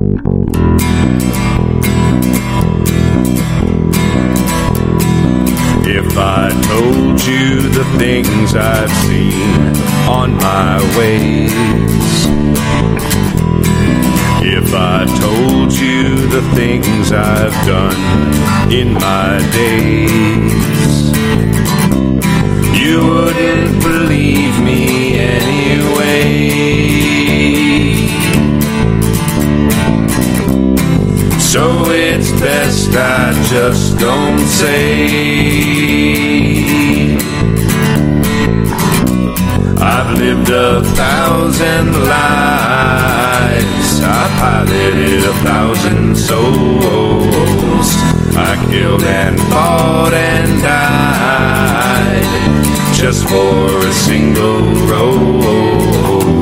If I told you the things I've seen on my ways, if I told you the things I've done in my days, you wouldn't believe me anyway. So it's best I just don't say. I've lived a thousand lives. I piloted a thousand souls. I killed and fought and died just for a single role.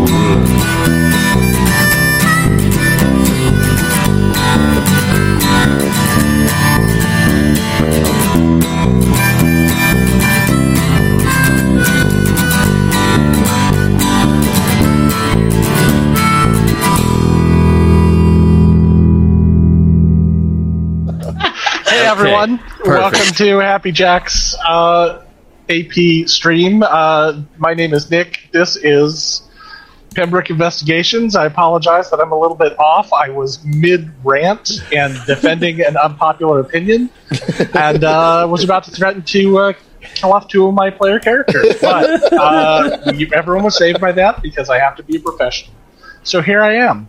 Hey everyone, welcome to Happy Jack's uh, AP stream. Uh, my name is Nick. This is Pembroke Investigations. I apologize that I'm a little bit off. I was mid rant and defending an unpopular opinion, and uh, was about to threaten to uh, kill off two of my player characters. But uh, everyone was saved by that because I have to be a professional. So here I am.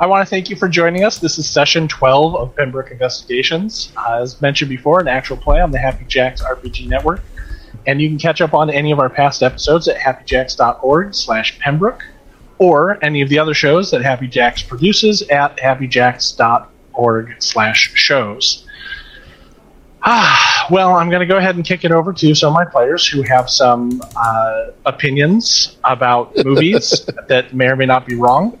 I want to thank you for joining us. This is session 12 of Pembroke Investigations. As mentioned before, an actual play on the Happy Jacks RPG Network. And you can catch up on any of our past episodes at happyjacks.org slash Pembroke or any of the other shows that Happy Jacks produces at happyjacks.org slash shows. Ah, well, I'm going to go ahead and kick it over to some of my players who have some uh, opinions about movies that may or may not be wrong.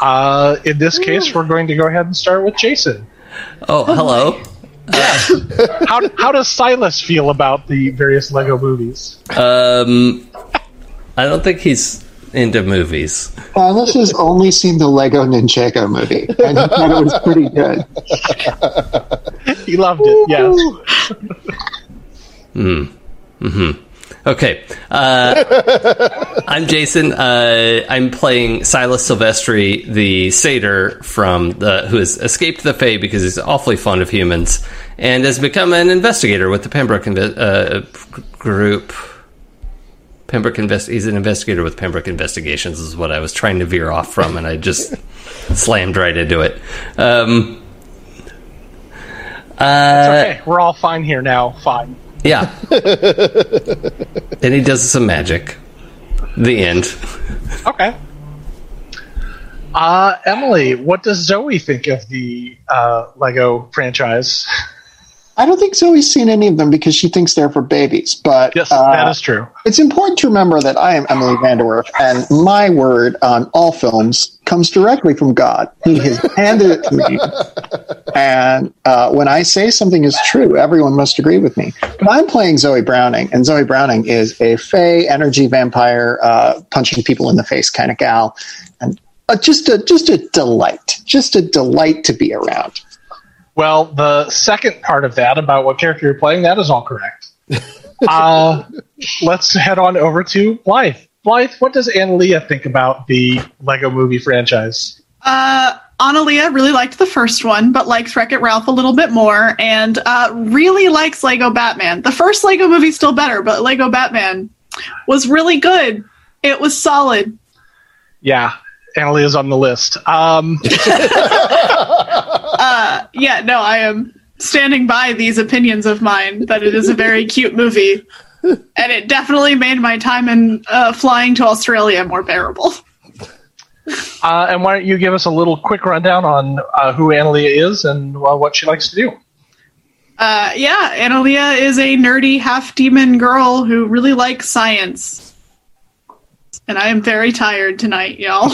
Uh, in this case, we're going to go ahead and start with Jason. Oh, hello. How, how does Silas feel about the various Lego movies? Um, I don't think he's into movies. Silas has only seen the Lego Ninjago movie, and he thought it was pretty good. He loved it, yes. Okay, uh, I'm Jason. Uh, I'm playing Silas Silvestri, the satyr from the who has escaped the Fae because he's awfully fond of humans and has become an investigator with the Pembroke inve- uh, group. Pembroke invest. He's an investigator with Pembroke Investigations. Is what I was trying to veer off from, and I just slammed right into it. Um, uh, Okay, we're all fine here now. Fine. yeah. and he does some magic. The end. Okay. Uh, Emily, what does Zoe think of the uh, Lego franchise? I don't think Zoe's seen any of them because she thinks they're for babies. But Yes, uh, that is true. it's important to remember that I am Emily Vanderwerf, and my word on all films comes directly from God. He has handed it to me. And uh, when I say something is true, everyone must agree with me. But I'm playing Zoe Browning, and Zoe Browning is a Fey energy vampire, uh, punching people in the face kind of gal, and uh, just a just a delight, just a delight to be around. Well, the second part of that about what character you're playing, that is all correct. uh, let's head on over to Blythe. Blythe, what does Analia think about the Lego movie franchise? Uh, Analia really liked the first one, but likes Wreck It Ralph a little bit more, and uh, really likes Lego Batman. The first Lego movie's still better, but Lego Batman was really good. It was solid. Yeah, Analia's on the list. Um, Uh, yeah, no, I am standing by these opinions of mine that it is a very cute movie, and it definitely made my time in uh, flying to Australia more bearable. uh, and why don't you give us a little quick rundown on uh, who Analia is and uh, what she likes to do? Uh, yeah, Analia is a nerdy half demon girl who really likes science. And I am very tired tonight, y'all.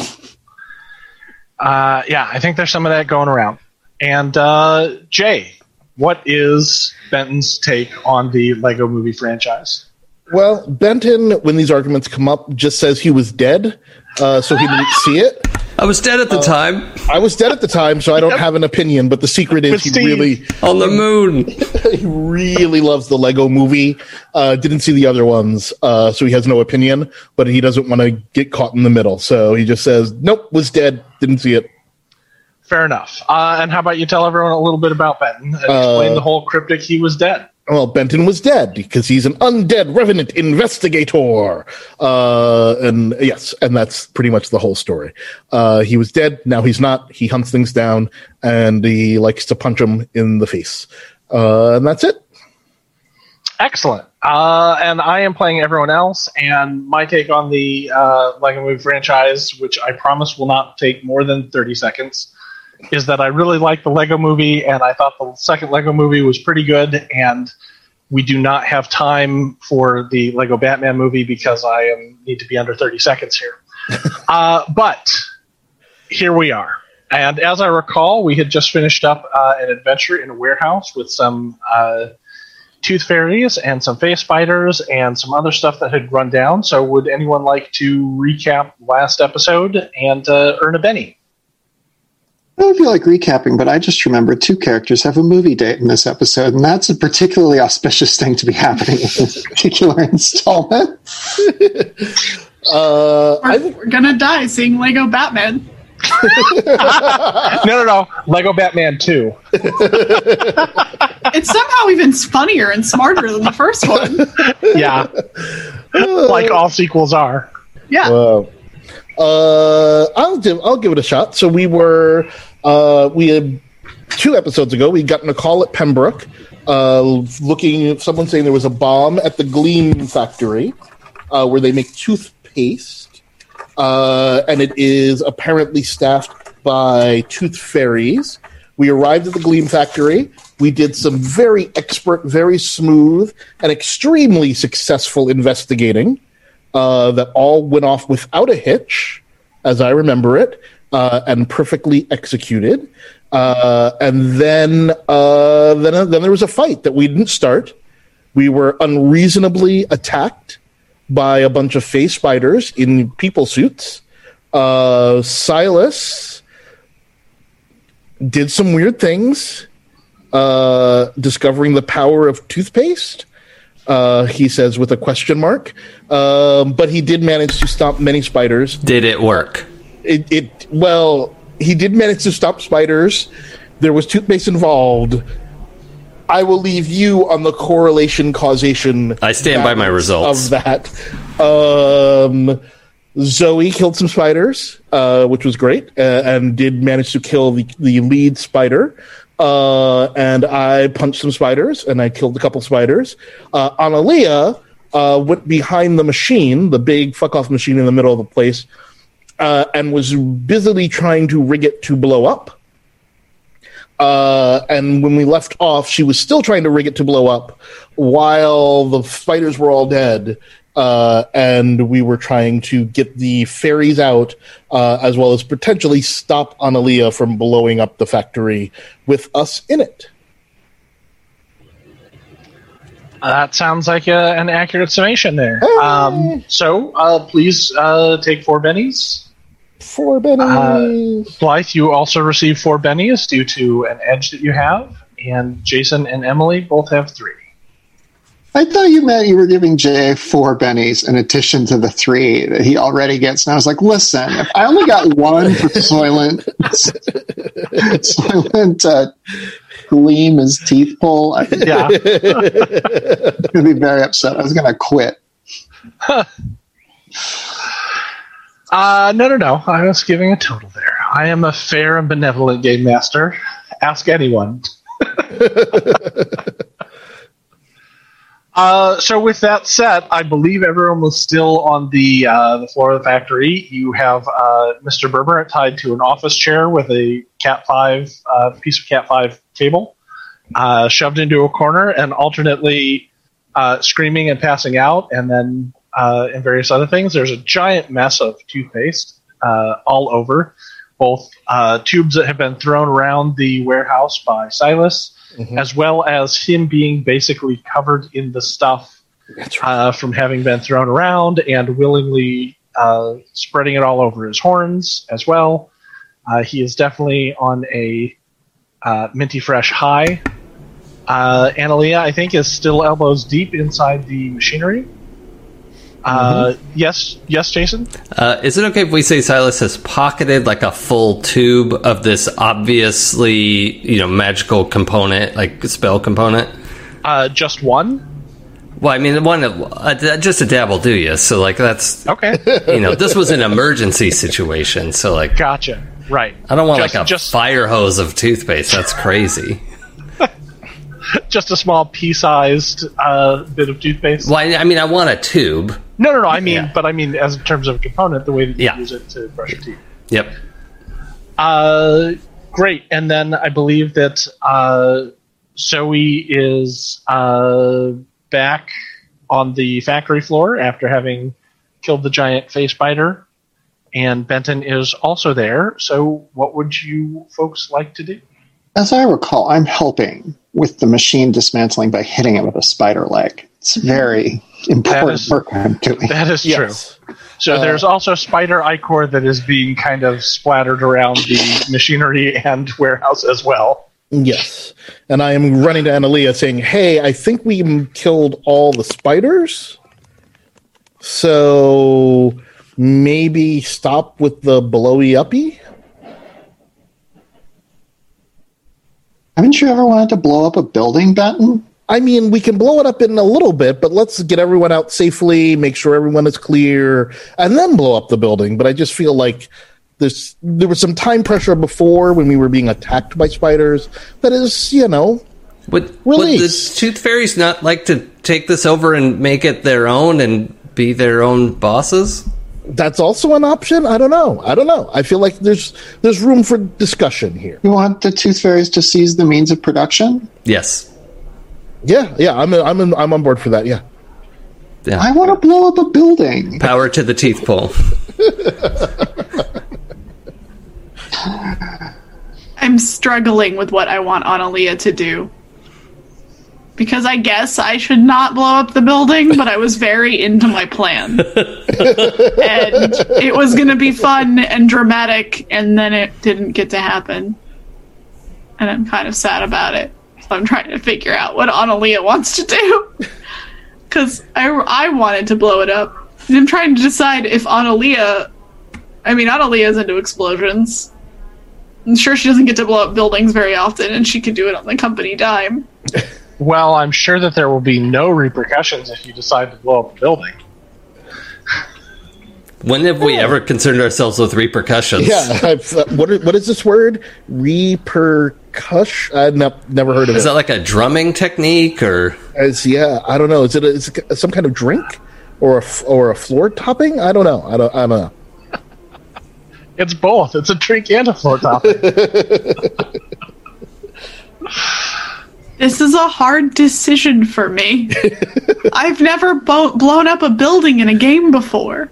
Uh, yeah, I think there's some of that going around. And uh, Jay, what is Benton's take on the Lego movie franchise? Well, Benton, when these arguments come up, just says he was dead, uh, so he didn't see it. I was dead at the time I was dead at the time, so I don't have an opinion. But the secret is he really, on the moon. he really loves the Lego Movie. Uh, didn't see the other ones, uh, so he has no opinion. But he doesn't want to get caught in the middle, so he just says, "Nope, was dead. Didn't see it." Fair enough. Uh, and how about you tell everyone a little bit about Benton and explain the whole cryptic he was dead? Well, Benton was dead because he's an undead revenant investigator. Uh, and yes, and that's pretty much the whole story. Uh, he was dead. Now he's not. He hunts things down and he likes to punch them in the face. Uh, and that's it. Excellent. Uh, and I am playing everyone else, and my take on the uh, Lego Movie franchise, which I promise will not take more than 30 seconds, is that I really like the Lego Movie, and I thought the second Lego Movie was pretty good, and we do not have time for the Lego Batman movie because I am, need to be under 30 seconds here. uh, but here we are. And as I recall, we had just finished up uh, an adventure in a warehouse with some uh, tooth fairies and some face spiders and some other stuff that had run down. So, would anyone like to recap last episode and uh, earn a Benny? I don't feel like recapping, but I just remember two characters have a movie date in this episode, and that's a particularly auspicious thing to be happening in this particular installment. Uh, We're, we're gonna die seeing Lego Batman. no, no, no. Lego Batman 2. It's somehow even funnier and smarter than the first one. Yeah. like all sequels are. Yeah. Wow. Uh, I'll give I'll give it a shot. So we were uh, we had two episodes ago. We gotten a call at Pembroke, uh, looking someone saying there was a bomb at the Gleam factory, uh, where they make toothpaste, uh, and it is apparently staffed by tooth fairies. We arrived at the Gleam factory. We did some very expert, very smooth, and extremely successful investigating uh, that all went off without a hitch, as I remember it, uh, and perfectly executed. Uh, and then, uh, then, then there was a fight that we didn't start. We were unreasonably attacked by a bunch of face spiders in people suits. Uh, Silas did some weird things, uh, discovering the power of toothpaste. Uh, he says with a question mark, but he did manage to stop many spiders. Did it work? It, it well, he did manage to stop spiders. There was toothpaste involved. I will leave you on the correlation causation. I stand by my results. of that. Um, Zoe killed some spiders, uh, which was great, uh, and did manage to kill the, the lead spider. Uh, and I punched some spiders, and I killed a couple spiders. Uh, Analia uh, went behind the machine, the big fuck off machine in the middle of the place, uh, and was busily trying to rig it to blow up. Uh, and when we left off, she was still trying to rig it to blow up while the spiders were all dead. Uh, and we were trying to get the fairies out, uh, as well as potentially stop Analia from blowing up the factory with us in it. That sounds like a, an accurate summation there. Um, so, uh, please uh, take four bennies. Four bennies. Blythe, you also receive four bennies due to an edge that you have, and Jason and Emily both have three. I thought you meant you were giving Jay four bennies in addition to the three that he already gets. And I was like, listen, if I only got one for Soylent, Soylent uh, Gleam his teeth pull, I Yeah. going to be very upset. I was going to quit. Uh, no, no, no. I was giving a total there. I am a fair and benevolent game master. Ask anyone. uh, so, with that said, I believe everyone was still on the uh, the floor of the factory. You have uh, Mr. Berber tied to an office chair with a Cat Five uh, piece of Cat Five cable, uh, shoved into a corner, and alternately uh, screaming and passing out, and then uh, and various other things. There's a giant mess of toothpaste uh, all over, both uh, tubes that have been thrown around the warehouse by Silas, as well as him being basically covered in the stuff right. uh, from having been thrown around and willingly uh, spreading it all over his horns as well. Uh, he is definitely on a uh, minty fresh high. Uh, Analia, I think, is still elbows deep inside the machinery. Uh, Yes, yes, Jason. Uh, is it okay if we say Silas has pocketed like a full tube of this obviously, you know, magical component, like spell component? Uh, just one. Well, I mean, one uh, just a dab will do you. So, like, that's Okay, you know, this was an emergency situation. So, like, gotcha. Right. I don't want just, like a just fire hose of toothpaste. That's crazy. just a small pea-sized uh, bit of toothpaste. well, I, I mean, I want a tube. No, no, no. I mean, Yeah. but I mean, as in terms of a component, the way that you Yeah. use it to brush your teeth. Yep. Uh, great. And then I believe that uh, Zoe is uh, back on the factory floor after having killed the giant face spider, and Benton is also there. So, what would you folks like to do? As I recall, I'm helping with the machine dismantling by hitting it with a spider leg. It's very important is- work I'm doing. That is Yes. true. So Uh, there's also spider ichor that is being kind of splattered around the machinery and warehouse as well. Yes. And I am running to Analia saying, hey, I think we killed all the spiders. So maybe stop with the blowy uppy? Haven't you ever wanted to blow up a building, Benton? I mean, we can blow it up in a little bit, but let's get everyone out safely, make sure everyone is clear, and then blow up the building. But I just feel like there's there was some time pressure before when we were being attacked by spiders. That is, you know, Would, would the tooth fairies not like to take this over and make it their own and be their own bosses? That's also an option. I don't know. I don't know. I feel like there's there's room for discussion here. You want the tooth fairies to seize the means of production? Yes. Yeah, yeah, I'm I'm in, I'm on board for that. Yeah. Yeah. I want to blow up a building. Power to the teeth pull. I'm struggling with what I want Analia to do. Because I guess I should not blow up the building, but I was very into my plan. and it was going to be fun and dramatic, and then it didn't get to happen. And I'm kind of sad about it. So I'm trying to figure out what Analia wants to do. Because I, I wanted to blow it up. And I'm trying to decide if Analia. I mean, Analia's into explosions. I'm sure she doesn't get to blow up buildings very often, and she could do it on the company dime. Well, I'm sure that there will be no repercussions if you decide to blow up a building. When have we ever concerned ourselves with repercussions? Yeah. I've, uh, what is, what is this word? Repercuss? I've ne- never heard of Is it. that like a drumming technique or As, yeah, I don't know. Is it, a, is it some kind of drink or a f- or a floor topping? I don't know. I don't. I don't know. It's both. It's a drink and a floor topping. This is a hard decision for me. I've never bo- blown up a building in a game before.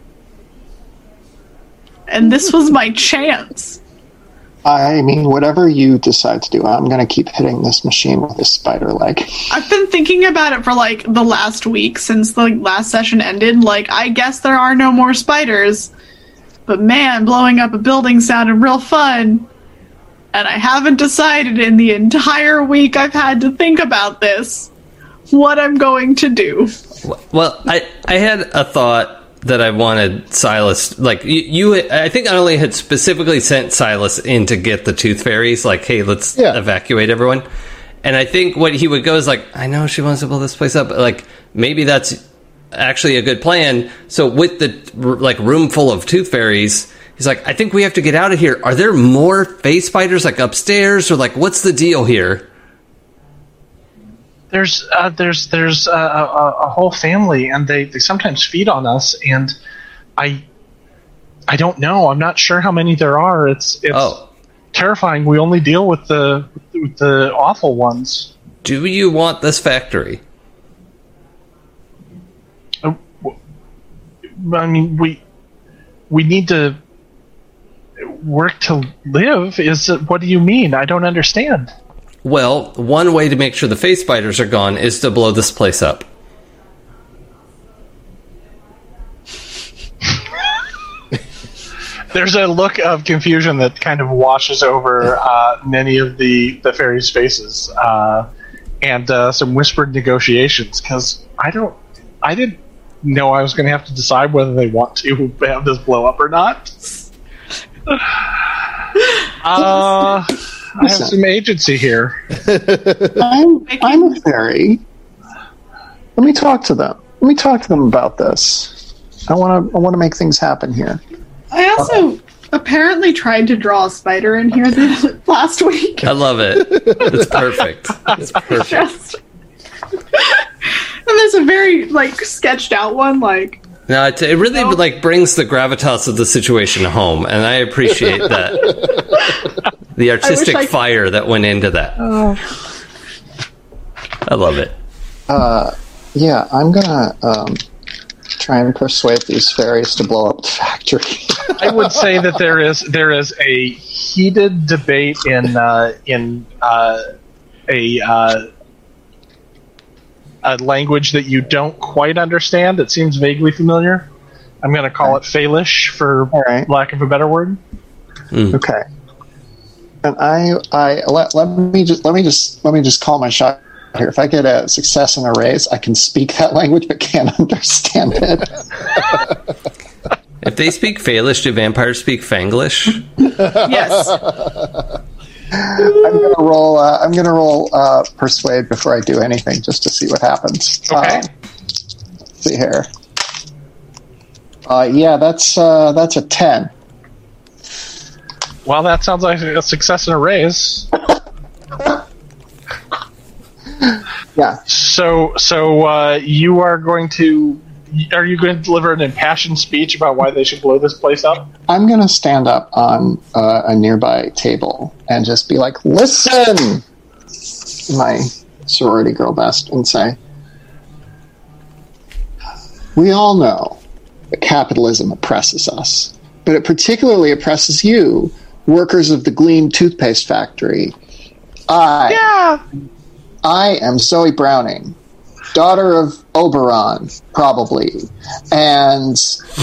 And this was my chance. I mean, whatever you decide to do, I'm going to keep hitting this machine with this spider leg. I've been thinking about it for like the last week since the last session ended. Like, I guess there are no more spiders. But man, blowing up a building sounded real fun. And I haven't decided in the entire week I've had to think about this what I'm going to do. Well, I I had a thought that I wanted Silas like you, you I think I only had specifically sent Silas in to get the tooth fairies like hey let's Yeah. evacuate everyone. And I think what he would go is like I know she wants to blow this place up but like maybe that's actually a good plan. So with the like room full of tooth fairies He's like, I think we have to get out of here. Are there more face spiders like upstairs, or like what's the deal here? there's uh, there's there's uh, a, a whole family, and they, they sometimes feed on us, and I I don't know. I'm not sure how many there are. It's it's Oh, terrifying. We only deal with the with the awful ones. do you want this factory? Uh, I mean, we we need to work to live. Is what do you mean? I don't understand. Well, one way to make sure the face spiders are gone is to blow this place up. there's a look of confusion that kind of washes over uh, many of the the fairies' faces, uh, and uh, some whispered negotiations because I don't, I didn't know I was going to have to decide whether they want to have this blow up or not. Uh, I have some agency here. I'm, I'm a fairy. Let me talk to them. Let me talk to them about this. I want to. I want to make things happen here. I also apparently tried to draw a spider in here the, last week. I love it. It's perfect. It's perfect. Just. and there's a very like sketched out one, like No, it, it really like brings the gravitas of the situation home, and I appreciate that. the artistic I- fire that went into that. I love it. Yeah, I'm gonna um, try and persuade these fairies to blow up the factory. I would say that there is there is a heated debate in uh, in uh, a uh, a language that you don't quite understand. that seems vaguely familiar. I'm going to call it Faelish for All right. lack of a better word. Hmm. okay. And I, I let, let me just let me just let me just call my shot here. If I get a success in a raise, I can speak that language but can't understand it. If they speak Faelish, do vampires speak Fanglish? yes. I'm gonna roll. Uh, I'm gonna roll uh, persuade before I do anything, just to see what happens. Okay. Uh, let's see here. Uh, yeah, that's uh, that's a ten. Well, that sounds like a success and a raise. Yeah, So, so uh, you are going to are you going to deliver an impassioned speech about why they should blow this place up? I'm gonna stand up on uh, a nearby table and just be like, "Listen," my sorority girl best, and say, "We all know that capitalism oppresses us, but it particularly oppresses you, workers of the Gleam toothpaste factory. I, Yeah. I am Zoe Browning." Daughter of Oberon, probably, and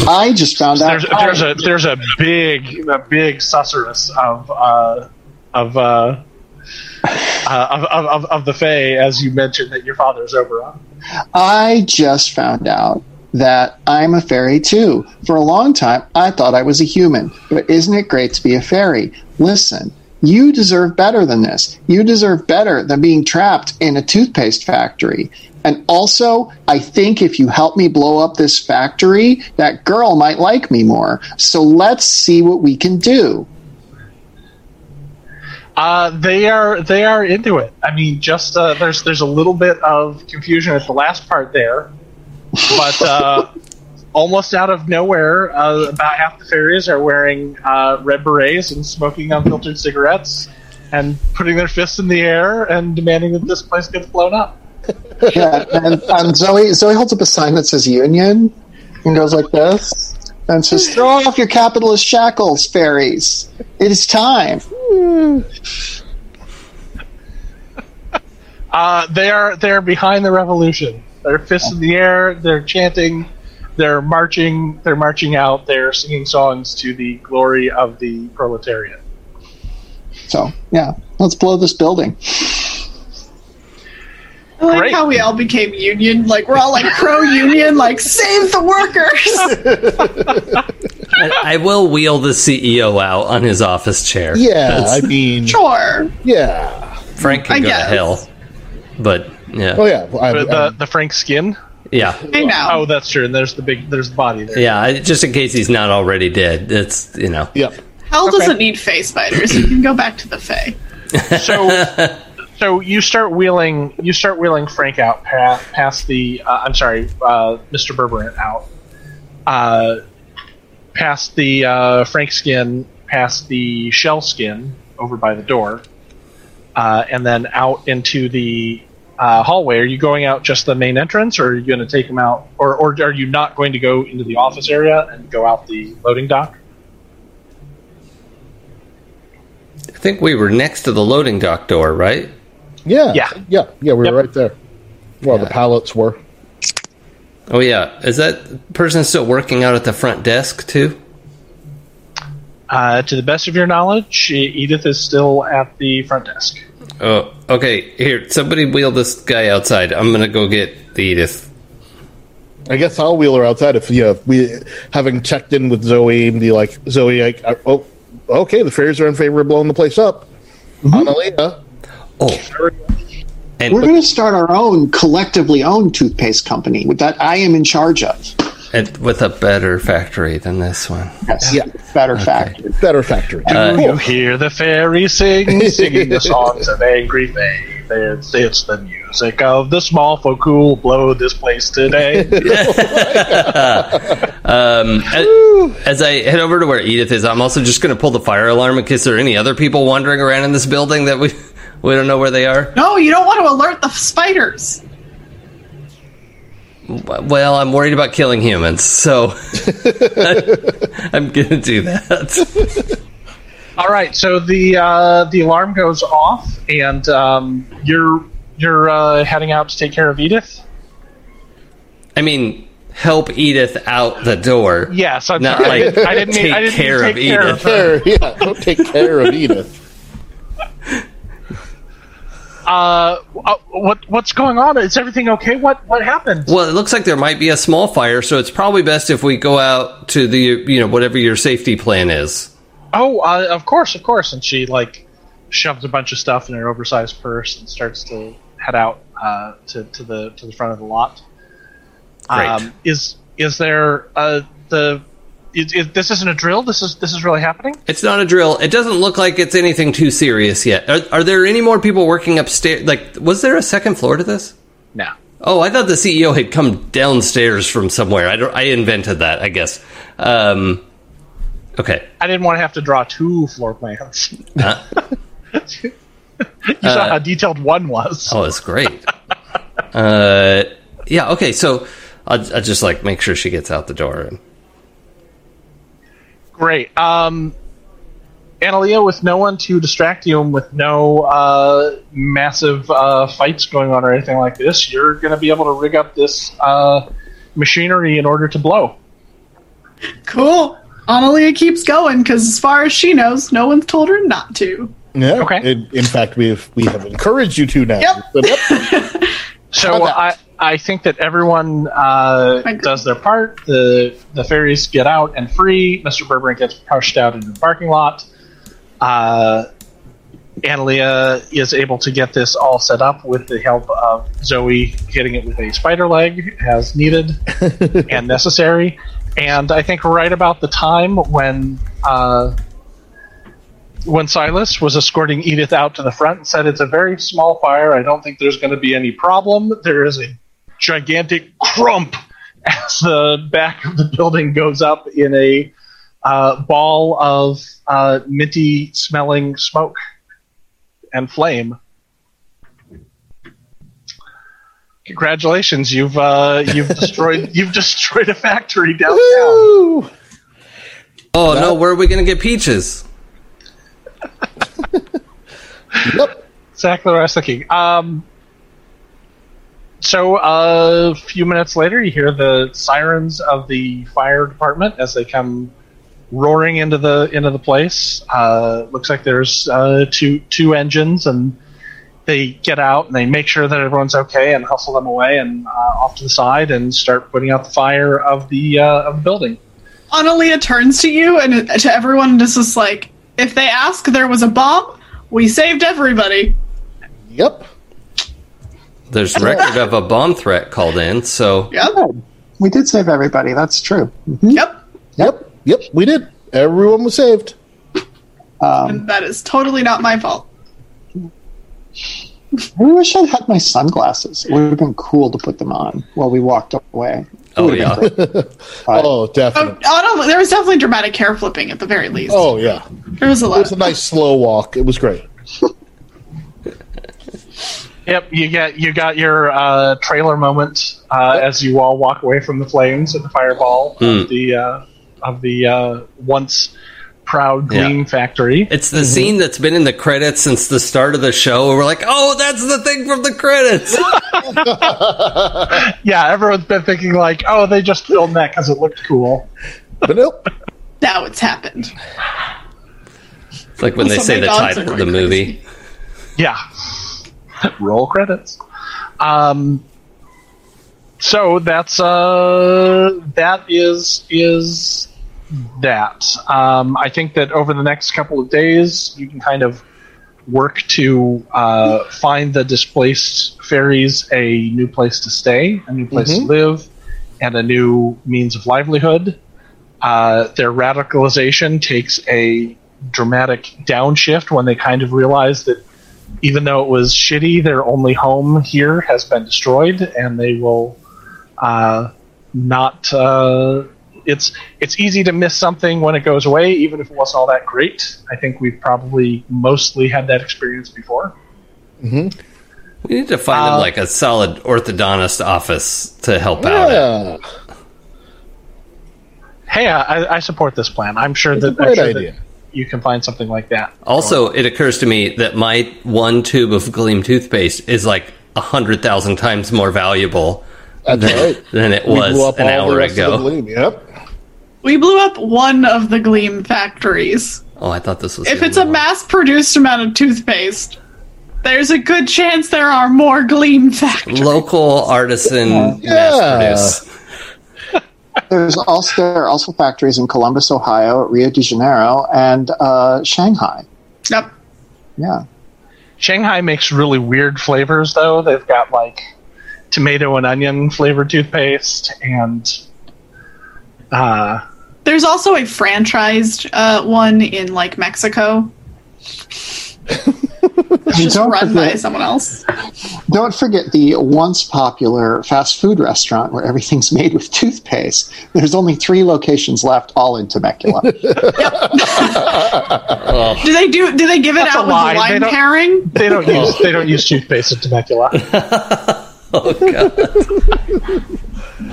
I just found out. There's there's a there's a big a big susurrus of uh, of, uh, uh, of, of of of the Fae, as you mentioned that your father is Oberon. I just found out that I'm a fairy too. For a long time, I thought I was a human, but isn't it great to be a fairy? Listen, you deserve better than this. You deserve better than being trapped in a toothpaste factory. And also, I think if you help me blow up this factory, that girl might like me more. So let's see what we can do. Uh, they are they are into it. I mean, just uh, there's there's a little bit of confusion at the last part there, but uh, almost out of nowhere, uh, about half the fairies are wearing uh, red berets and smoking unfiltered cigarettes and putting their fists in the air and demanding that this place gets blown up. Yeah, and, Zoe Zoe holds up a sign that says Union and goes like this and says, "Throw off your capitalist shackles, fairies. It is time." Uh, they are they are behind the revolution. They're fists in the air. They're chanting. They're marching. They're marching out. They're singing songs to the glory of the proletariat. So yeah, let's blow this building. I like Great. how we all became union. Like we're all like pro union, like save the workers. I, I will wheel the CEO out on his office chair. Yeah, I mean, sure. yeah. Frank can I go guess. to hell. But yeah, Oh yeah, I, The, I- the, the Frank skin. yeah, I know. Oh, that's true. And there's the big. There's the body there. yeah. Just in case he's not already dead. It's you know. yeah. Hell doesn't need face spiders. You can go back to the Fae. So, so you start wheeling. You start wheeling Frank out past, past the. Uh, I'm sorry, uh, Mr. Berberant out. Uh, past the uh, Frank skin, past the shell skin over by the door, uh, and then out into the uh, hallway. Are you going out just the main entrance, or are you going to take him out, or or are you not going to go into the office area and go out the loading dock? I think we were next to the loading dock door, right? Yeah, Yeah. yeah, yeah. We Yep. were right there. Well, the pallets were. Oh yeah. Is that person still working out at the front desk too? Uh, to the best of your knowledge, Edith is still at the front desk. Oh, okay. Here, somebody wheel this guy outside. I'm gonna go get the Edith. I guess I'll wheel her outside if you know, we having checked in with Zoe and be like Zoe. Like, uh, oh, okay, the fairies are in favor of blowing the place up. Analia, Oh, and We're going to start our own collectively owned toothpaste company with that I am in charge of. and with a better factory than this one. Yes, Yeah. better factory. better factory. Do you hear the fairy sing, singing the songs of angry fae? It's, it's the music of the small folk who'll blow this place today. Um, as, as I head over to where Edith is, I'm also just going to pull the fire alarm in case there are any other people wandering around in this building that we we don't know where they are. No, you don't want to alert the spiders. Well, I'm worried about killing humans, so I'm going to do that. All right, so the uh, the alarm goes off, and um, you're you're uh, heading out to take care of Edith. I mean, help Edith out the door. Yes, I'm Not sorry. like I didn't mean, take I didn't mean care take of care Edith. her. Care, yeah, don't take care of Edith. Uh, uh, what what's going on? Is everything okay? What what happened? Well, it looks like there might be a small fire, so it's probably best if we go out to the you know whatever your safety plan is. Oh, uh, of course, of course. And she like shoves a bunch of stuff in her oversized purse and starts to head out uh, to to the to the front of the lot. Great. is is there uh, the is, is, this isn't a drill? This is this is really happening? It's not a drill. It doesn't look like it's anything too serious yet. Are, are there any more people working upstairs? Like, was there a second floor to this? No. Oh, I thought the CEO had come downstairs from somewhere. I don't. I invented that. I guess. Um, okay. I didn't want to have to draw two floor plans. Uh, you saw how detailed one was. oh, it's great. uh, yeah. Okay. So I'll, I'll just like make sure she gets out the door. Great. Um, Analia, with no one to distract you and with no uh, massive uh, fights going on or anything like this, you're going to be able to rig up this uh, machinery in order to blow. Cool. Analia keeps going because, as far as she knows, no one's told her not to. Yeah. Okay. In, in fact, we've we have encouraged you to now. Yep. But, yep. So about I, I think that everyone uh, does their part. The the fairies get out and free. Mr. Burbank gets pushed out into the parking lot. Uh, Analia is able to get this all set up with the help of Zoe hitting it with a spider leg as needed and necessary. And I think right about the time when uh, when Silas was escorting Edith out to the front and said, It's a very small fire. I don't think there's going to be any problem. There is a gigantic crump as the back of the building goes up in a uh, ball of uh, minty smelling smoke and flame. Congratulations, you've uh, you've destroyed you've destroyed a factory downtown. Woo! Oh no, where are we going to get peaches? Yep. Exactly what I was thinking. Um, so uh, a few minutes later, you hear the sirens of the fire department as they come roaring into the into the place. Uh, looks like there's uh, two two engines, and they get out and they make sure that everyone's okay and hustle them away and uh, off to the side and start putting out the fire of the uh, of the building. Analia turns to you and to everyone and is just like, if they ask, there was a bomb. We saved everybody. Yep. There's record of a bomb threat called in, so Yep. We did save everybody. That's true. Yep. Yep. Yep. We did. Everyone was saved. Um, And that is totally not my fault. I wish I had my sunglasses. It would have been cool to put them on while we walked away. It Oh, would have been yeah. great. Oh, Oh, definitely. Anal- there was definitely dramatic hair flipping at the very least. Oh, yeah. there was a lot. It was a nice slow walk. It was great. Yep, you get you got your uh, trailer moment uh, as you all walk away from the flames and the fireball of the uh, of the uh, once proud Yeah. Factory. it's the scene that's been in the credits since the start of the show. We're like, oh, that's the thing from the credits. Yeah, everyone's been thinking like, oh, they just filmed that because it looked cool. But nope. Now it's happened. It's like when they say the dogs title of the crazy. movie. Yeah. Roll credits. Um. So that's uh that is is that. Um, I think that over the next couple of days, you can kind of work to uh, find the displaced fairies a new place to stay, a new place to live, and a new means of livelihood. Uh, their radicalization takes a dramatic downshift when they kind of realize that even though it was shitty, their only home here has been destroyed, and they will uh, not. Uh, it's it's easy to miss something when it goes away, even if it wasn't all that great. I think we've probably mostly had that experience before. We need to find Uh, them like a solid orthodontist office to help out. Yeah, Hey, I, I support this plan. I'm sure it's a that, I'm great sure that idea. You can find something like that. Also, it occurs to me that my one tube of Gleam toothpaste is like a hundred thousand times more valuable That's right. than it We blew was up an all the hour rest of the ago. gleam, Yep. We blew up one of the Gleam factories. Oh, I thought this was. If it's a mass-produced amount of toothpaste, there's a good chance there are more Gleam factories. local artisan Yeah. mass produce. There's also there are also factories in Columbus, Ohio, Rio de Janeiro, and uh, Shanghai. Yep. Yeah, Shanghai makes really weird flavors, though. They've got like tomato and onion flavored toothpaste, and uh, There's also a franchised uh, one in like Mexico. It's just don't by forget- someone else. Don't forget the once popular fast food restaurant where everything's made with toothpaste. There's only three locations left, all in Temecula. Do they do? Do they give it That's out a with lie. the They lime pairing? they don't use they don't use toothpaste in Temecula. Oh god!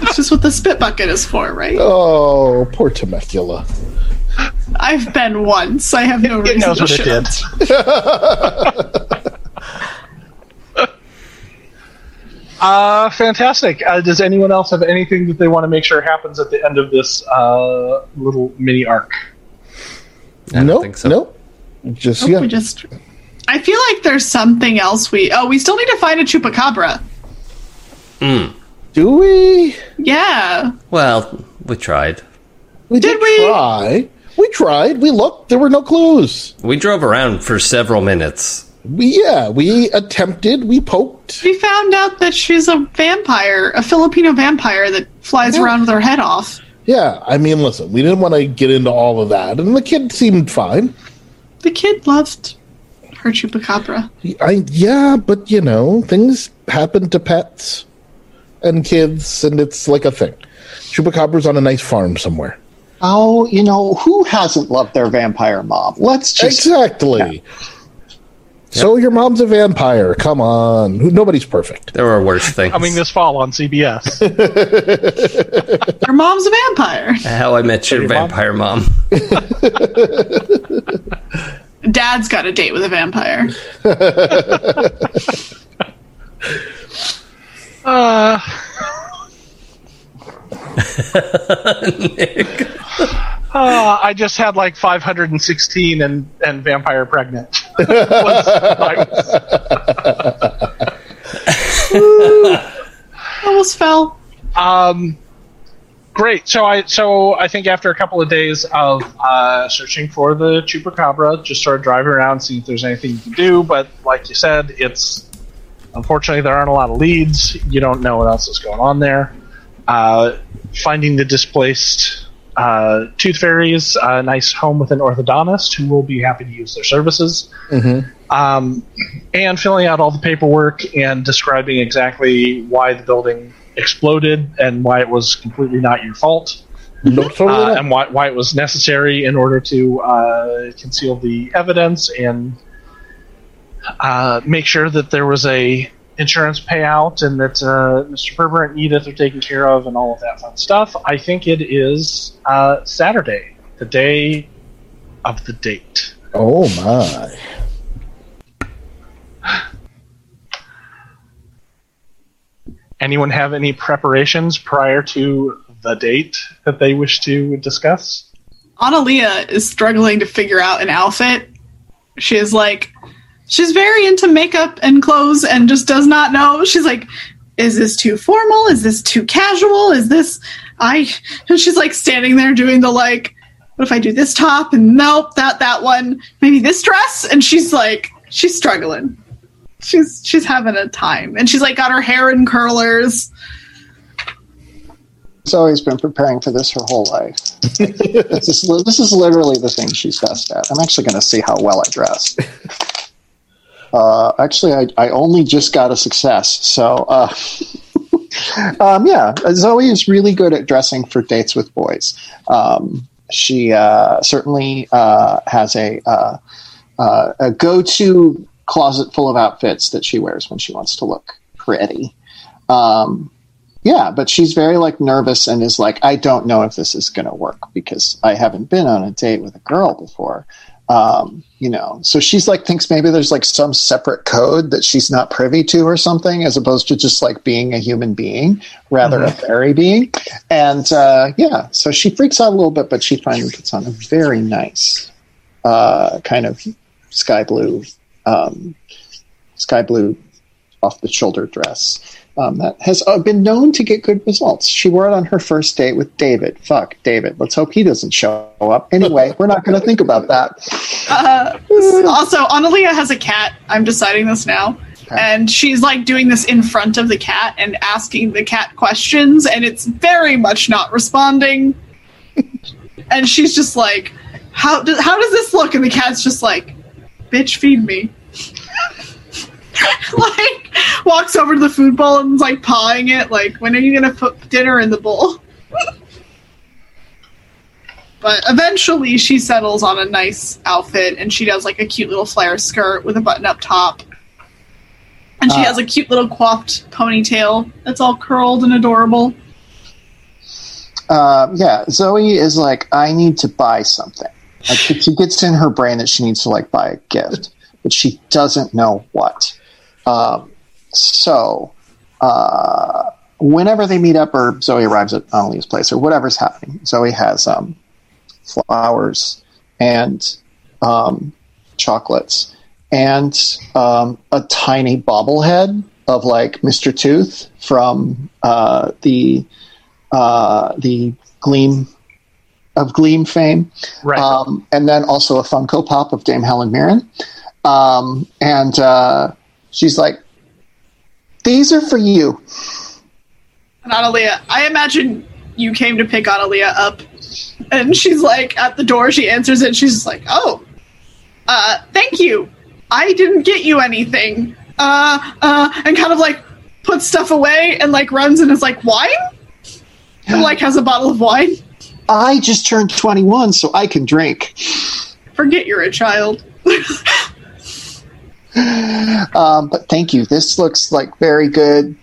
It's just what the spit bucket is for, right? Oh, poor Temecula. I've been once. I have no It reason knows to what it shit did. on. Uh, fantastic. Uh, does anyone else have anything that they want to make sure happens at the end of this uh, little mini arc? No, don't nope, so. nope. Just Nope, yeah. We just. I feel like there's something else we. Oh, we still need to find a chupacabra. Mm. Do we? Yeah. Well, we tried. We Did did, we? try. We tried. We looked. There were no clues. We drove around for several minutes. We yeah. We attempted. We poked. We found out that she's a vampire, a Filipino vampire that flies Yeah. around with her head off. Yeah. I mean, listen. We didn't want to get into all of that, and the kid seemed fine. The kid loved her chupacabra. I yeah, but you know, things happen to pets and kids, and it's like a thing. Chupacabra's on a nice farm somewhere. Oh, you know, who hasn't loved their vampire mom? Let's just Exactly. So your mom's a vampire. Come on. Nobody's perfect. There are worse things. Coming this fall on CBS. your mom's a vampire. How I Met Your Your mom? Vampire Mom. Dad's got a date with a vampire. Uh, uh, I just had like 516 and, and vampire pregnant. Almost fell. um, great. So I so I think after a couple of days of uh, searching for the chupacabra, just started driving around, seeing if there's anything you can do. But like you said, it's unfortunately there aren't a lot of leads. You don't know what else is going on there. Uh, finding the displaced uh, tooth fairies, a nice home with an orthodontist who will be happy to use their services. Um, and filling out all the paperwork and describing exactly why the building exploded and why it was completely not your fault. No, uh, and why, why it was necessary in order to uh, conceal the evidence and uh, make sure that there was a insurance payout and that uh, Mr. Ferber and Edith are taken care of and all of that fun stuff. I think it is uh, Saturday, the day of the date. oh my. Anyone have any preparations prior to the date that they wish to discuss? Analia is struggling to figure out an outfit she is like she's very into makeup and clothes and just does not know. She's like, is this too formal? Is this too casual? Is this I and she's like standing there doing the like what if I do this top and nope, that that one, maybe this dress and she's like she's struggling. She's she's having a time. And she's like got her hair in curlers. Zoe's been preparing for this her whole life. this, is, this is literally the thing she's best at. I'm actually going to see how well I dress. Uh, actually, I, I only just got a success. So, uh, um, yeah, Zoe is really good at dressing for dates with boys. Um, she uh, certainly uh, has a, uh, uh, a go to closet full of outfits that she wears when she wants to look pretty. Um, yeah, but she's very like nervous and is like, I don't know if this is going to work because I haven't been on a date with a girl before. Um, you know, so she's like thinks maybe there's like some separate code that she's not privy to or something, as opposed to just like being a human being, rather mm-hmm. a fairy being. And uh, yeah, so she freaks out a little bit, but she finally puts on a very nice uh, kind of sky blue, um, sky blue off the shoulder dress um, that has uh, been known to get good results. She wore it on her first date with David. Fuck David. Let's hope he doesn't show up. Anyway, we're not going to think about that. Uh, also, Analia has a cat. I'm deciding this now. Okay. And she's like doing this in front of the cat and asking the cat questions, and it's very much not responding. and she's just like, "How does how does this look?" And the cat's just like, "Bitch, feed me." like walks over to the food bowl and is like pawing it. Like, when are you gonna put dinner in the bowl? but eventually, she settles on a nice outfit, and she does like a cute little flare skirt with a button-up top, and she uh, has a cute little coiffed ponytail that's all curled and adorable. Uh, yeah, Zoe is like, I need to buy something. Like, she gets in her brain that she needs to like buy a gift, but she doesn't know what. Um, so, uh, whenever they meet up or Zoe arrives at Annalia's place or whatever's happening, Zoe has um, flowers and um, chocolates and um, a tiny bobblehead of like Mr. Tooth from uh, the uh, the Gleam of Gleam fame, right? Um, and then also a Funko Pop of Dame Helen Mirren, um, and uh, She's like, these are for you. And Analia, I imagine you came to pick Analia up. And she's like, at the door, she answers it. she's like, oh, uh, thank you. I didn't get you anything. Uh, uh, and kind of like puts stuff away and like runs and is like, wine? And like has a bottle of wine. I just turned 21, so I can drink. Forget you're a child. um, but thank you. This looks like very good,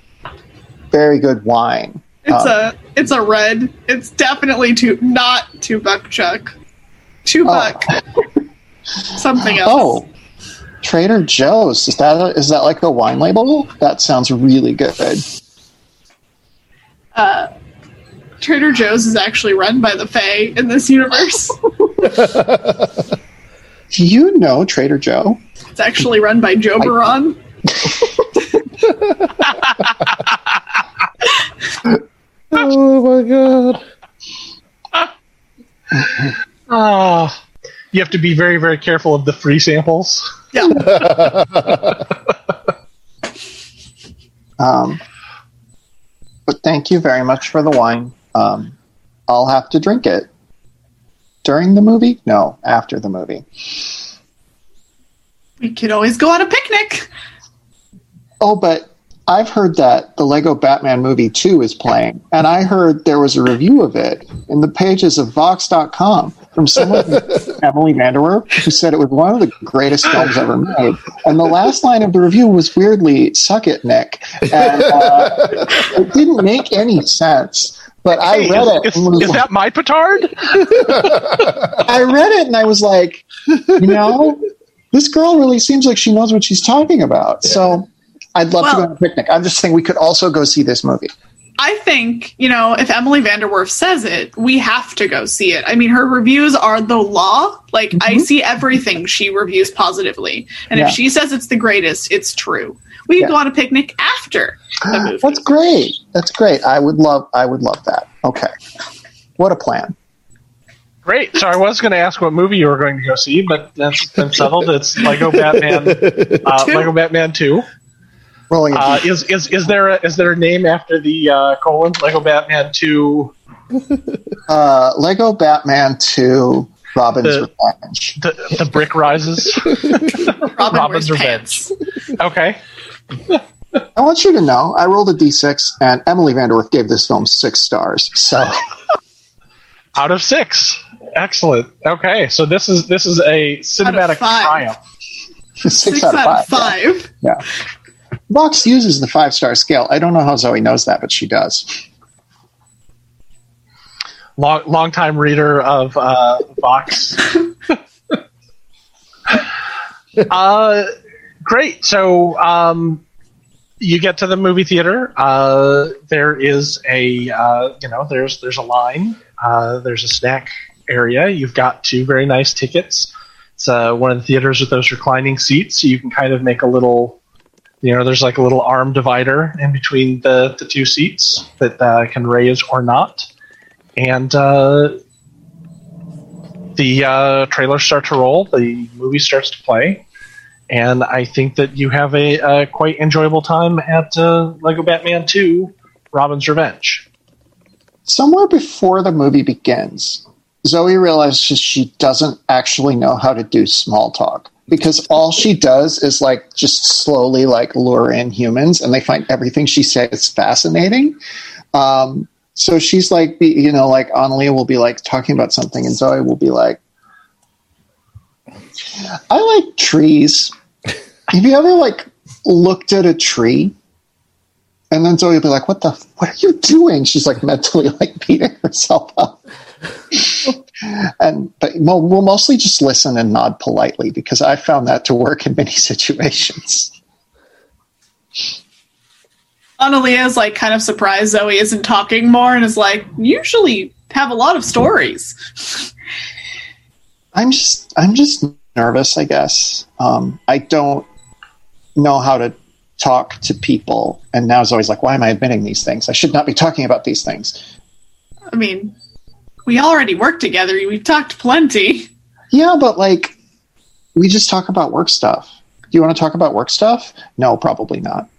very good wine. It's um, a it's a red. It's definitely two not two buck chuck. two buck. Oh. Something else. Oh. Trader Joe's. Is that a, is that like a wine label? That sounds really good. Uh, Trader Joe's is actually run by the Fae in this universe. Do you know Trader Joe? It's actually run by Joe Baron. oh my god. Oh, you have to be very, very careful of the free samples. Yeah. um, but thank you very much for the wine. Um, I'll have to drink it during the movie. No, after the movie. We could always go on a picnic. Oh, but I've heard that the Lego Batman movie 2 is playing, and I heard there was a review of it in the pages of Vox.com from someone, Emily VanDerWerff, who said it was one of the greatest films ever made. And the last line of the review was weirdly, suck it, Nick. And uh, it didn't make any sense. But I hey, read it. Is, is like, that my petard? I read it and I was like, you know, this girl really seems like she knows what she's talking about. So I'd love well, to go on a picnic. I'm just saying we could also go see this movie. I think, you know, if Emily VanDerWerff says it, we have to go see it. I mean, her reviews are the law. Like, I see everything she reviews positively. And Yeah. if she says it's the greatest, it's true. We Yeah. can go on a picnic after the movie. That's great. That's great. I would love. I would love that. Okay. What a plan. Great. So I was going to ask what movie you were going to go see, but that's been settled. It's Lego Batman, uh, Lego Batman Two. Rolling. Uh, is is is there a, is there a name after the uh, colon Lego Batman Two? uh, Lego Batman Two. Robin's The- Revenge. The, the brick rises. Robin Robin's Revenge. pants. Okay. I want you to know, I rolled a d6, and Emily VanDerWerff gave this film six stars. So Out of six. Excellent. Okay, so this is this is a cinematic five. triumph. six, Six out of five. five. Yeah. Vox uses the five star scale. I don't know how Zoe knows that, but she does. Long long time reader of uh, Vox. uh, great. So um, you get to the movie theater. Uh, there is a uh, you know there's there's a line. Uh, there's a snack area. You've got two very nice tickets. It's uh, one of the theaters with those reclining seats, so you can kind of make a little. You know, there's like a little arm divider in between the, the two seats that uh, can raise or not and uh, the uh, trailers start to roll, the movie starts to play, and I think that you have a, a quite enjoyable time at uh, Lego Batman 2 Robin's Revenge. Somewhere before the movie begins, Zoe realizes she doesn't actually know how to do small talk because all she does is like just slowly like lure in humans and they find everything she says fascinating. Um, so she's like, be- you know, like Annalia will be like talking about something and Zoe will be like, I like trees. Have you ever like looked at a tree and then Zoe will be like, "What the? What are you doing?" She's like mentally like beating herself up. and but we'll, we'll mostly just listen and nod politely because I found that to work in many situations. Analia is like kind of surprised Zoe isn't talking more and is like, usually have a lot of stories. I'm just I'm just nervous. I guess um, I don't know how to talk to people, and now Zoe's like, "Why am I admitting these things? I should not be talking about these things." I mean, we already work together. We've talked plenty. Yeah, but like, we just talk about work stuff. Do you want to talk about work stuff? No, probably not.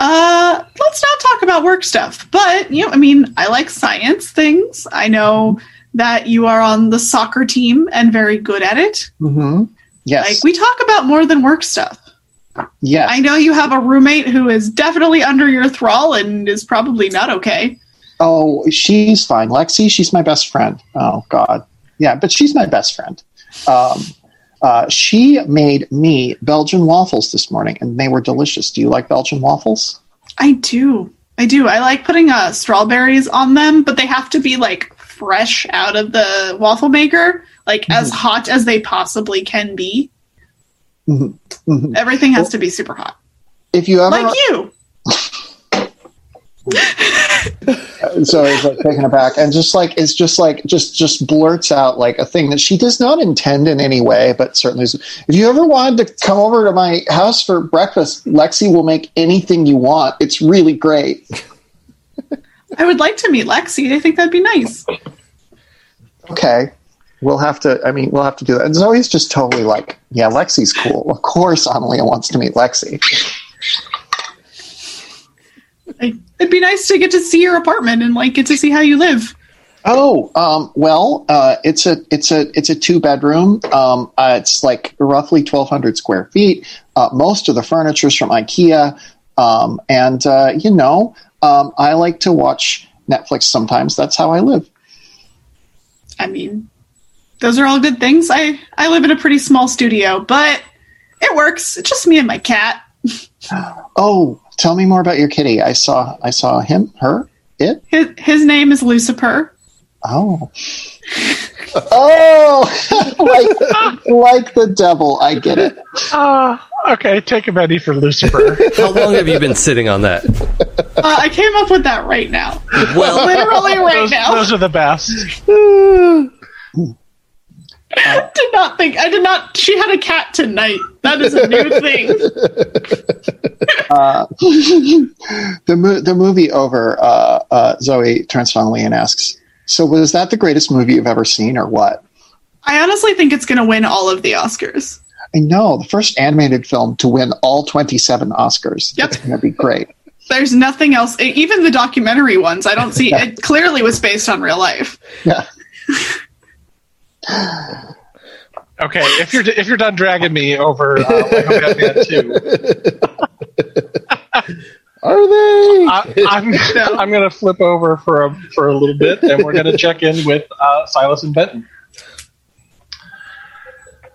Uh, let's not talk about work stuff. But, you know, I mean, I like science things. I know that you are on the soccer team and very good at it. Mm-hmm. Yes. Like, we talk about more than work stuff. yes. I know you have a roommate who is definitely under your thrall and is probably not okay. Oh, she's fine. Lexi, she's my best friend. Oh God, yeah, but she's my best friend. Um, uh, she made me Belgian waffles this morning, and they were delicious. Do you like Belgian waffles? I do. I do. I like putting uh, strawberries on them, but they have to be like fresh out of the waffle maker, like as hot as they possibly can be. Mhm. Mhm. Everything has to be super hot. If you ever, Like you. so it's like taken aback, and just like it's just like just just blurts out like a thing that she does not intend in any way, but certainly. Is, if you ever wanted to come over to my house for breakfast, Lexi will make anything you want. It's really great. I would like to meet Lexi. I think that'd be nice. okay, we'll have to. I mean, we'll have to do that. And Zoe's just totally like, yeah, Lexi's cool. Of course, Amelia wants to meet Lexi. It'd be nice to get to see your apartment and like get to see how you live. Oh, um, well, uh, it's a it's a it's a two bedroom. Um, uh, it's like roughly twelve hundred square feet. Uh, most of the furniture's from IKEA, um, and uh, you know, um, I like to watch Netflix sometimes. That's how I live. I mean, those are all good things. I I live in a pretty small studio, but it works. It's just me and my cat. Oh, tell me more about your kitty. I saw I saw him, her, it. His, his name is Lucifer. Oh. Oh, like, like the devil. I get it. Uh, okay, take a Benny for Lucifer. How long have you been sitting on that? Uh, I came up with that right now. Well, Literally right those, now. those are the best. did not think. I did not. She had a cat tonight. That is a new thing. Uh, the mo- the movie over. Uh, uh, Zoe turns to finally and asks, "So was that the greatest movie you've ever seen, or what?" I honestly think it's going to win all of the Oscars. I know the first animated film to win all twenty seven Oscars. Yep. It's going to be great. There's nothing else. Even the documentary ones, I don't see. It clearly was based on real life. Yeah. Okay, if you're if you're done dragging me over uh, Batman Two, Are they? I, I'm I'm going to flip over for a for a little bit, and we're going to check in with uh, Silas and Benton.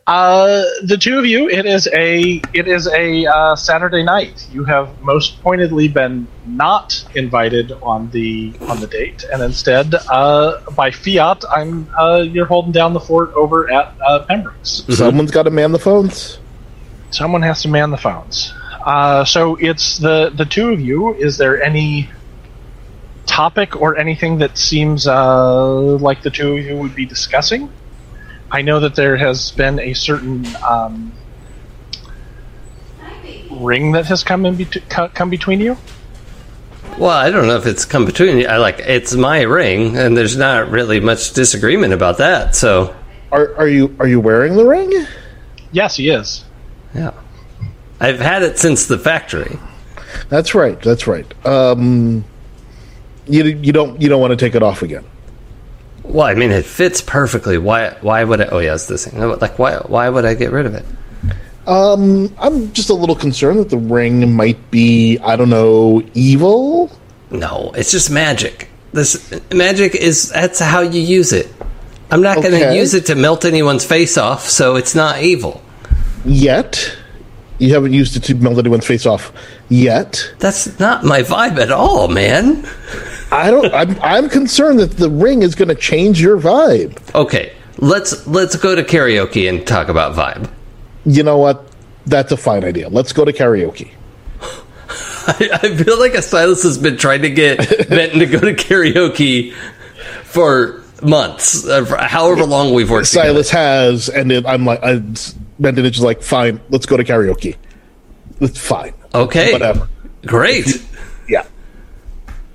Uh, the two of you, it is a it is a uh, Saturday night. You have most pointedly been not invited on the on the date, and instead, uh, by fiat, I'm uh, you're holding down the fort over at uh, Pembroke's. Someone's got to man the phones. Someone has to man the phones. Uh, so it's the the two of you. Is there any topic or anything that seems uh, like the two of you would be discussing? I know that there has been a certain um, ring that has come in bet- co- come between you. well, I don't know if it's come between you. I like it's my ring, and there's not really much disagreement about that. So, Are are you are you wearing the ring? Yes, he is. yeah, I've had it since the factory. That's right. That's right. Um, you you don't you don't want to take it off again. Well, I mean, it fits perfectly. Why? Why would I? Oh, yeah, it's this thing. Like, why? Why would I get rid of it? Um, I'm just a little concerned that the ring might be I don't know evil. No, it's just magic. This magic is that's how you use it. I'm not going to use it to melt anyone's face off, so it's not evil. Yet, you haven't used it to melt anyone's face off yet. That's not my vibe at all, man. I don't. I'm I'm concerned that the ring is going to change your vibe. Okay, let's let's go to karaoke and talk about vibe. You know what? That's a fine idea. Let's go to karaoke. I, I feel like Silas has been trying to get Benton to go to karaoke for months, uh, for however long we've worked. together. Silas has, and it, I'm like, I, Benton is just like, fine, let's go to karaoke. It's fine. Okay, Whatever. Great. Yeah.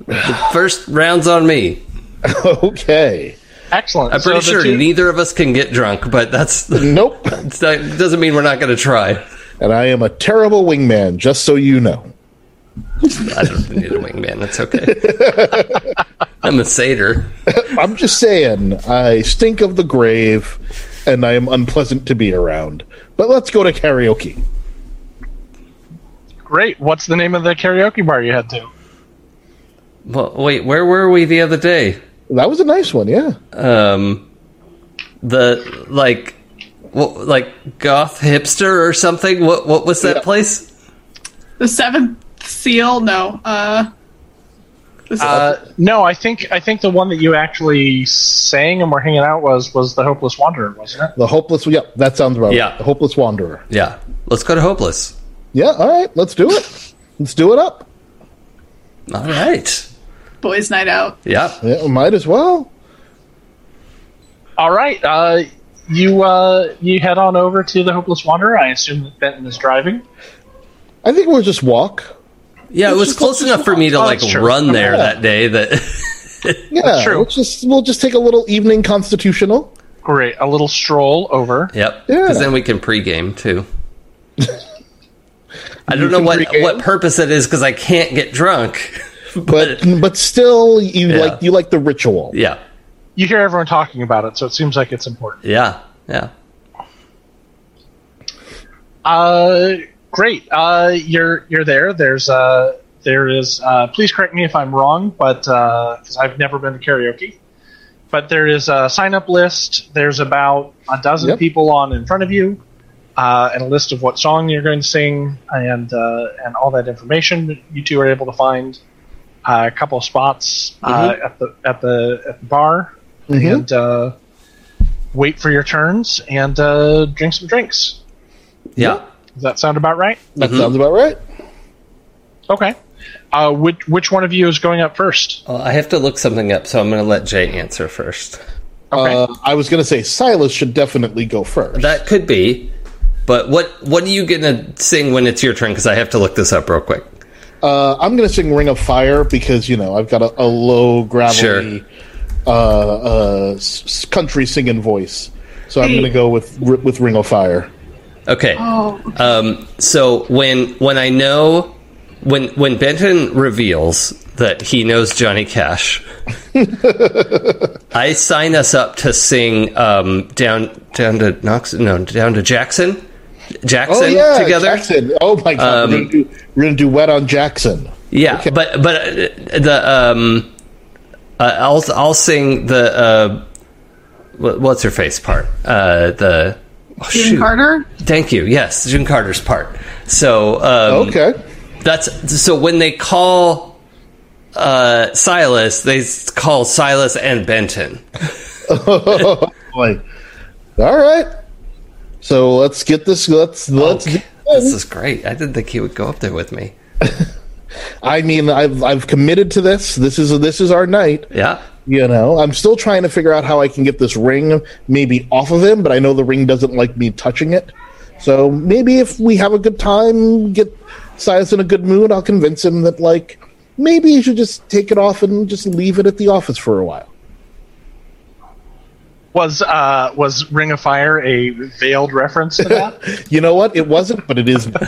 The First round's on me. okay. Excellent. I'm pretty So sure two- neither of us can get drunk, but that's Nope. it's not, doesn't mean we're not going to try. and I am a terrible wingman, just so you know. I don't need a wingman. That's okay. I'm a satyr. I'm just saying, I stink of the grave, and I am unpleasant to be around. But let's go to karaoke. Great. What's the name of the karaoke bar you had to? Well, wait, where were we the other day? That was a nice one, yeah. Um, the like, what, like goth hipster or something. What what was that Yeah. place? The seventh seal? No. Uh, the Uh, no, I think I think the one that you actually sang and were hanging out was was the Hopeless Wanderer, wasn't it? The hopeless, yeah, that sounds about Yeah. The hopeless wanderer. Yeah, let's go to Hopeless. Yeah, all right, let's do it. Let's do it up. All right. boys' night out. Yeah. Yeah, might as well. All right. Uh, you uh, you head on over to the Hopeless Wanderer. I assume that Benton is driving. I think we'll just walk. Yeah, it was close enough for me to Oh, like that's true. run there Yeah. that day. That Yeah, true. We'll just we'll just take a little evening constitutional. Great. A little stroll over. yep. Yeah. Because then we can pregame too. I don't know can what pregame? what purpose it is because I can't get drunk. But but still, you Yeah. like you like the ritual. Yeah. You hear everyone talking about it, so it seems like it's important. Yeah. Yeah. Uh, great. Uh, you're you're there. There's uh, there is. Uh, please correct me if I'm wrong, but because I've never been to karaoke, but there is a sign up list. There's about a dozen Yep. people on in front of you, uh, and a list of what song you're going to sing, and uh, and all that information. You two are able to find uh, a couple of spots uh, at the at the at the bar. and uh, wait for your turns and uh, drink some drinks. Yeah. Does that sound about right? That sounds about right. Okay. Uh, which which one of you is going up first? Well, I have to look something up, so I'm going to let Jay answer first. Okay. Uh, I was going to say Silas should definitely go first. That could be, but what what are you going to sing when it's your turn? Because I have to look this up real quick. Uh, I'm going to sing Ring of Fire because, you know, I've got a, a low, gravelly uh, uh, s- s- country singing voice. So I'm going to go with with Ring of Fire. Okay. Oh, Um, so when when I know when when Benton reveals that he knows Johnny Cash, I sign us up to sing um, down down to Knox no down to Jackson Jackson Oh, yeah, together. Jackson. Oh, my God. Um, we're going to do we're gonna do Wet on Jackson. Yeah, but but uh, the um, uh, I'll I'll sing the uh, what, what's her face part uh, the oh, June shoot. Carter. Thank you. Yes, June Carter's part. So um, Okay. that's so when they call uh, Silas, they call Silas and Benton. Boy. All right. So let's get this. Let's let's. Okay. This is great. I didn't think he would go up there with me. I mean, I've I've committed to this. This is this is our night. Yeah. You know, I'm still trying to figure out how I can get this ring maybe off of him, but I know the ring doesn't like me touching it. So maybe if we have a good time, get Silas in a good mood, I'll convince him that like maybe he should just take it off and just leave it at the office for a while. Was uh, was Ring of Fire a veiled reference to that? You know what? It wasn't, but it is.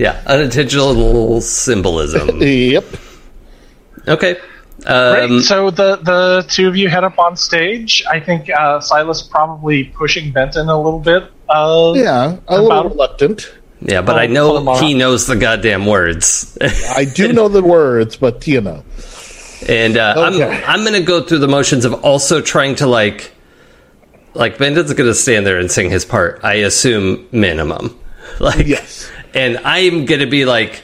Yeah. Unintentional symbolism. yep. Okay. Great. Um, So the the two of you head up on stage. I think uh, Silas probably pushing Benton a little bit. Uh, Yeah, a About- little reluctant. yeah, but I know he up. knows the goddamn words. I do know the words, but you know. And uh, Okay. I'm I'm gonna go through the motions of also trying to like like Benton's gonna stand there and sing his part. I assume minimum, like Yes. and I'm gonna be like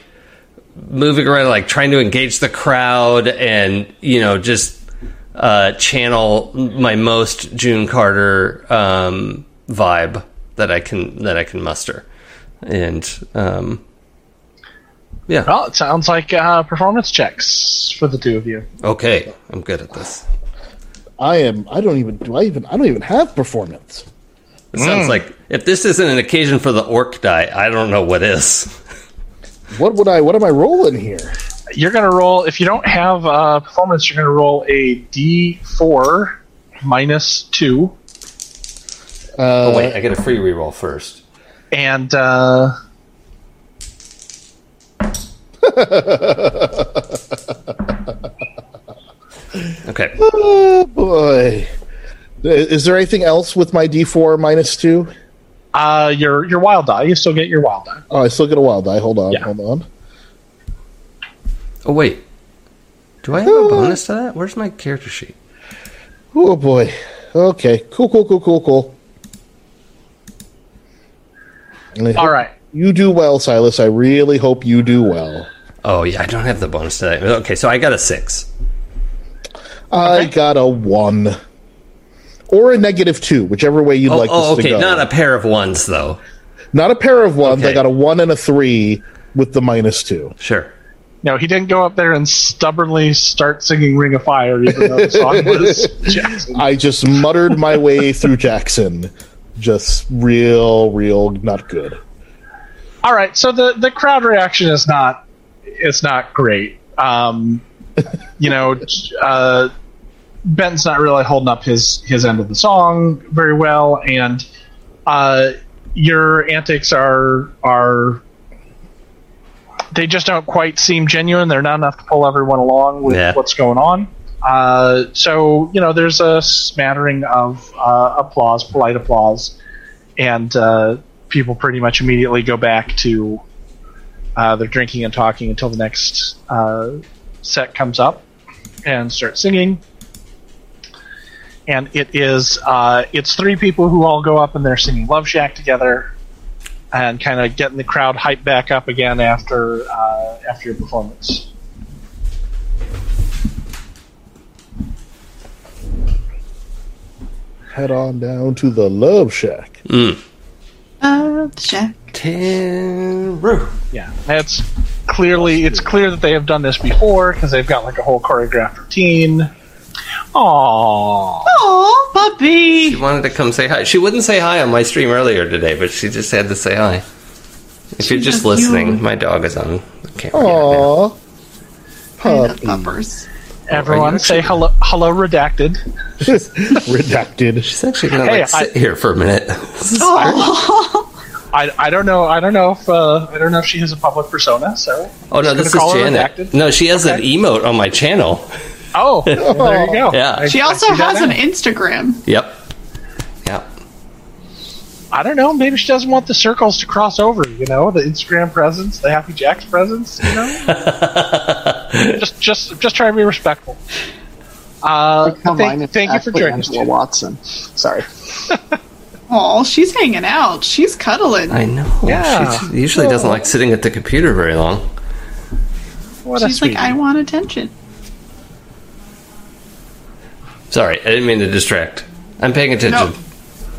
moving around, like trying to engage the crowd and you know just uh, channel my most June Carter um, vibe that I can that I can muster, and um, yeah, Well, it sounds like uh, performance checks for the two of you. okay, I'm good at this. I am. I don't even. Do I even? I don't even have performance. It sounds like if this isn't an occasion for the orc die, I don't know what is. What would I? What am I rolling here? You're going to roll, if you don't have uh, performance, you're going to roll a d4 minus 2. Uh, Oh wait, I get a free reroll first. And uh, Okay. Oh boy. Is there anything else with my D4 minus two? Uh, your, your wild die, you still get your wild die. Oh, I still get a wild die. Hold on. Yeah. Hold on. Oh wait, do I have a bonus to that? Where's my character sheet? Oh boy. Okay. Cool. Cool. Cool. Cool. Cool. And I All hope right. You do well, Silas. I really hope you do well. Oh yeah, I don't have the bonus today. Okay, so I got a six. I Okay. got a one. Or a negative two, whichever way you'd Oh, like oh this to okay, go. not a pair of ones though. Not a pair of ones. I got a one and a three with the minus two. Sure. No, he didn't go up there and stubbornly start singing Ring of Fire, even though the song was Jackson. I just muttered my way through Jackson. Just real, real not good. All right, so the the crowd reaction is not it's not great. Um, you know, uh, Ben's not really holding up his his end of the song very well, and uh, your antics are are they just don't quite seem genuine. They're not enough to pull everyone along with Yeah. what's going on. Uh, so you know, there's a smattering of uh, applause, polite applause, and uh, people pretty much immediately go back to uh, their drinking and talking until the next uh, set comes up and start singing. And it is uh, it's three people who all go up and they're singing Love Shack together, and kind of getting the crowd hyped back up again after uh, after your performance. head on down to the Love Shack. Uh, check. Tenru. Yeah, that's clearly it's clear that they have done this before because they've got like a whole choreographed routine. Aww. Oh, puppy. She wanted to come say hi. She wouldn't say hi on my stream earlier today, but she just had to say hi. If you're just just you. listening, my dog is on the camera. Aww. Puppy. puppers. Everyone you say hello, hello, redacted. Redacted. She's actually gonna Hey, like sit here for a minute. Oh, I, I don't know I don't know if uh, I don't know if she has a public persona. So oh no, this is gonna Janet. No, she has an emote on my channel. Oh, there you go. Yeah. I- she also has an. Instagram. Yep. Yeah. I don't know. Maybe she doesn't want the circles to cross over. You know, the Instagram presence, the Happy Jacks presence. You know, just just just try to be respectful. Uh, How thank, mine thank you for actually joining us. Angela Watson. Sorry. Oh, she's hanging out. She's cuddling. I know. Yeah. She usually doesn't like sitting at the computer very long. What She's like. I want attention. Sorry, I didn't mean to distract. I'm paying attention.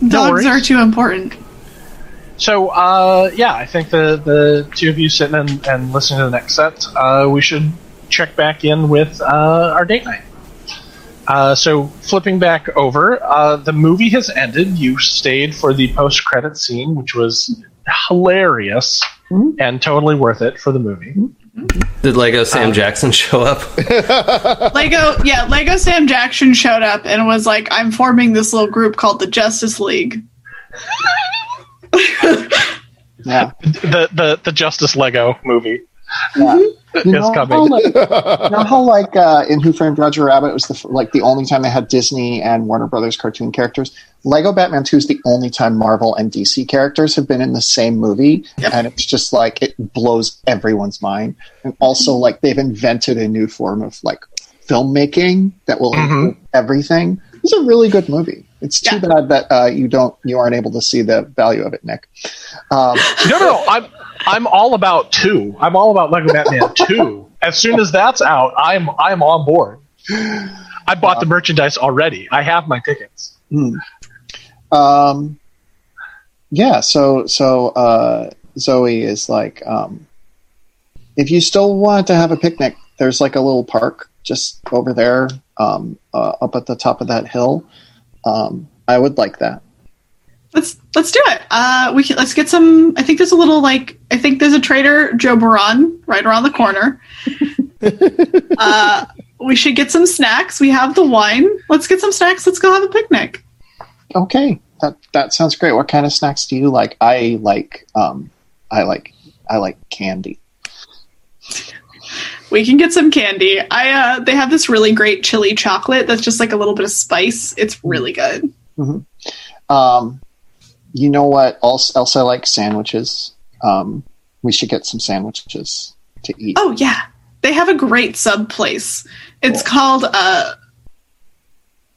No. Dogs are too important. So, uh, yeah, I think the, the two of you sitting and, and listening to the next set, uh, we should check back in with uh, our date night. Uh, so, flipping back over, uh, the movie has ended. You stayed for the post credit scene, which was hilarious and totally worth it for the movie. Did Lego Sam uh. Jackson show up? Lego, yeah, Lego Sam Jackson showed up and was like, I'm forming this little group called the Justice League. Yeah. The, the, the Justice Lego movie yeah. You is know, how, coming. like, you know how like uh, in Who Framed Roger Rabbit was the like the only time they had Disney and Warner Brothers cartoon characters. Lego Batman Two is the only time Marvel and DC characters have been in the same movie, and it's just like it blows everyone's mind. And also, like they've invented a new form of like filmmaking that will Mhm. everything. It's a really good movie. It's too Yeah. bad that uh, you don't you aren't able to see the value of it, Nick. Um, No, no, no. I'm I'm all about two. I'm all about Lego Batman two. As soon as that's out, I'm I'm on board. I bought the merchandise already. I have my tickets. um, yeah, so so uh, Zoe is like, um, if you still want to have a picnic, there's like a little park just over there, um, uh, up at the top of that hill. Um, I would like that. Let's let's do it. Uh, we can, let's get some. I think there's a little like I think there's a Trader Joe Baron right around the corner. uh, we should get some snacks. We have the wine. Let's get some snacks. Let's go have a picnic. Okay, that that sounds great. What kind of snacks do you like? I like um, I like I like candy. We can get some candy. I uh, they have this really great chili chocolate that's just like a little bit of spice. It's really good. Um, you know what else? Else I like sandwiches. Um, we should get some sandwiches to eat. Oh yeah, they have a great sub place. It's called uh,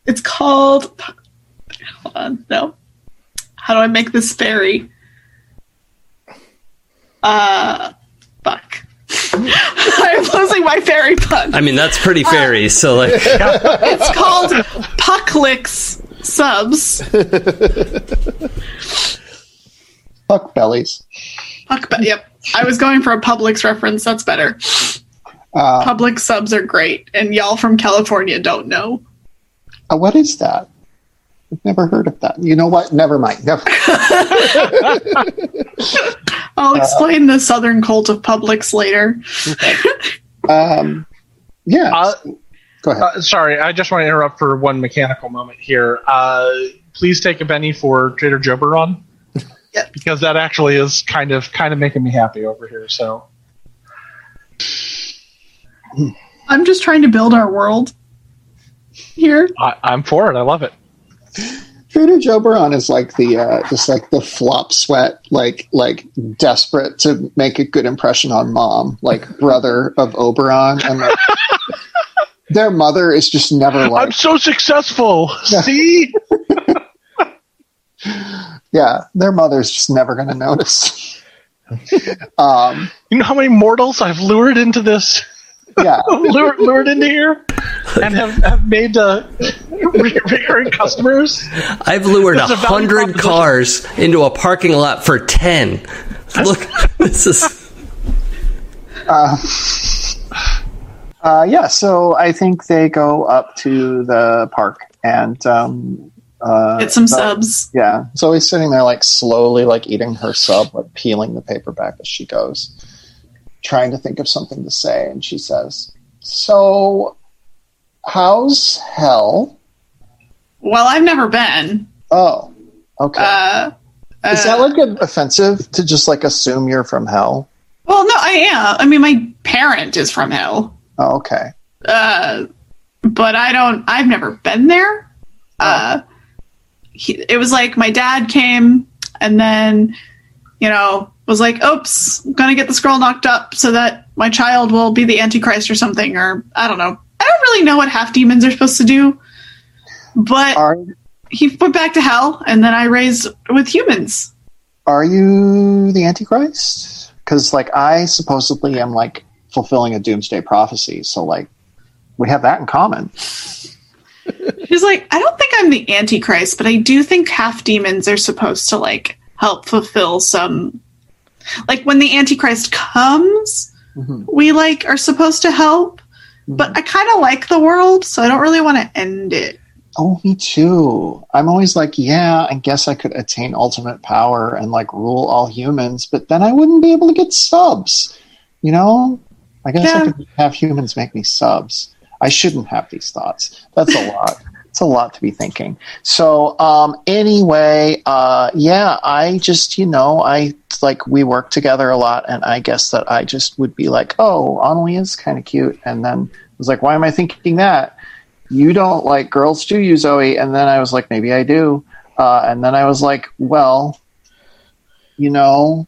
it's called. Hold on, no. How do I make this fairy? Uh, fuck. I'm losing my fairy pun. I mean, that's pretty fairy. So like, It's called Pucklix subs. Fuck bellies. Puck, yep. I was going for a Publix reference. That's better. Uh, Publix subs are great, and y'all from California don't know. uh, what is that? I've never heard of that. You know what? Never mind. Never. I'll explain the Southern cult of Publix later. Um, yeah. Uh, Go ahead. Uh, sorry, I just want to interrupt for one mechanical moment here. Uh, please take a Benny for Trader Joe Baron. Yep. Because that actually is kind of kind of making me happy over here. So I'm just trying to build our world here. I, I'm for it. I love it. Trader Joe Baron is like the uh, just like the flop sweat, like like desperate to make a good impression on mom, like brother of Oberon, and like, their mother is just never like I'm so successful. See, yeah, their mother's just never going to notice. um, you know how many mortals I've lured into this Yeah. lured, lured into here and have, have made uh, re- recurring customers. I've lured a It's a value hundred cars into a parking lot for ten. Look, this is Uh, yeah, so I think they go up to the park and um, uh, Get some so- subs. Yeah, Zoe's sitting there like slowly, like eating her sub, like peeling the paper back as she goes, trying to think of something to say, and she says, "So, how's hell? Well, I've never been. Oh, okay. Uh, Is that like offensive to just like assume you're from hell? well, no, I am. I mean, my parent is from hell. Oh, okay. uh, but I don't. I've never been there. Uh, he, it was like my dad came and then, you know, was like, "Oops, I'm gonna get the scroll knocked up so that my child will be the Antichrist or something." Or I don't know. I don't really know what half demons are supposed to do, but Are he went back to hell, and then I raised with humans. are you the Antichrist? Because like I supposedly am like fulfilling a doomsday prophecy, so like we have that in common. He's like, I don't think I'm the Antichrist, but I do think half demons are supposed to like help fulfill some. Like when the Antichrist comes, Mhm. we like are supposed to help. But I kind of like the world, so I don't really want to end it. Oh, me too. I'm always like, yeah, I guess I could attain ultimate power and like rule all humans, but then I wouldn't be able to get subs. You know? I guess I Yeah. could have humans make me subs. I shouldn't have these thoughts. That's a lot. It's a lot to be thinking. So, um, anyway, uh, yeah, I just, you know, I like we work together a lot, and I guess that I just would be like, oh, Annalie is kind of cute, and then I was like, why am I thinking that? You don't like girls, do you, Zoe? And then I was like, maybe I do. Uh, and then I was like, well, you know,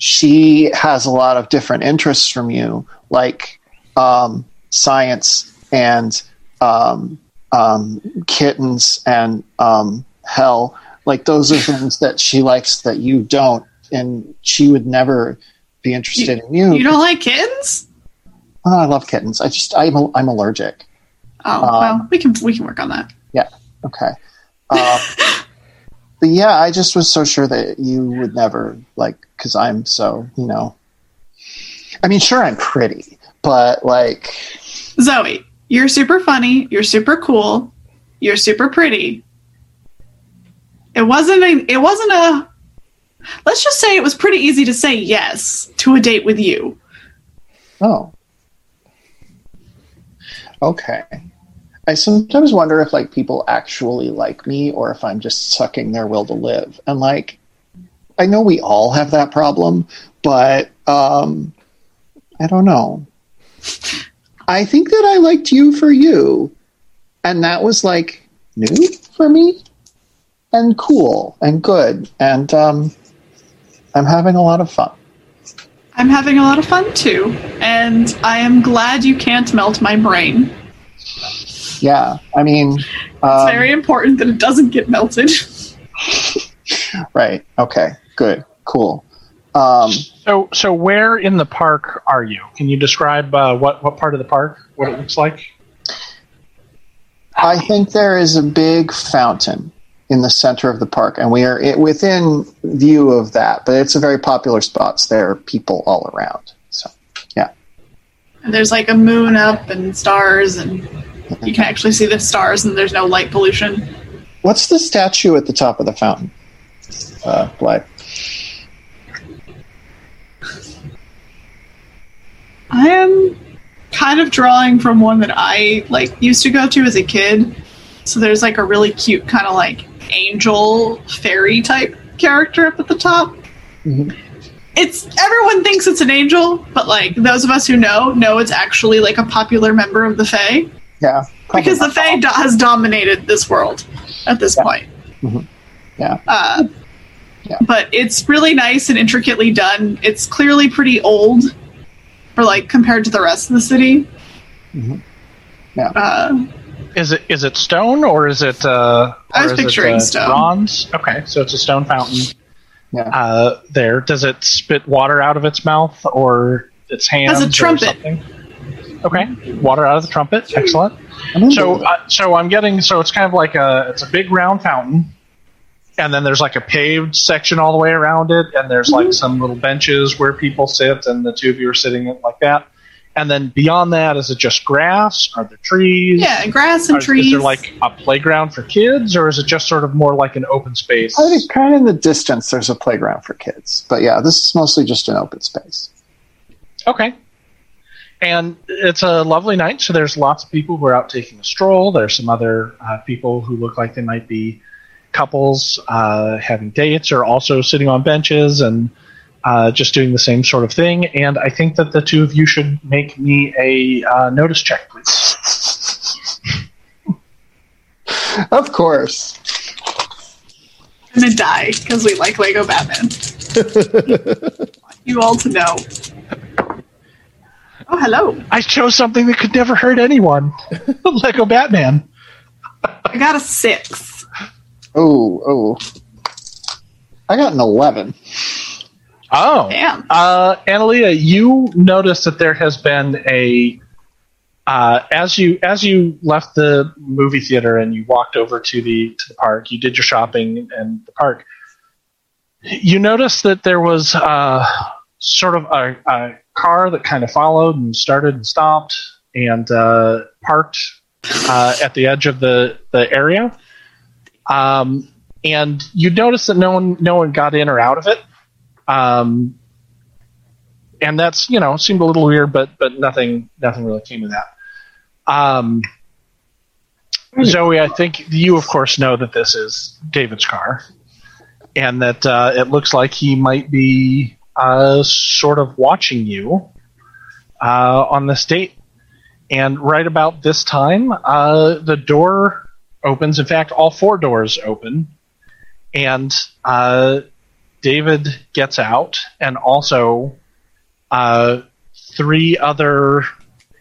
she has a lot of different interests from you, like um, science and um, um, kittens and um, hell. Like those are things that she likes that you don't, and she would never be interested in you. You don't like kittens? Oh, I love kittens. I just I'm I'm allergic. Oh Um, well, we can we can work on that. Yeah. Okay. Um, but yeah, I just was so sure that you would never like because I'm so you know. I mean, sure, I'm pretty, but like, Zoe, you're super funny. You're super cool. You're super pretty. It wasn't a. It wasn't a. Let's just say it was pretty easy to say yes to a date with you. oh, okay. I sometimes wonder if like people actually like me or if I'm just sucking their will to live. And like, I know we all have that problem, but um, I don't know. I think that I liked you for you, and that was like new for me, and cool and good, and um, I'm having a lot of fun. I'm having a lot of fun too, and I am glad you can't melt my brain. Yeah, I mean, It's um, very important that it doesn't get melted. right? Okay, good, cool. Um, So, so where in the park are you? Can you describe uh, what what part of the park? What it looks like? I think there is a big fountain in the center of the park, and we are i- within view of that. But it's a very popular spot. So there are people all around. So yeah. And there's like a moon up and stars, and you can actually see the stars, and there's no light pollution. What's the statue at the top of the fountain? Uh, Blythe. I am kind of drawing from one that I like used to go to as a kid. So there's like a really cute kind of like angel fairy type character up at the top. Mhm. It's everyone thinks it's an angel, but like those of us who know know it's actually like a popular member of the Fae Yeah, because the not. Fae do- has dominated this world at this Yeah. point. Mhm. Yeah. Uh, Yeah. But it's really nice and intricately done. It's clearly pretty old, for like compared to the rest of the city. Mhm. Yeah. Uh, Is it is it stone or is it? Uh, I was or is it, picturing uh, stone. Bronze. Okay, so it's a stone fountain. Yeah. Uh, there. Does it spit water out of its mouth or its hands? Has a or trumpet. Okay, water out of the trumpet. Excellent. So, uh, so I'm getting so it's kind of like a it's a big round fountain, and then there's like a paved section all the way around it, and there's like some little benches where people sit, and the two of you are sitting like that. And then beyond that, is it just grass? Are there trees? Yeah, grass and Are- trees. Is there like a playground for kids, or is it just sort of more like an open space? I think kind of in the distance, there's a playground for kids. But yeah, this is mostly just an open space. Okay. And it's a lovely night, so there's lots of people who are out taking a stroll. There's some other uh, people who look like they might be couples uh, having dates or also sitting on benches and uh, just doing the same sort of thing. And I think that the two of you should make me a uh, notice check, please. Of course. I'm gonna die because we like Lego Batman. you all to know. Oh, hello. I chose something that could never hurt anyone Lego Batman. I got a six. Oh, oh. I got an 11. Oh. Damn. Uh, Analia, you notice that there has been a uh, as you as you left the movie theater and you walked over to the to the park, you did your shopping and the park. You noticed that there was uh, sort of a, a car that kind of followed and started and stopped and uh, parked uh, at the edge of the the area. Um, and you notice that no one no one got in or out of it. Um, and that's you know seemed a little weird, but but nothing nothing really came of that. Um, Zoe, I think you of course know that this is David's car, and that uh, it looks like he might be uh, sort of watching you uh, on this date. And right about this time, uh, the door opens. In fact, all four doors open, and uh, David gets out, and also uh, three other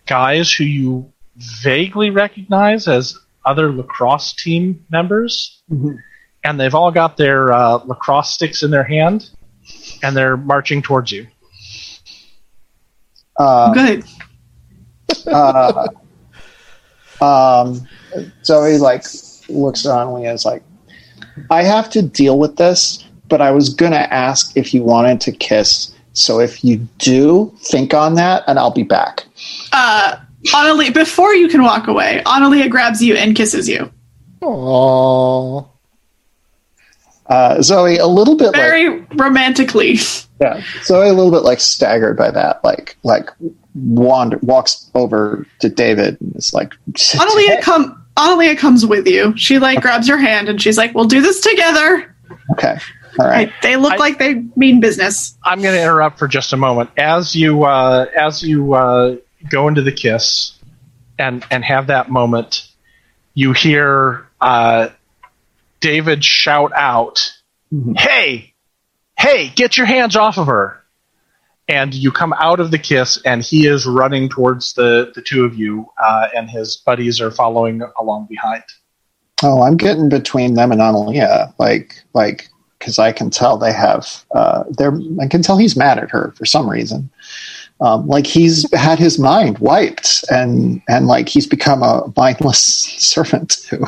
guys who you vaguely recognize as other lacrosse team members, and they've all got their uh, lacrosse sticks in their hand, and they're marching towards you. Uh, Good. uh, um, Zoe like looks on me as like, I have to deal with this, but I was gonna ask if you wanted to kiss. So if you do, think on that, and I'll be back. Uh, Annalia, before you can walk away, Analia grabs you and kisses you. Aww. Uh, Zoe a little bit like Very romantically. yeah, Zoe a little bit like staggered by that, like like wander walks over to David and is like, Analia come Analia comes with you. She like grabs your hand and she's like, "We'll do this together." okay, all right, They look I- like they mean business. I'm going to interrupt for just a moment. As you uh, as you uh, go into the kiss and and have that moment, you hear uh, David shout out, "Hey, hey, get your hands off of her!" And you come out of the kiss, and he is running towards the the two of you, uh, and his buddies are following along behind. Oh, I'm getting between them and Analia, like like because I can tell they have uh, they're I can tell he's mad at her for some reason. Um, like he's had his mind wiped, and and like he's become a mindless servant who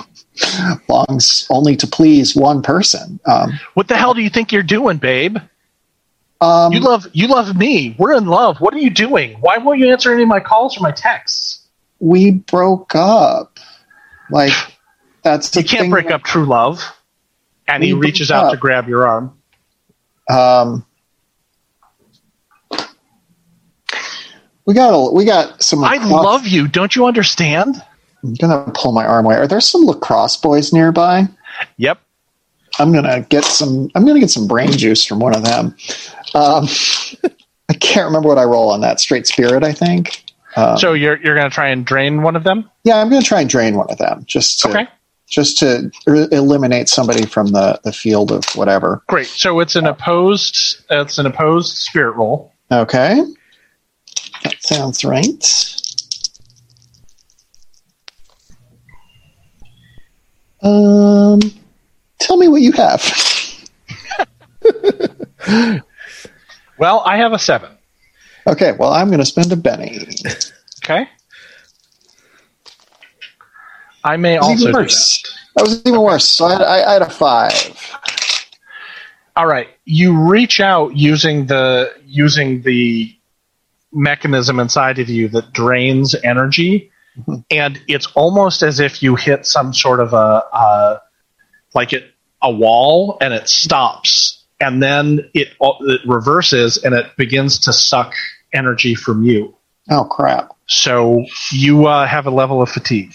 longs only to please one person. Um, What the hell do you think you're doing, babe? um, You love you love me. We're in love. What are you doing? Why won't you answer any of my calls or my texts? we broke up. Like that's You can't break up true love. And he reaches out up. to grab your arm. Um, we got a, we got some. I love you. Don't you understand? I'm gonna pull my arm away. Are there some lacrosse boys nearby? Yep. I'm gonna get some. I'm gonna get some brain juice from one of them. Um, I can't remember what I roll on that. Straight spirit, I think. Um, So you're you're gonna try and drain one of them? yeah, I'm gonna try and drain one of them just to Okay. just to eliminate somebody from the the field of whatever. Great. So it's an opposed it's an opposed spirit roll. Okay, that sounds right. Um, tell me what you have. well, I have a seven. Okay, well, I'm going to spend a penny. Okay. I may also. Worse. That. that. was even okay. worse. So I I, I had a five. All right, you reach out using the using the mechanism inside of you that drains energy and it's almost as if you hit some sort of a, a like it a wall, and it stops, and then it it reverses, and it begins to suck energy from you. Oh crap! So you uh, have a level of fatigue.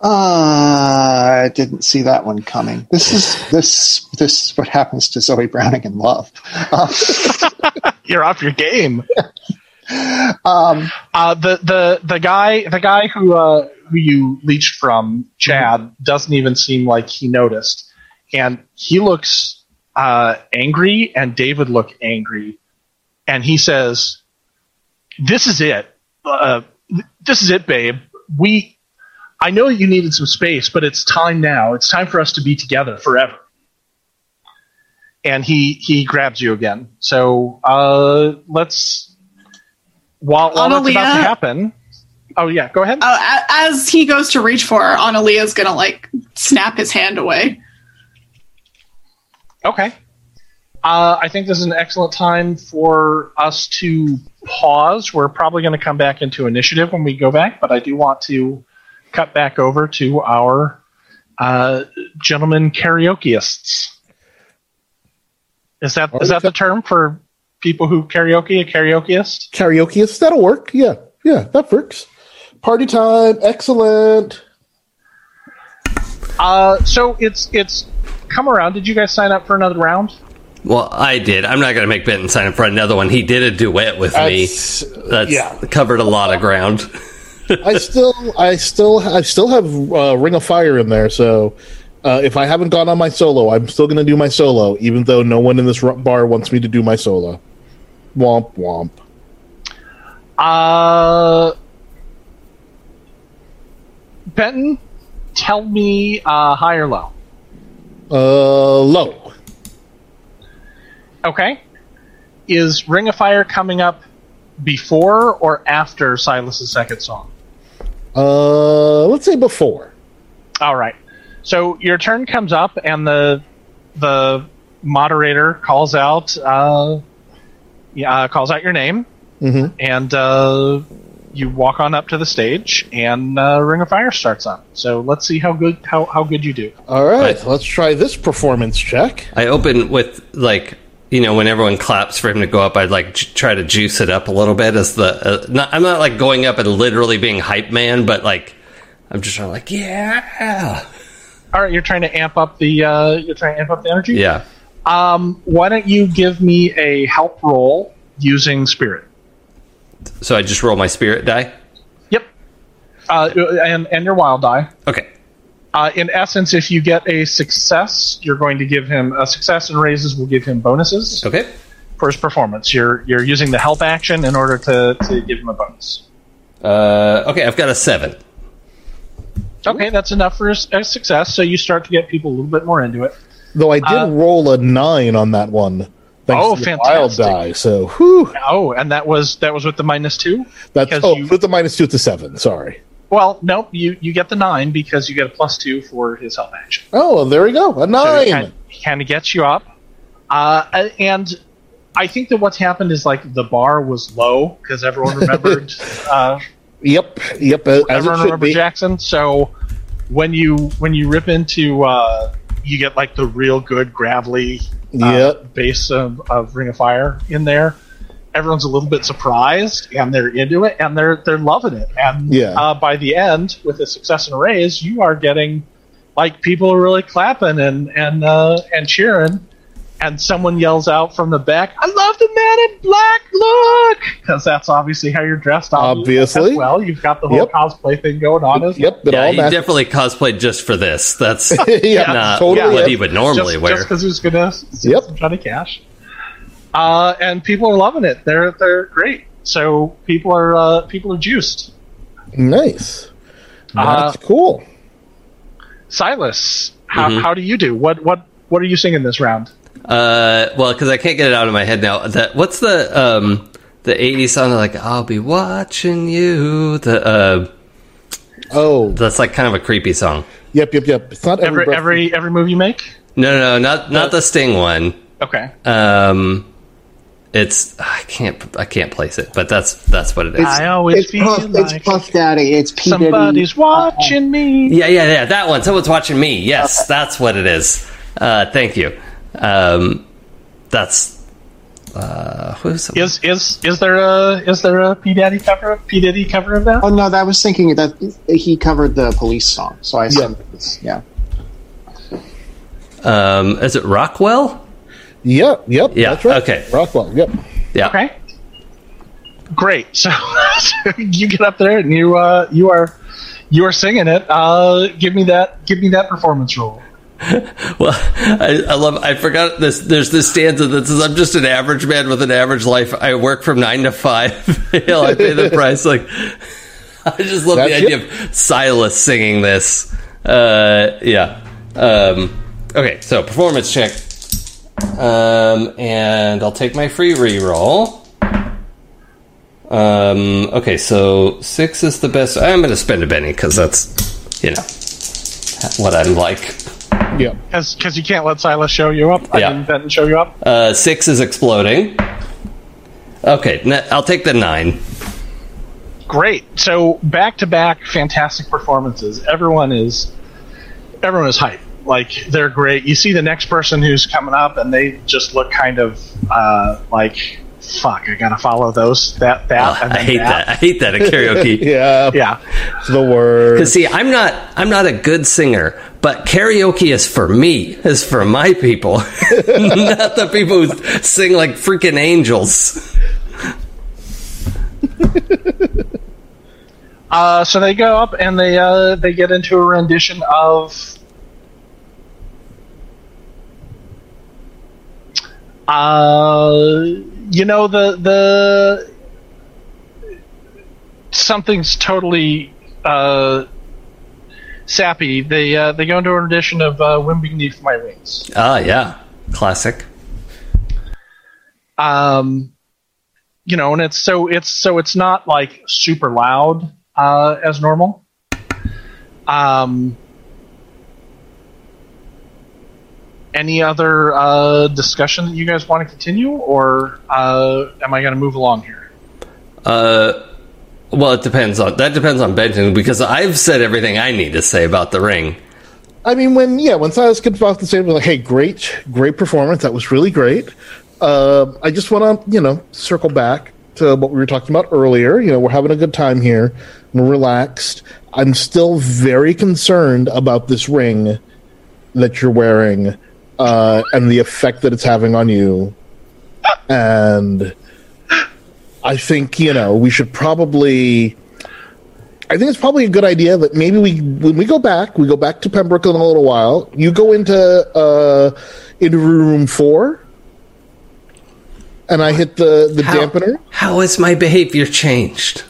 Uh, I didn't see that one coming. This is this this is what happens to Zoe Browning in love. Uh, You're off your game. um, Uh, the the the guy the guy who uh, who you leached from Chad doesn't even seem like he noticed, and he looks uh, angry, and David look angry, and he says, "This is it. Uh, this is it, babe. We." I know you needed some space, but it's time now. It's time for us to be together forever. And he he grabs you again. So uh, let's while, while that's about to happen. Oh yeah, go ahead. Oh, a- as he goes to reach for her, Annalia's gonna like snap his hand away. Okay. Uh, I think this is an excellent time for us to pause. We're probably going to come back into initiative when we go back, but I do want to cut back over to our uh, gentlemen karaokeists. Is that is that the term for people who karaoke? A karaokeist? Karaoke, that'll work. Yeah, yeah, that works. Party time, excellent. Uh, so it's it's come around. Did you guys sign up for another round? Well, I did. I'm not going to make Benton sign up for another one. He did a duet with me. That's- That's yeah. covered a lot of ground. I still, I still, I still have uh, Ring of Fire in there. So uh, if I haven't gone on my solo, I'm still going to do my solo, even though no one in this ru- bar wants me to do my solo. Womp womp. Uh, Benton, tell me uh, high or low. Uh, low. Okay. Is Ring of Fire coming up before or after Silas's second song? Uh, let's say before. All right. So your turn comes up, and the the moderator calls out uh, uh, calls out your name, Mhm. and uh, you walk on up to the stage, and uh, Ring of Fire starts on. So let's see how good how, how good you do. All right, Right. let's try this performance check. I open with like you know when everyone claps for him to go up, I'd like j- try to juice it up a little bit as the. Uh, not, I'm not like going up and literally being hype man, but like I'm just trying to like yeah, All right, you're trying to amp up the uh, you're trying to amp up the energy. yeah. Um, why don't you give me a help roll using spirit? So I just roll my spirit die. Yep. Uh, and and your wild die. Okay. Uh, in essence, if you get a success, you're going to give him a success and raises will give him bonuses Okay. for his performance. You're you're using the help action in order to, to give him a bonus. Uh, okay, I've got a seven. Okay, that's enough for a success. So you start to get people a little bit more into it. Though I did Uh, roll a nine on that one. Oh, the wild fantastic. die. So, whew, Oh, and that was that was with the minus two. that's oh, you- with the minus two to seven. Sorry. Well, nope. You you get the nine because you get a plus two for his help action. Oh, there we go. A nine. he kind, he kind of gets you up. Uh, and I think that what's happened is like the bar was low because everyone remembered uh, Yep, yep. uh, everyone remembered be. Jackson. So when you when you rip into uh, you get like the real good gravelly uh, Yep. base of, of Ring of Fire in there. Everyone's a little bit surprised and they're into it and they're they're loving it. And Yeah. uh, by the end, with a success and a raise, you are getting like people are really clapping and and uh, and cheering. And someone yells out from the back, "I love the man in black look!" Because that's obviously how you're dressed. Obviously. as well. You've got the whole Yep. cosplay thing going on. as Yep. It Yeah, he matches. definitely cosplayed just for this. That's yeah, not totally. what is. he would normally just, wear. Just because he's gonna see Yep. some Johnny Cash. Uh, and people are loving it. They're they're great. So people are uh, people are juiced. Nice. Uh, That's cool. Silas, how, Mhm. how do you do? What what what are you singing this round? Uh, well, because I can't get it out of my head now. That what's the um the '80s song? Like I'll be watching you. The uh, Oh, That's like kind of a creepy song. yep, yep, yep. It's not every Every breath- every every move you make. No, no, no, not not the Sting one. Okay. Um, it's I can't I can't place it, but that's that's what it is. I always It's feel Puff, like it's Puff Daddy. It's P Diddy. somebody's watching me. Yeah, yeah, yeah. That one. Someone's watching me. Yes, that's what it is. Uh, thank you. Um, that's uh, who's Is is is there a is there a P Daddy cover P Diddy cover of that? Oh no, that was thinking that he covered the police song. So I assumed Yeah. it yeah. um, is it Rockwell? Yep, yep. Yeah, That's right. okay. Rockwell. Yep. Yeah. Okay. Great. So you get up there and you uh you are you are singing it. Uh give me that give me that performance roll. Well, I, I love. I forgot this. There's this stanza that says, "I'm just an average man with an average life. I work from nine to five. Hell, I pay the price." Like, I just love the idea it. of Silas singing this. Uh, yeah. Um, okay, so performance check, um, and I'll take my free reroll. Um, okay, so six is the best. I'm going to spend a penny because that's, you know, what I'm like. Yep. Because you can't let Silas show you up. I Yeah. mean, Benton show you up. Uh, six is exploding. Okay, I'll take the nine. Great. So back to back fantastic performances. Everyone is everyone is hype. Like they're great. You see the next person who's coming up and they just look kind of uh, like fuck, I gotta follow those that that Oh, and I then hate that. I hate that at karaoke. Yeah. Yeah. It's the word. Because see, I'm not I'm not a good singer, but karaoke is for me, is for my people, not the people who sing like freaking angels. Uh, so they go up and they uh, they get into a rendition of uh, you know the the something's totally uh, sappy. They uh, they go into an edition of uh, "Wind Beneath My Wings." Ah, yeah, classic. um you know and it's so it's so it's not like super loud uh as normal um any other uh discussion that you guys want to continue or uh am i going to move along here Uh, well, it depends on that depends on Benton because I've said everything I need to say about the ring. I mean, when yeah, when Silas comes off the stage, we're like, "Hey, great, great performance. That was really great." Uh, I just want to, you know, circle back to what we were talking about earlier. You know, we're having a good time here. We're relaxed. I'm still very concerned about this ring that you're wearing uh, and the effect that it's having on you. And I think you know we should probably. I think it's probably a good idea that maybe we, when we go back, we go back to Pembroke in a little while. You go into uh, into room four, and I hit the the How- dampener. How has my behavior changed?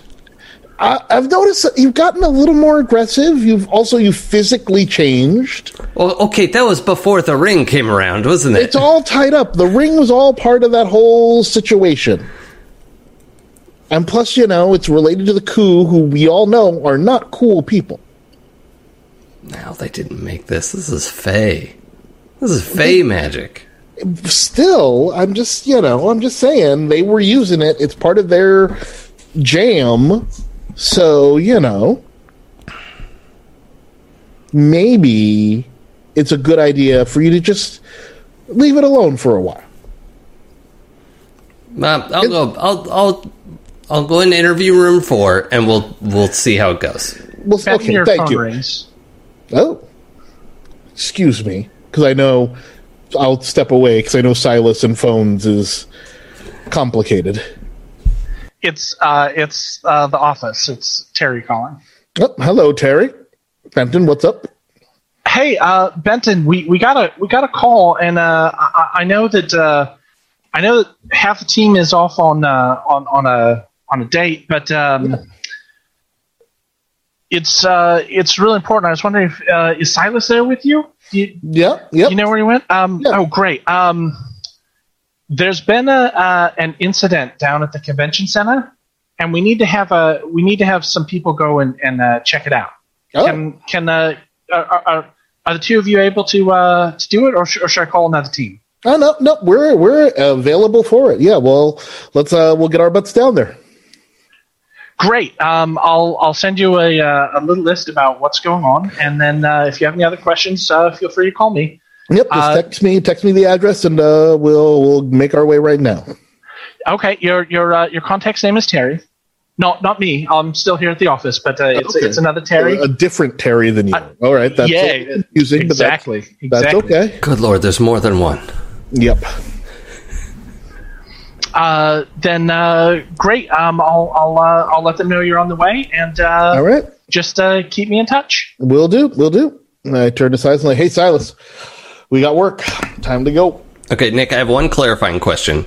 I, I've noticed that you've gotten a little more aggressive. You've also you physically changed. Well, okay, that was before the ring came around, wasn't it? It's all tied up. The ring was all part of that whole situation. And plus, you know, it's related to the coup, who we all know are not cool people. No, they didn't make this. This is Fey. This is Fey magic. still, I'm just, you know, I'm just saying they were using it. It's part of their jam. So, you know, maybe it's a good idea for you to just leave it alone for a while. Um, I'll go. I'll. I'll. I'll go in interview room four, and we'll we'll see how it goes. Well, Benton, okay, thank you. rings. Oh, excuse me, because I know I'll step away because I know Silas and phones is complicated. It's uh it's uh the office it's terry calling Oh, hello, Terry. Benton, what's up? Hey, uh, Benton, we, we got a we got a call, and uh, I, I know that uh, I know that half the team is off on uh, on on a on a date, but um, it's uh, it's really important. I was wondering if uh, is Silas there with you? You, Yeah, yep. you know where he went? Um, Yeah. Oh, great. Um, there's been a uh, an incident down at the convention center, and we need to have a we need to have some people go and and uh, check it out. Oh. Can can uh, are, are, are the two of you able to uh, to do it, or, sh- or should I call another team? Oh no, no, we're we're available for it. Yeah, well, let's uh, we'll get our butts down there. Great. Um, I'll I'll send you a uh, a little list about what's going on, and then uh, if you have any other questions, uh, feel free to call me. Yep, just Uh, text me, text me the address, and uh, we'll we'll make our way right now. Okay. Your your uh, your contact's name is Terry. No, not me. I'm still here at the office, but uh, it's Okay. it's another Terry. A different Terry than you. Uh, All right, that's yeah, a little confusing, but that's- exactly. That's, okay. Good lord, there's more than one. Yep. Uh, then uh, great. Um, I'll I'll uh, I'll let them know you're on the way, and uh, All right, just uh, keep me in touch. we'll do. We'll do. And I turn to Silas and like, hey, Silas, we got work. Time to go. Okay, Nick, I have one clarifying question.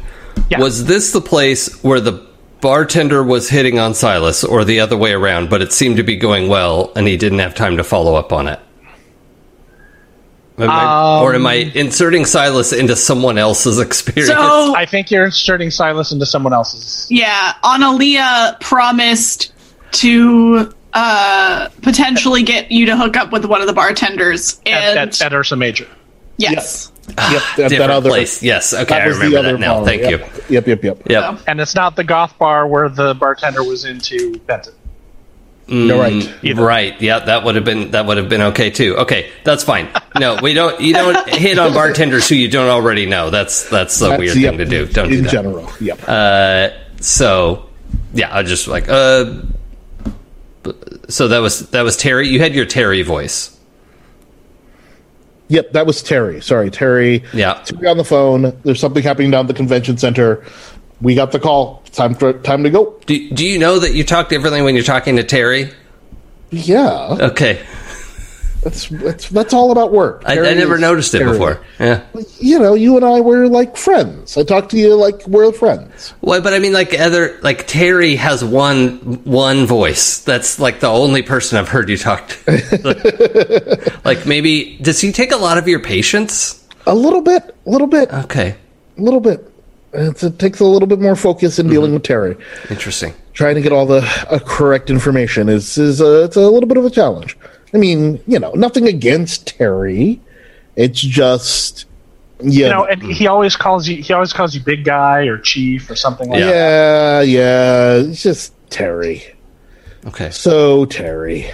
Yeah. Was this the place where the bartender was hitting on Silas, or the other way around, but it seemed to be going well and he didn't have time to follow up on it? Am I- or am I inserting Silas into someone else's experience? So I think you're inserting Silas into someone else's. yeah, Analia promised to uh potentially get you to hook up with one of the bartenders At, at, at Ursa Major. Yes Yep. That, Different that other place. Yes, okay, That I was the remember other that now. bar. Thank Yep. you. Yep. Yep. Yep. Yep. And it's not the goth bar where the bartender was into Benton. You're right. Either. Right. Yeah, that would have been that would have been okay too. Okay, that's fine. No, we don't. You don't hit on bartenders who you don't already know. That's that's a That's- weird yep, thing to do. Don't in do that. general. Yep. Uh, so yeah, I just like uh. So that was that was Terry. You had your Terry voice. Yep, that was Terry. Sorry, Terry. Yeah. Terry on the phone. There's something happening down at the convention center. We got the call. Time for time to go. Do Do you know that you talk differently when you're talking to Terry? Yeah, Okay, that's that's that's all about work. I, I never noticed it before. Yeah. You know, you and I were like friends. I talked to you like we're friends. Well, but I mean, like other, like Terry has one one voice. That's like the only person I've heard you talk to. like maybe does he take a lot of your patience? A little bit, a little bit, Okay, a little bit. It's, it takes a little bit more focus in Mm-hmm. dealing with Terry. interesting. Trying to get all the uh, correct information is is a, it's a little bit of a challenge. I mean, you know, nothing against Terry. It's just yeah, You know, and he always calls you. He always calls you big guy or chief or something like that. yeah, yeah. It's just Terry. Okay, So Terry.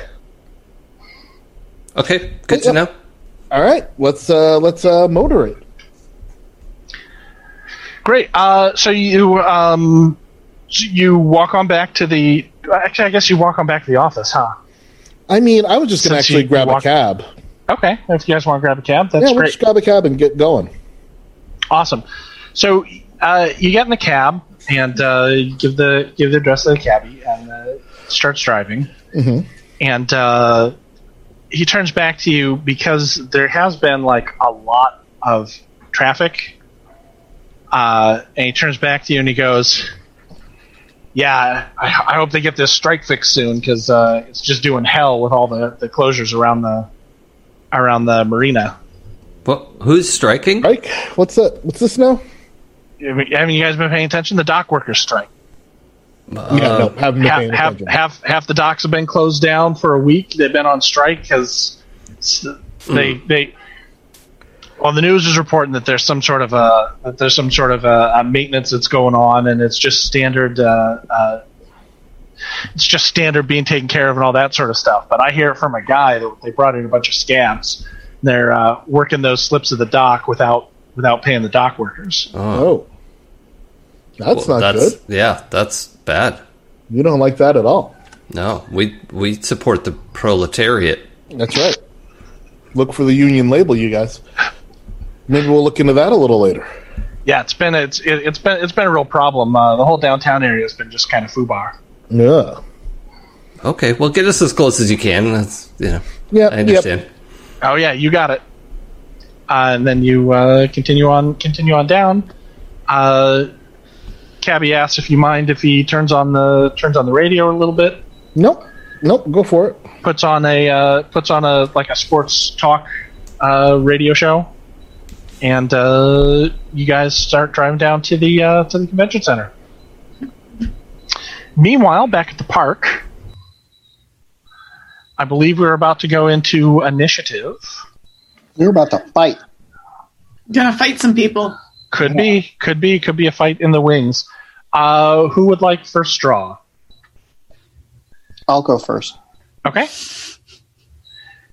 okay, good to know. All right, let's uh let's uh motor it. Great. Uh, so you um, so you walk on back to the. Actually, I guess you walk on back to the office, huh? I mean, I was just gonna actually you grab walk- a cab. Okay. If you guys want to grab a cab, that's yeah, we'll great. just grab a cab and get going. Awesome. So uh, you get in the cab and uh, give the give the address to the cabbie and uh, starts driving. And uh, he turns back to you because there has been like a lot of traffic. Uh, and he turns back to you and he goes, "Yeah, I, I hope they get this strike fixed soon because uh, it's just doing hell with all the, the closures around the around the marina." Well, who's striking? Mike, what's that? What's this now? Haven't you guys been paying attention? The dock workers strike. yeah, no, haven't half, paying half, attention. half, half the docks have been closed down for a week. They've been on strike because they they. Well, the news is reporting that there's some sort of a that there's some sort of a, a maintenance that's going on, and it's just standard. Uh, uh, it's just standard being taken care of and all that sort of stuff. But I hear it from a guy that they brought in a bunch of scabs. They're uh, working those slips of the dock without without paying the dock workers. Oh, that's Well, not that's good. yeah, that's bad. You don't like that at all. No, we we support the proletariat. That's right. Look for the union label, you guys. Maybe we'll look into that a little later. Yeah, it's been it's it, it's been it's been a real problem. Uh, the whole downtown area has been just kind of foobar. Yeah. Okay, well, get us as close as you can. That's you know, Yep, I understand. Oh yeah, you got it. Uh, and then you uh, continue on continue on down. Uh, Cabby asks if you mind if he turns on the turns on the radio a little bit. Nope. Nope. Go for it. Puts on a uh, puts on a like a sports talk uh, radio show, and uh, you guys start driving down to the uh, to the convention center. Meanwhile, back at the park, I believe we're about to go into initiative. We're about to fight. Gonna fight some people. Could be, could be, could be a fight in the wings. Uh, who would like first draw? I'll go first. Okay.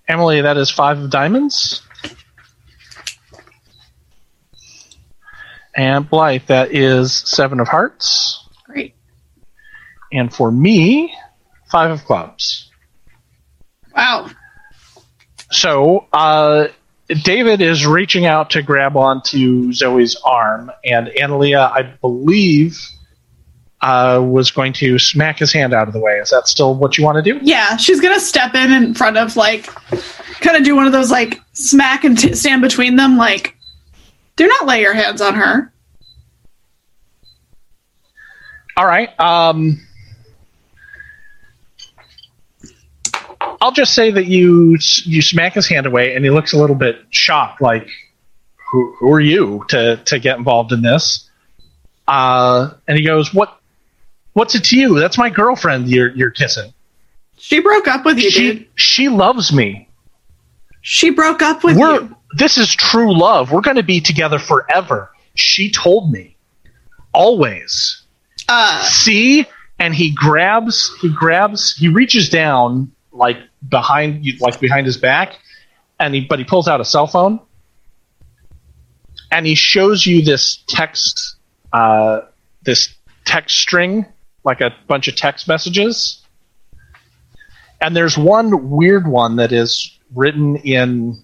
Emily, that is five of diamonds. And Blythe, that is seven of hearts. Great. And for me, five of clubs. Wow. So, uh, David is reaching out to grab onto Zoe's arm, and Analia, I believe, uh, was going to smack his hand out of the way. Is that still what you want to do? Yeah, she's gonna step in in front of like, kind of do one of those like smack and t- stand between them. Like, do not lay your hands on her. All right. Um, I'll just say that you you smack his hand away, and he looks a little bit shocked, like, "Who, who are you to to get involved in this?" Uh, and he goes, "What? What's it to you? That's my girlfriend. You're you're kissing. She broke up with you, She dude. she loves me. She broke up with We're you. This is true love. We're going to be together forever. She told me, always." Uh, see and he grabs he grabs he reaches down like behind like behind his back and he but he pulls out a cell phone and he shows you this text uh this text string like a bunch of text messages and there's one weird one that is written in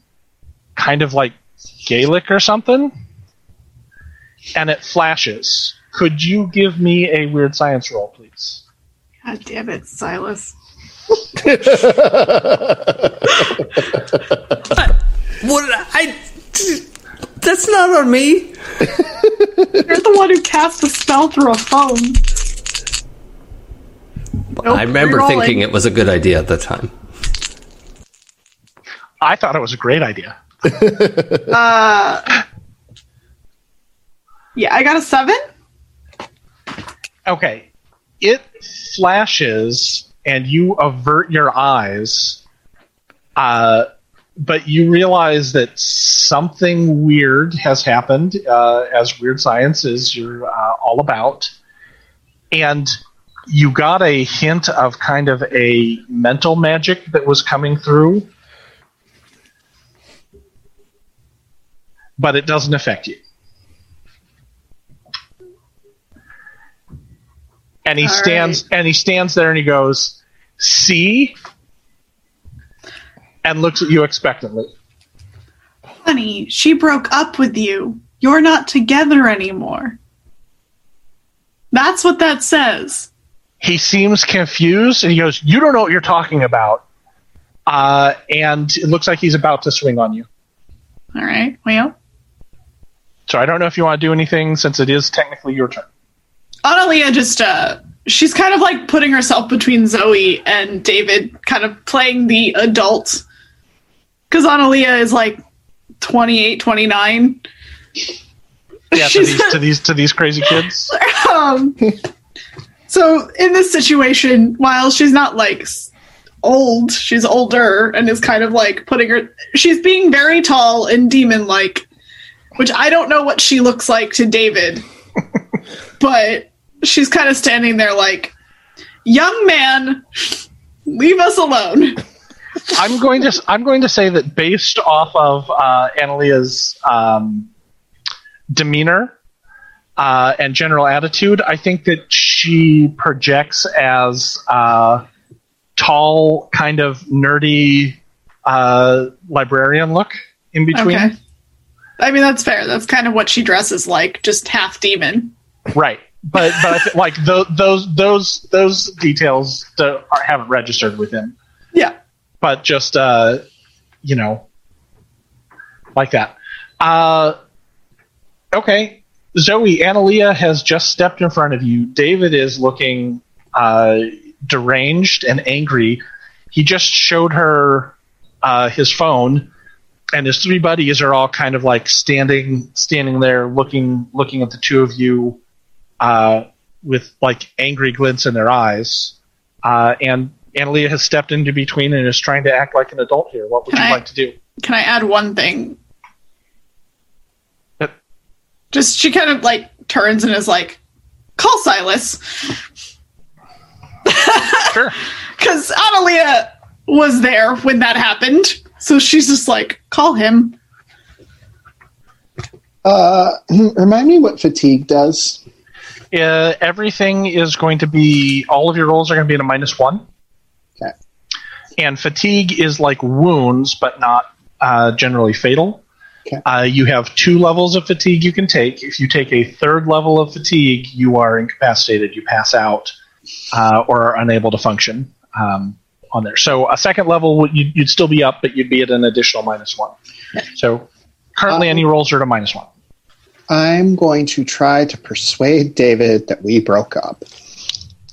kind of like gaelic or something and it flashes could you give me a weird science roll, please? God damn it, Silas. What I? That's not on me. You're the one who cast a spell through a phone. Nope, I remember thinking it was a good idea at the time. I thought it was a great idea. Uh, yeah, I got a seven. Okay. It flashes and you avert your eyes, uh, but you realize that something weird has happened, uh, as weird science is you're uh, all about. And you got a hint of kind of a mental magic that was coming through, but it doesn't affect you. and he All stands and he stands there and he goes, "See," and looks at you expectantly. Honey, she broke up with you. You're not together anymore. That's what that says. He seems confused and he goes, "You don't know what you're talking about," uh, and it looks like he's about to swing on you. All right. Well, So I don't know if you want to do anything since it is technically your turn. Analia just uh she's kind of like putting herself between Zoe and David, kind of playing the adult. Cuz Analia is like 28, 29. Yeah, to these to these to these crazy kids. Um So in this situation, while she's not like old, she's older and is kind of like putting her she's being very tall and demon like, which I don't know what she looks like to David. but she's kind of standing there like, "Young man, leave us alone." I'm going to I'm going to say that based off of uh, Annalia's um, demeanor uh, and general attitude, I think that she projects as uh, tall, kind of nerdy uh, librarian look in between. Okay. I mean, that's fair. That's kind of what she dresses like, just half demon. Right. But but th- like tho- those those those details are, haven't registered with him. Yeah. but just uh, you know, like that. Uh, okay, Zoe, Analia has just stepped in front of you. David is looking uh, deranged and angry. He just showed her uh, his phone, and his three buddies are all kind of like standing standing there, looking looking at the two of you uh, with like angry glints in their eyes. Uh, and Analia has stepped into between and is trying to act like an adult here. What would Can you I- like to do? Can I add one thing? Yep. Just she kind of like turns and is like, "Call Silas," Sure. because Analia was there when that happened. So she's just like, "Call him." Uh, remind me what fatigue does. Uh, everything is going to be all of your rolls are going to be at a minus one. Okay. And fatigue is like wounds, but not uh, generally fatal. Okay. Uh, you have two levels of fatigue you can take. If you take a third level of fatigue, you are incapacitated. You pass out uh, or are unable to function um, on there. So a second level, would- you'd, you'd still be up, but you'd be at an additional minus one. So currently, Um, any rolls are at a minus one. I'm going to try to persuade David that we broke up.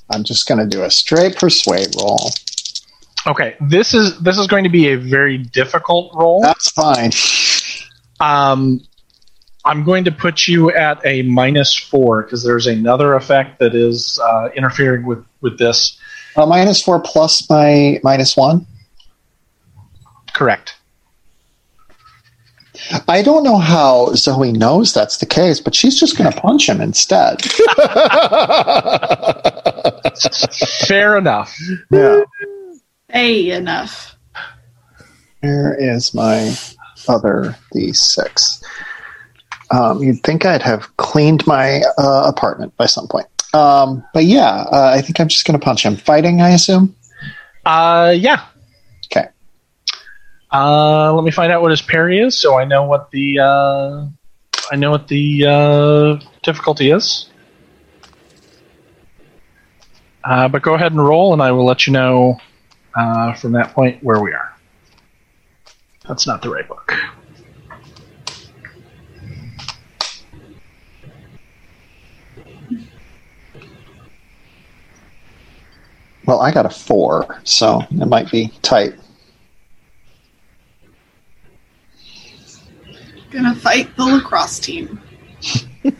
I'm just going to do a straight persuade roll. Okay, this is this is going to be a very difficult roll. That's fine. Um, I'm going to put you at a minus four because there's another effect that is uh, interfering with with this. Uh, minus four plus my minus one. Correct. I don't know how Zoe knows that's the case, but she's just going to punch him instead. Fair enough. Yeah. Hey, enough. Where is my other D6? Um, you'd think I'd have cleaned my uh, apartment by some point. Um, but yeah, uh, I think I'm just going to punch him. Fighting, I assume? Uh, yeah. Okay. Uh, let me find out what his parry is, so I know what the uh, I know what the uh, difficulty is. Uh, but go ahead and roll, and I will let you know uh, from that point where we are. That's not the right book. Well, I got a four, so it might be tight. Gonna fight the lacrosse team. it's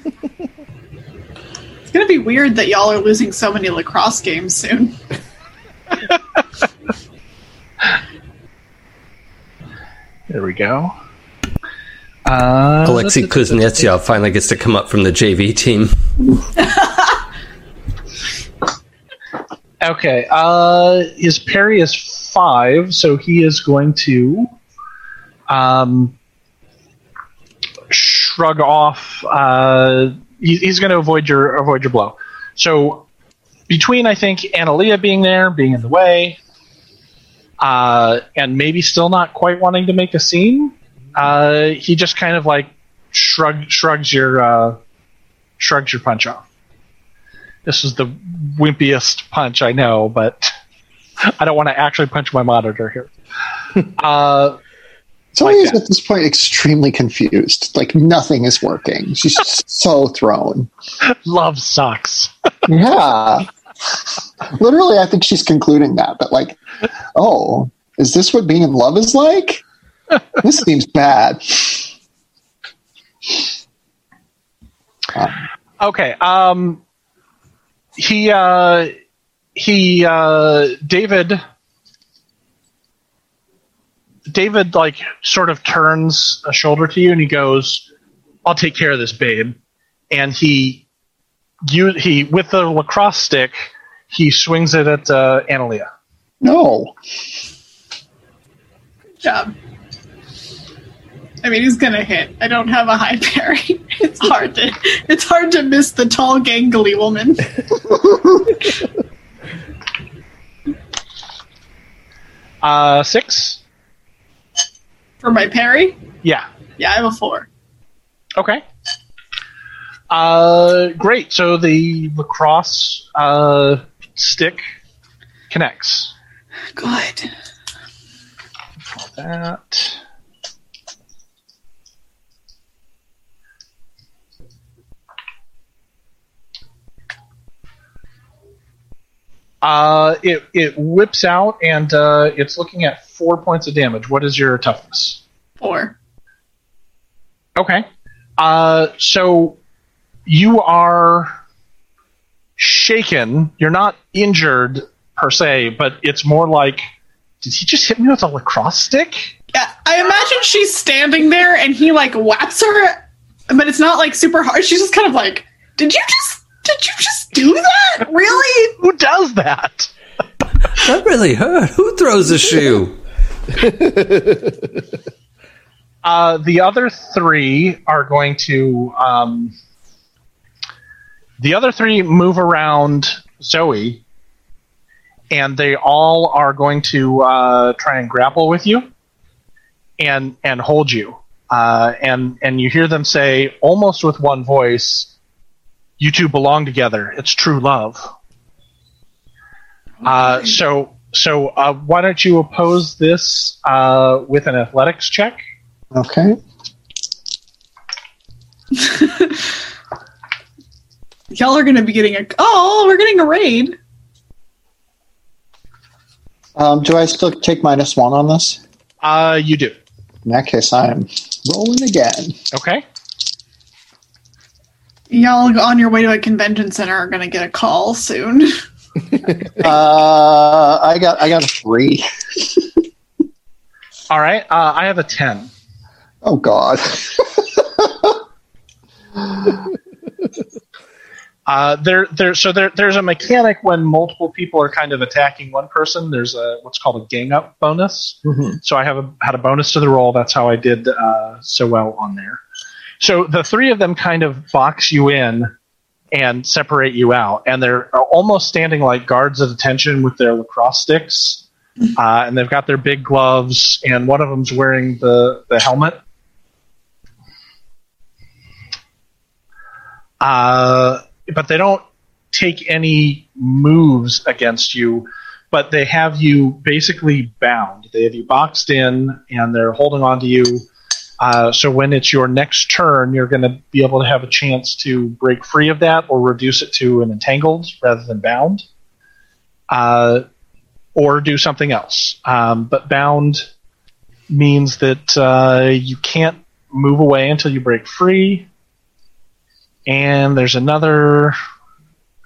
gonna be weird that y'all are losing so many lacrosse games soon. There we go. Uh, Alexei Kuznetsov finally gets to come up from the JV team. Okay. Uh, his parry is five, so he is going to um, shrug off. Uh, he, he's going to avoid your avoid your blow. So between I think Analia being there, being in the way, uh, and maybe still not quite wanting to make a scene, uh, he just kind of like shrug shrugs your uh, shrugs your punch off. This is the wimpiest punch I know, but I don't want to actually punch my monitor here. uh, Zoe Like is at this point extremely confused. Like nothing is working. She's so thrown. love sucks. Yeah. Literally, I think she's concluding that. That, like, oh, is this what being in love is like? This seems bad. Okay. Um, he uh, he uh, David David like sort of turns a shoulder to you and he goes, "I'll take care of this, babe." And he you he with the lacrosse stick he swings it at uh, Analia. No. Good job. I mean, he's gonna hit. I don't have a high parry. It's hard to it's hard to miss the tall, gangly woman. Uh, six. For my parry, Yeah. yeah, I have a four. Okay. Uh, great. So the lacrosse uh, stick connects. Good. That. Uh, it it whips out and uh, it's looking at four points of damage. What is your toughness? Four. Okay. Uh, so you are shaken. You're not injured, per se, but it's more like, did he just hit me with a lacrosse stick? Yeah, I imagine she's standing there and he like whaps her, but it's not like super hard. She's just kind of like, "Did you just did you just do that? Really?" Who does that? That really hurt. Who throws a shoe? Uh, the other three are going to. Um, the other three move around Zoe, and they all are going to uh, try and grapple with you, and and hold you. Uh, and and you hear them say almost with one voice, "You two belong together. It's true love." Uh, so so uh, why don't you oppose this uh, with an athletics check? Okay. Y'all are gonna be getting a oh, we're getting a raid. Um, do I still take minus one on this? Uh, you do. In that case, I'm rolling again. Okay. Y'all on your way to a convention center are gonna get a call soon. Uh, I got I got a three. All right. Uh, I have a ten. Oh God. Uh, there, there. So there, there's a mechanic when multiple people are kind of attacking one person. There's a what's called a gang up bonus. So I have a, had a bonus to the roll. That's how I did uh, so well on there. So the three of them kind of box you in and separate you out, and they're almost standing like guards at attention with their lacrosse sticks, uh, and they've got their big gloves, and one of them's wearing the the helmet. Uh, but they don't take any moves against you, but they have you basically bound. They have you boxed in, and they're holding on to you. Uh, so when it's your next turn, you're going to be able to have a chance to break free of that or reduce it to an entangled rather than bound, uh, or do something else. Um, but bound means that uh, you can't move away until you break free. And there's another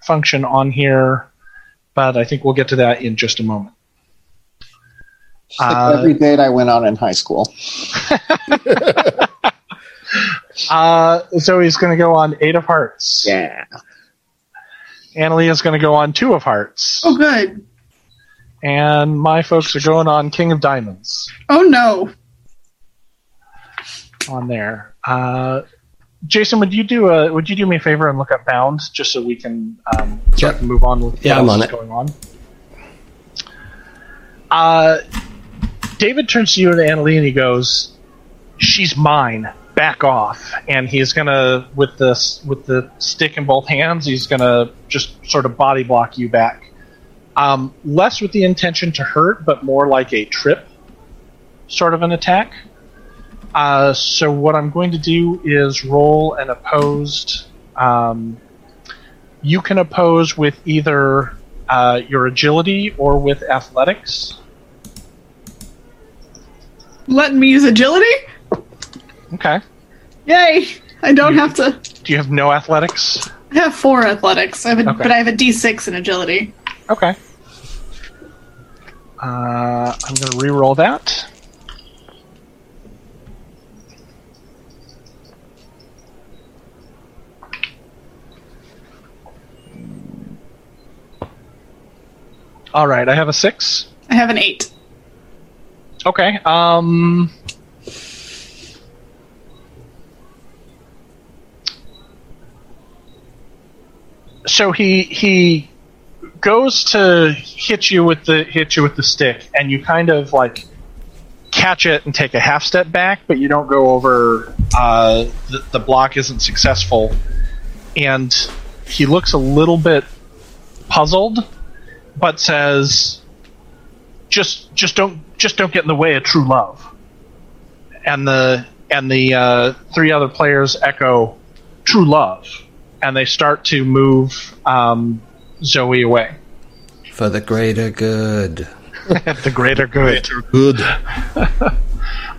function on here, but I think we'll get to that in just a moment. Just like Uh, every date I went on in high school. Uh, he's going to go on Eight of Hearts. Yeah. Annalea's going to go on Two of Hearts. oh good. And my folks are going on King of Diamonds Oh no. on there. Uh, Jason, would you do a would you do me a favor and look up Bound just so we can um, start Yep. to move on with Yeah, what I'm on is it. going on? Uh, David turns to you and Annalie and he goes, "She's mine. Back off!" And he's gonna with this with the stick in both hands. He's gonna just sort of body block you back. Um, less with the intention to hurt, but more like a trip sort of an attack. Uh, so what I'm going to do is roll an opposed. Um, you can oppose with either uh, your agility or with athletics. Letting me use agility? Okay. Yay! I don't have to. Do you have no athletics? I have four athletics, I have a, Okay. but I have a D6 in agility. Okay. Uh, I'm going to re-roll that. All right, I have a six. I have an eight. Okay. Um. So he he goes to hit you with the hit you with the stick, and you kind of like catch it and take a half step back, but you don't go over. Uh, the, the block isn't successful, and he looks a little bit puzzled, but says, "Just just don't just don't get in the way of true love." And the and the uh, three other players echo, "True love," and they start to move um, Zoe away. For the greater good. the greater good. Good.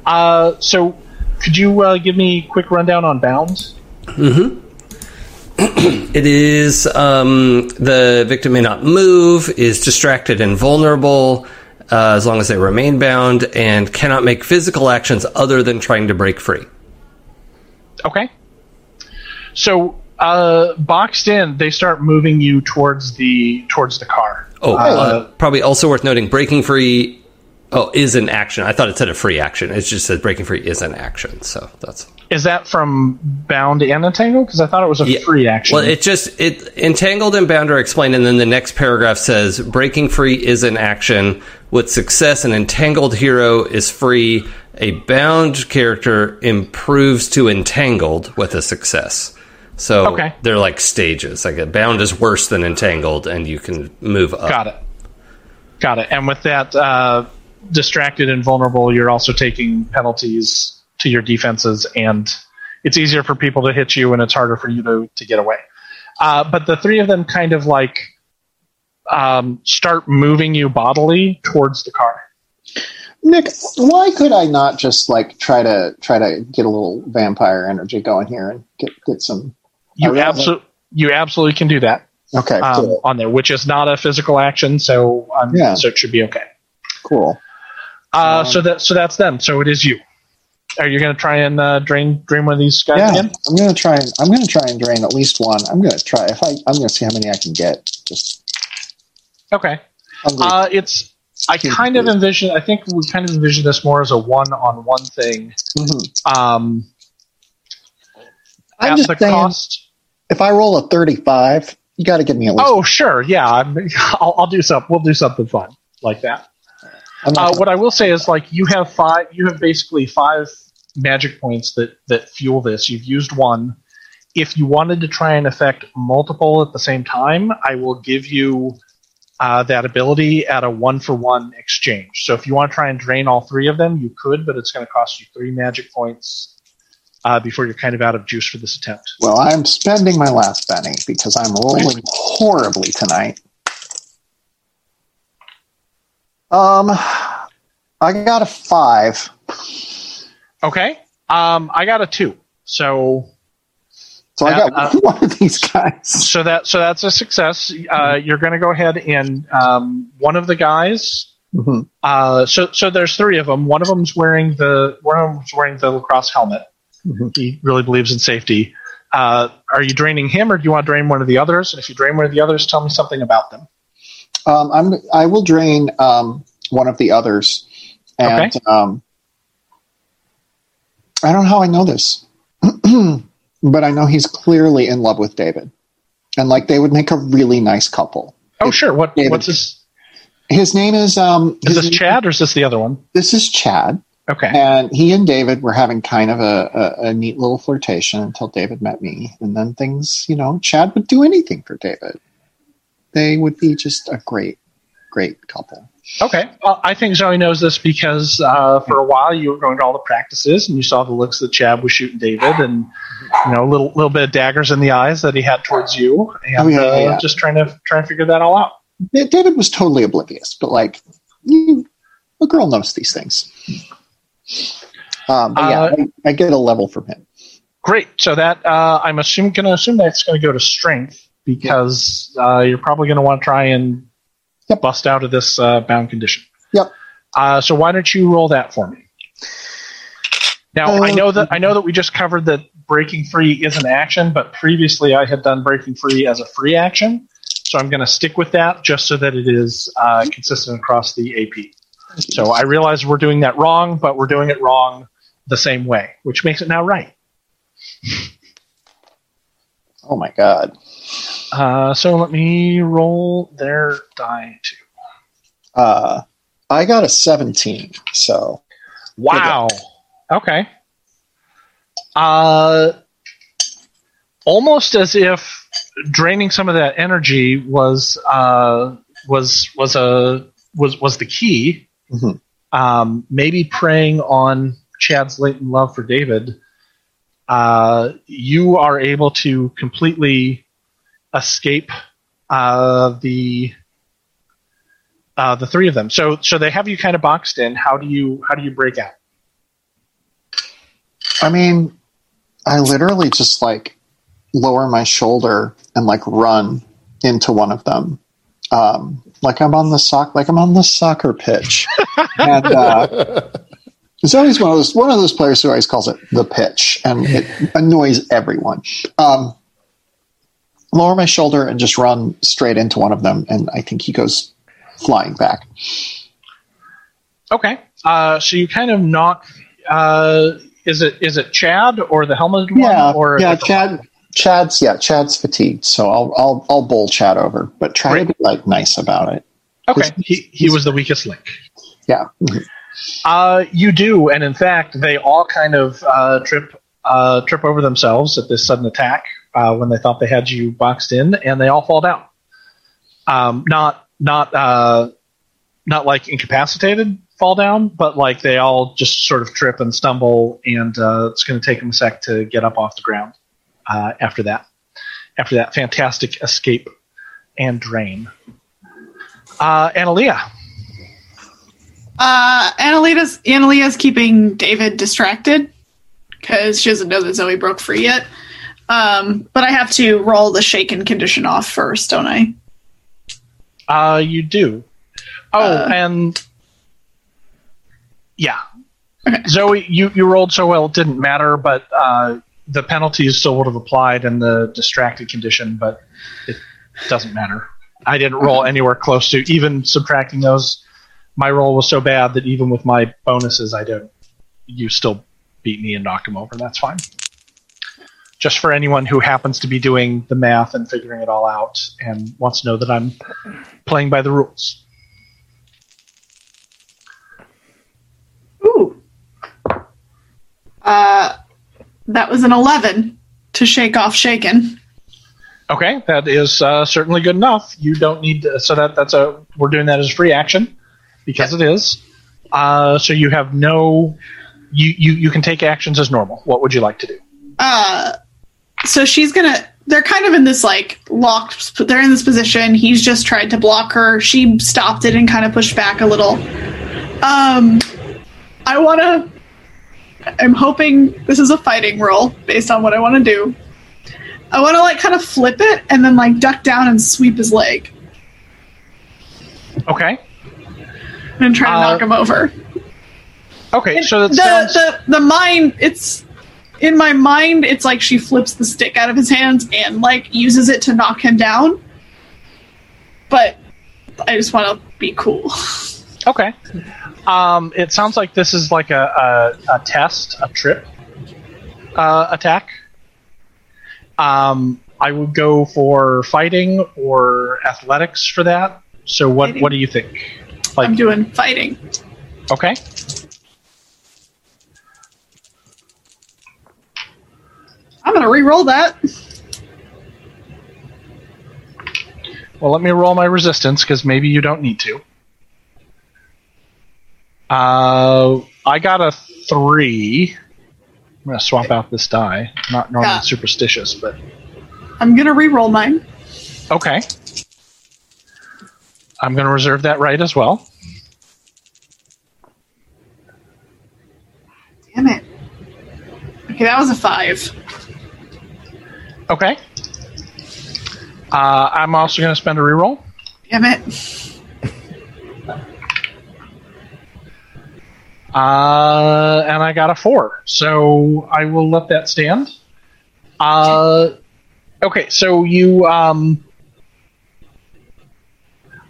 Uh, so, could you uh, give me a quick rundown on Bounds? it is um, the victim may not move, is distracted and vulnerable uh, as long as they remain bound, and cannot make physical actions other than trying to break free. Okay. So uh, boxed in, they start moving you towards the towards the car. Oh, uh, probably also worth noting: breaking free. Oh, is an action. I thought it said a free action. It just said breaking free is an action. So that's Is that from bound and entangled? Because I thought it was a Yeah. free action. Well, it just it entangled and bound are explained, and then the next paragraph says breaking free is an action. With success, an entangled hero is free. A bound character improves to entangled with a success. So Okay. they're like stages. Like a bound is worse than entangled, and you can move up. Got it. Got it. And with that, uh, distracted and vulnerable, you're also taking penalties to your defenses, and it's easier for people to hit you, and it's harder for you to, to get away. Uh, but the three of them kind of like um, start moving you bodily towards the car. Nick, why could I not just like try to try to get a little vampire energy going here and get get some? You absolutely you absolutely can do that Okay, um, cool. on there, which is not a physical action, so um, Yeah. so it should be okay. cool. Uh, Um, so that so that's them. So it is you. Are you going to try and uh, drain drain one of these guys Yeah, again? I'm gonna try and I'm gonna try and drain at least one. I'm gonna try if I I'm gonna see how many I can get. Just Okay. Uh, it's I kind of envision. I think we kind of envision this more as a one-on-one thing. Mhm. Um, I'm at just the saying, cost. if I roll a 35, you got to give me at least. Oh, sure. Yeah, I'm, I'll, I'll do something. We'll do something fun like that. Uh, what I will say is, like, you have five. You have basically five magic points that that fuel this. You've used one. If you wanted to try and affect multiple at the same time, I will give you uh, that ability at a one for one exchange. So if you want to try and drain all three of them, you could, but it's going to cost you three magic points uh, before you're kind of out of juice for this attempt. well, I'm spending my last penny because I'm rolling horribly tonight. Um, I got a five. Okay. Um, I got a two. So So I got uh, one of these guys. so that so that's a success. Uh, you're going to go ahead and um, one of the guys. Mhm. Uh, so so there's three of them. One of them's wearing the one of them's wearing the lacrosse helmet. Mhm. He really believes in safety. Uh, are you draining him, or do you want to drain one of the others? And if you drain one of the others, tell me something about them. Um, I'm I will drain um, one of the others, and Okay. um, I don't know how I know this, but I know he's clearly in love with David, and like they would make a really nice couple. Oh, sure. What David. what's this? His name is um. Is his this name- Chad or is this the other one? This is Chad, Okay. and he and David were having kind of a, a, a neat little flirtation until David met me, and then things, you know, Chad would do anything for David. They would be just a great, great couple. Okay. Well, I think Zoe knows this because uh, for a while you were going to all the practices and you saw the looks that Chad was shooting David and you know a little little bit of daggers in the eyes that he had towards you and Oh, yeah, uh, yeah. just trying to trying to figure that all out. David was totally oblivious, but like, you, a girl knows these things. Um, but yeah, Uh, I, I get a level from him. Great. So that uh, I'm assuming going to assume that's going to go to strength because uh, you're probably going to want to try and Yep. bust out of this uh, bound condition. Yep. Uh, so why don't you roll that for me? Now I know that I know that we just covered that breaking free is an action, but previously I had done breaking free as a free action, so I'm going to stick with that just so that it is uh, consistent across the AP. So I realize we're doing that wrong, but we're doing it wrong the same way, which makes it now right. Oh my god. Uh, so let me roll their die too. Uh, I got a 17, so Wow. Okay. Uh, almost as if draining some of that energy was uh, was was a was was the key. Mhm. Um, maybe preying on Chad's latent love for David. Uh, you are able to completely escape uh, the uh, the three of them. So so they have you kind of boxed in. How do you how do you break out? I mean, I literally just like lower my shoulder and like run into one of them, um, like I'm on the sock, like I'm on the soccer pitch, and uh, it's always one of those one of those players who always calls it the pitch, and it annoys everyone. Um, lower my shoulder and just run straight into one of them, and I think he goes flying back. Okay. Uh, so you kind of knock. Uh, is it is it Chad or the helmeted Yeah, one? Or yeah, Chad. Chad's yeah, Chad's fatigued, so I'll I'll I'll bowl Chad over, but try to be like nice about it. Okay. He he was the weakest link. Yeah, Uh, you do, and in fact, they all kind of uh, trip uh, trip over themselves at this sudden attack uh, when they thought they had you boxed in, and they all fall down. Um, not not uh, not like incapacitated fall down, but like they all just sort of trip and stumble, and uh, it's going to take them a sec to get up off the ground. Uh, after that, after that fantastic escape and drain, uh, Analia. Uh, Annalita's, Annalia's keeping David distracted because she doesn't know that Zoe broke free yet. Um, but I have to roll the shaken condition off first, don't I? Uh, you do. Oh, Uh, and yeah, Okay. Zoe, you you rolled so well it didn't matter, but uh, the penalties still would have applied in the distracted condition, but it doesn't matter. I didn't roll anywhere close to even subtracting those. My roll was so bad that even with my bonuses, I don't. You still beat me and knocked him over. That's fine. Just for anyone who happens to be doing the math and figuring it all out and wants to know that I'm playing by the rules. Ooh. Uh, that was an 11 to shake off shaken. Okay, that is uh, certainly good enough. You don't need to, so that that's a we're doing that as a free action because it is. Uh, so you have no you, you you can take actions as normal. What would you like to do? Uh, so she's gonna. They're kind of in this like locked. They're in this position. He's just tried to block her. She stopped it and kind of pushed back a little. Um, I want to. I'm hoping this is a fighting roll based on what I want to do. I want to like kind of flip it and then like duck down and sweep his leg Okay. and try to Uh, knock him over. Okay, so that the, sounds the the mind it's in my mind it's like she flips the stick out of his hands and like uses it to knock him down but i just want to be cool okay. Um, it sounds like this is like a a, a test, a trip uh, attack. Um, I would go for fighting or athletics for that. So what Fighting. what do you think? i'm doing fighting okay. I'm gonna re-roll that Well, let me roll my resistance because maybe you don't need to. Uh, I got a three. I'm gonna swap out this die. I'm not normally Yeah. superstitious, but i'm gonna re-roll mine okay. I'm gonna reserve that right as well. damn it okay that was a five Okay. Uh, I'm also gonna spend a reroll. damn it Uh, and I got a four, so I will let that stand. Uh, okay, so you, um,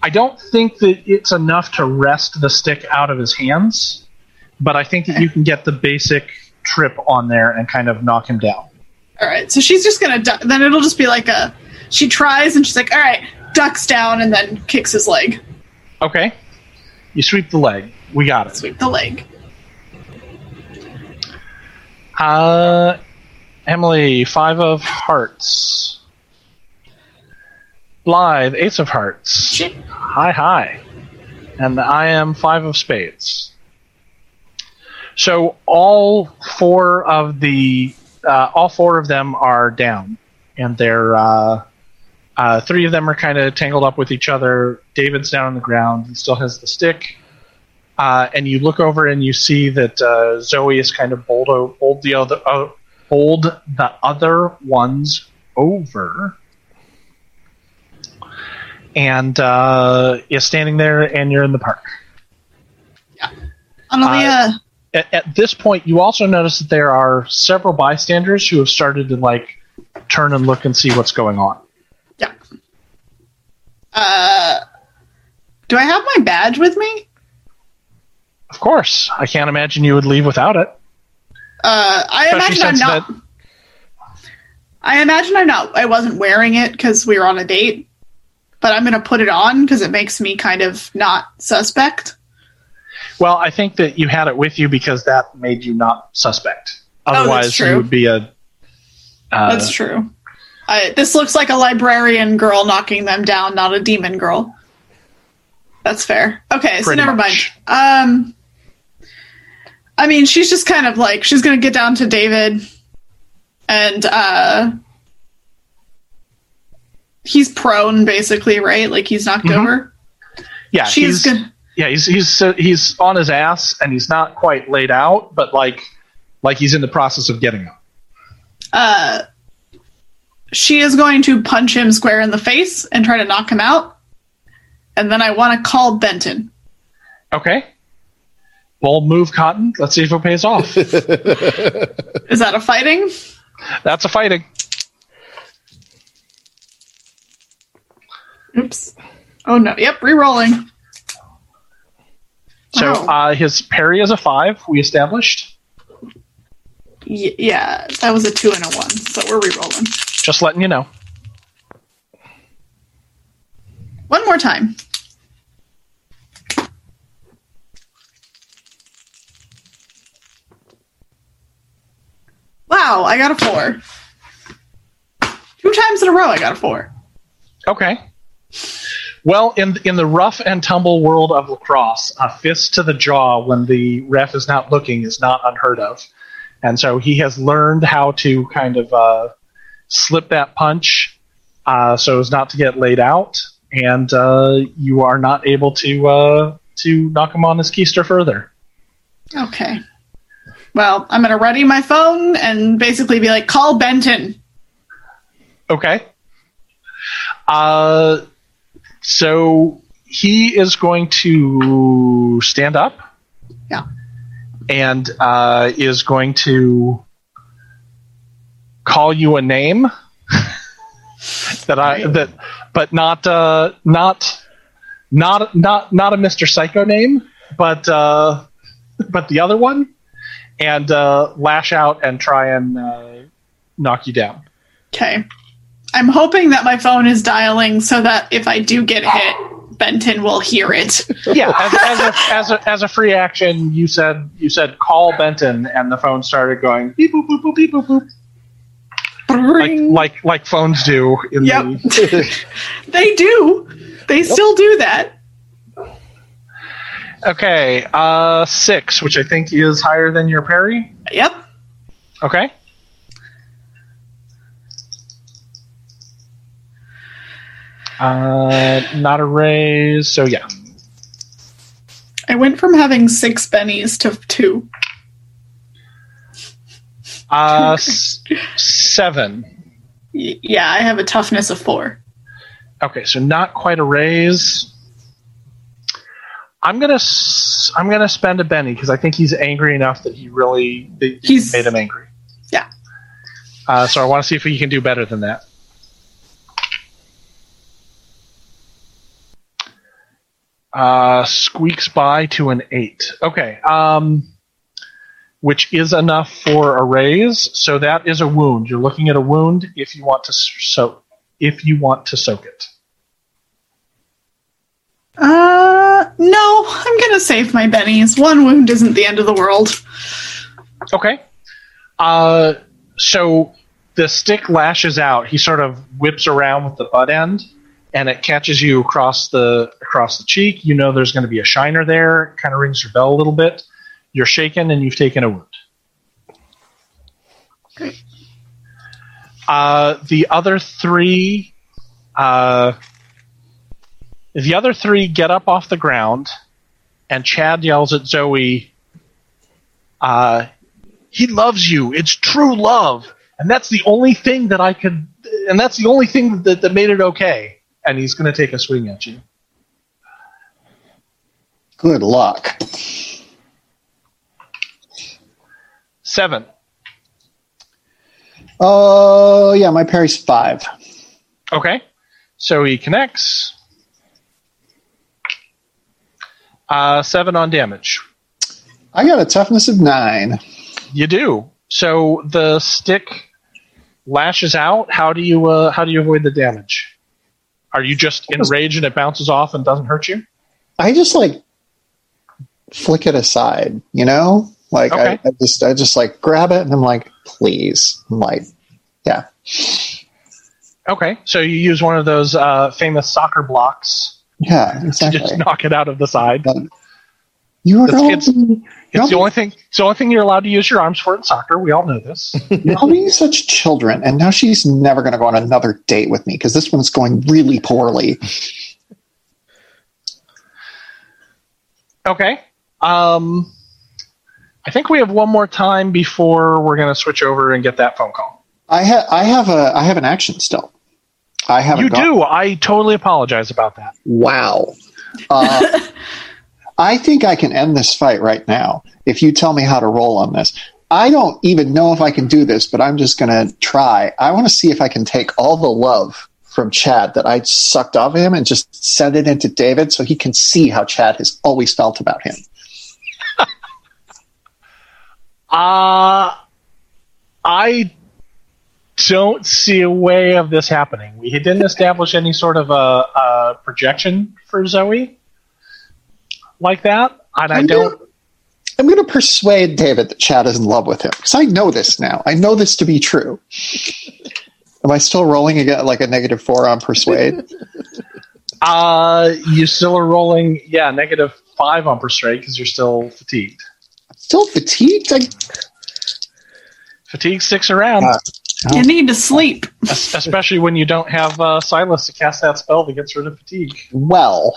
I don't think that it's enough to wrest the stick out of his hands, but I think that you can get the basic trip on there and kind of knock him down. All right so she's just gonna duck then it'll just be like a she tries and she's like all right ducks down and then kicks his leg Okay, you sweep the leg. We got it. sweep the leg Uh, Emily, five of hearts. Blythe, ace of hearts. Shit. Hi, hi. And I am five of spades. So all four of the, uh, all four of them are down, and they're, uh, uh, three of them are kind of tangled up with each other. David's down on the ground. He still has the stick. Uh, and you look over and you see that uh, Zoe is kind of bowled, o- bowled the other, uh, bowled the other ones over and uh, is standing there, and you're in the park. Yeah, Analia, At, at this point, you also notice that there are several bystanders who have started to like turn and look and see what's going on. yeah. Uh, do I have my badge with me? Of course, I can't imagine you would leave without it. Uh, I Especially imagine I'm not. that- I imagine I'm not. I wasn't wearing it because we were on a date, but I'm going to put it on because it makes me kind of not suspect. Well, I think that you had it with you because that made you not suspect. Oh, Otherwise, true. you would be a. Uh, That's true. I, this looks like a librarian girl knocking them down, not a demon girl. That's fair. Okay, so never much. mind. Um, I mean, she's just kind of like she's going to get down to David, and uh, he's prone basically, right? Like he's knocked Mhm. over. yeah, She's he's good. Yeah he's he's he's on his ass and he's not quite laid out, but like like he's in the process of getting up. Uh, she is going to punch him square in the face and try to knock him out. And then I want to call Benton. Okay. Bold move, Cotton. Let's see if it pays off. Is that a fighting? That's a fighting. Oops. Oh no. Yep, re-rolling. So Wow. uh, his parry is a five. We established. Y- yeah, that was a two and a one, so we're re-rolling. Just letting you know. One more time. Wow, I got a four. Two times in a row, I got a four. Okay. Well, in in the rough and tumble world of lacrosse, a fist to the jaw when the ref is not looking is not unheard of, and so he has learned how to kind of uh, slip that punch uh, so as not to get laid out, and uh, you are not able to uh, to knock him on his keister further. Okay. Well, I'm gonna ready my phone and basically be like, call Benton. Okay. Uh, so he is going to stand up. Yeah. And uh, is going to call you a name that I that, but not uh, not not not not a Mister Psycho name, but uh, but the other one, and uh, lash out and try and uh, knock you down. Okay. I'm hoping that my phone is dialing so that if I do get hit, Benton will hear it. yeah, as, as, a, as, a, as a free action, you said you said call Benton, and the phone started going beep boop boop boop beep boop boop, like like like phones do. In Yep. the, They do. They still do that. okay, uh, six, which I think is higher than your parry. Yep. Okay. Uh, not a raise. So yeah, I went from having six bennies to two. uh, s- seven. Y- yeah, I have a toughness of four. Okay, so not quite a raise. I'm gonna s- I'm gonna spend a Benny because I think he's angry enough that he really that He's- made him angry. Yeah. Uh, so I want to see if he can do better than that. Uh, squeaks by to an eight. Okay. Um, which is enough for a raise. So that is a wound. You're looking at a wound if you want to s- so if you want to soak it. Uh, no, I'm gonna save my bennies. One wound isn't the end of the world. Okay. Uh, so the stick lashes out. He sort of whips around with the butt end, and it catches you across the across the cheek. You know there's going to be a shiner there. It Kind of rings your bell a little bit. You're shaken, and you've taken a wound. Great. Uh, the other three, uh, the other three get up off the ground, and Chad yells at Zoe, uh, "He loves you. It's true love, and that's the only thing that I could and that's the only thing that, that made it okay. And he's going to take a swing at you. Good luck. Seven. Oh, yeah, my parry's five. Okay. So he connects. Uh, seven on damage. I got a toughness of nine. You do. So the stick lashes out. How do you uh, how do you avoid the damage? Are you just enraged and it bounces off and doesn't hurt you? I just like flick it aside, you know? Like Okay. I, I just I just like grab it and I'm like, please. I'm like, yeah. Okay. So you use one of those uh, famous soccer blocks Yeah, to exactly. just knock it out of the side. You are It's- all, it's- being, It's the only thing. It's the only thing you're allowed to use your arms for in soccer. We all know this. you're all being such children, and now she's never going to go on another date with me because this one's going really poorly. Okay. Um, I think we have one more time before we're going to switch over and get that phone call. I have I have a I have an action still. I haven't. You gone- do. I totally apologize about that. Wow. Uh, I think I can end this fight right now if you tell me how to roll on this. I don't even know if I can do this, but I'm just going to try. I want to see if I can take all the love from Chad that I sucked off of him and just send it into David so he can see how Chad has always felt about him. Uh, I don't see a way of this happening. We didn't establish any sort of a, a projection for Zoe like that, and I I'm don't. Gonna, I'm going to persuade David that Chad is in love with him because I know this now. I know this to be true. Am I still rolling again like a negative four on persuade? Uh, you still are rolling, yeah, negative five on persuade because you're still fatigued. still fatigued? I, Fatigue sticks around, Uh, You need to sleep. especially when you don't have uh, Silas to cast that spell that gets rid of fatigue. well,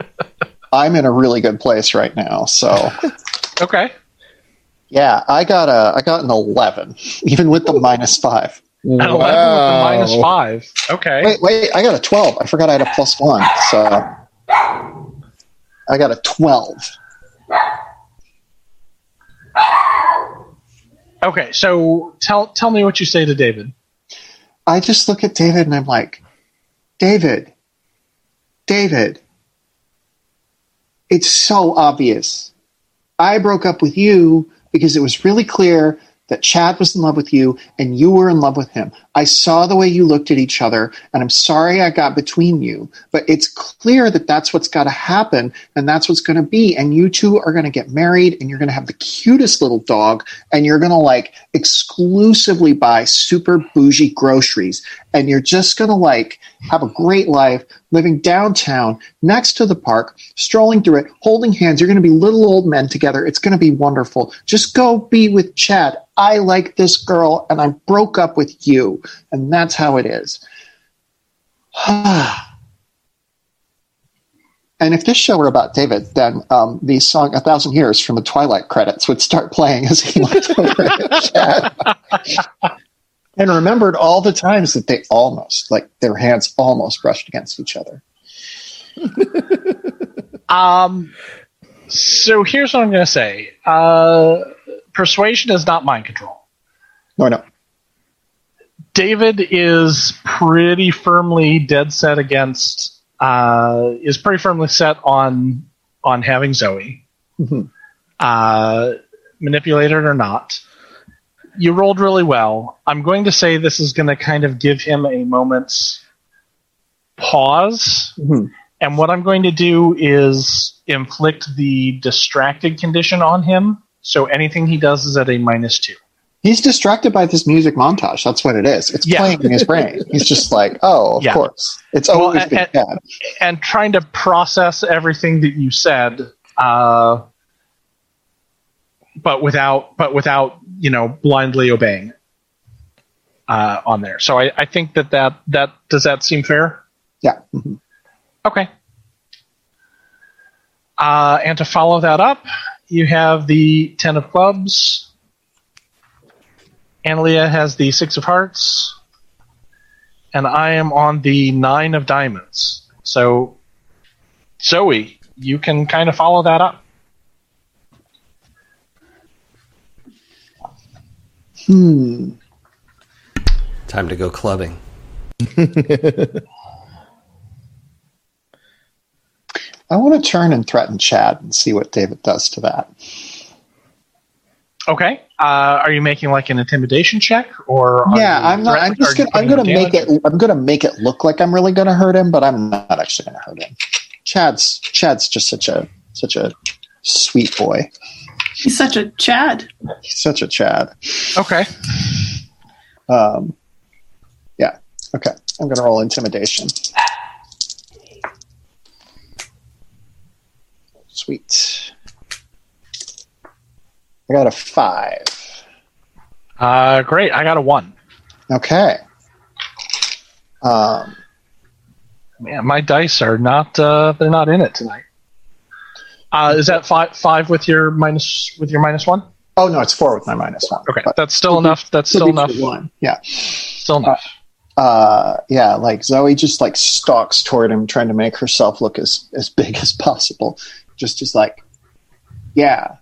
I'm in a really good place right now. So Okay. yeah, I got a I got an eleven, even with the minus five. An 11 with a minus five. Okay. Wait, wait, I got a twelve. I forgot I had a plus one. So I got a twelve. Okay. So tell tell me what you say to David. I just look at David and I'm like, David, David, it's so obvious. I broke up with you because it was really clear that Chad was in love with you and you were in love with him. I saw the way you looked at each other and I'm sorry I got between you, but it's clear that that's what's got to happen and that's what's going to be. And you two are going to get married and you're going to have the cutest little dog and you're going to like exclusively buy super bougie groceries and you're just going to like have a great life living downtown next to the park, strolling through it, holding hands. You're going to be little old men together. It's going to be wonderful. Just go be with Chad. I like this girl and I broke up with you. And that's how it is. And if this show were about David, then um, the song "A Thousand Years" from the Twilight credits would start playing as he looked over at Chad and remembered all the times that they almost, like their hands almost brushed against each other. Um. So here's what I'm going to say. Uh, persuasion is not mind control. No, no, David is pretty firmly dead set against. Uh, is pretty firmly set on on having Zoe. Mhm. Uh, manipulated or not. You rolled really well. I'm going to say this is going to kind of give him a moment's pause. Mhm. And what I'm going to do is inflict the distracted condition on him. So anything he does is at a minus two. He's distracted by this music montage. That's what it is. It's Yeah. playing in his brain. He's just like, oh, of Yeah. course. It's Well, always and- been bad. and trying to process everything that you said, uh, but without but without you know blindly obeying uh, on there. So I, I think that, that that does that seem fair? Yeah. Mhm. Okay. Uh, and to follow that up, you have the ten of clubs. Analia has the six of hearts. and I am on the nine of diamonds. So, Zoe, you can kind of follow that up. Hmm. Time to go clubbing. I want to turn and threaten Chad and see what David does to that. Okay. Uh, are you making like an intimidation check, or are yeah, you I'm not. I'm just gonna. I'm gonna make damage? it. I'm gonna make it look like I'm really gonna hurt him, but I'm not actually gonna hurt him. Chad's Chad's just such a such a sweet boy. He's such a Chad. He's such a Chad. Okay. Um, yeah. Okay. I'm gonna roll intimidation. Sweet. I got a five. Uh, great. I got a one. Okay. Um, Man, my dice are not. Uh, they're not in it tonight. Uh, is that five? Five with your minus with your minus one? oh no, it's four with my minus one. Okay, that's still enough. That's still enough. One. Yeah. Still enough. uh yeah like zoe just like stalks toward him trying to make herself look as as big as possible just just like yeah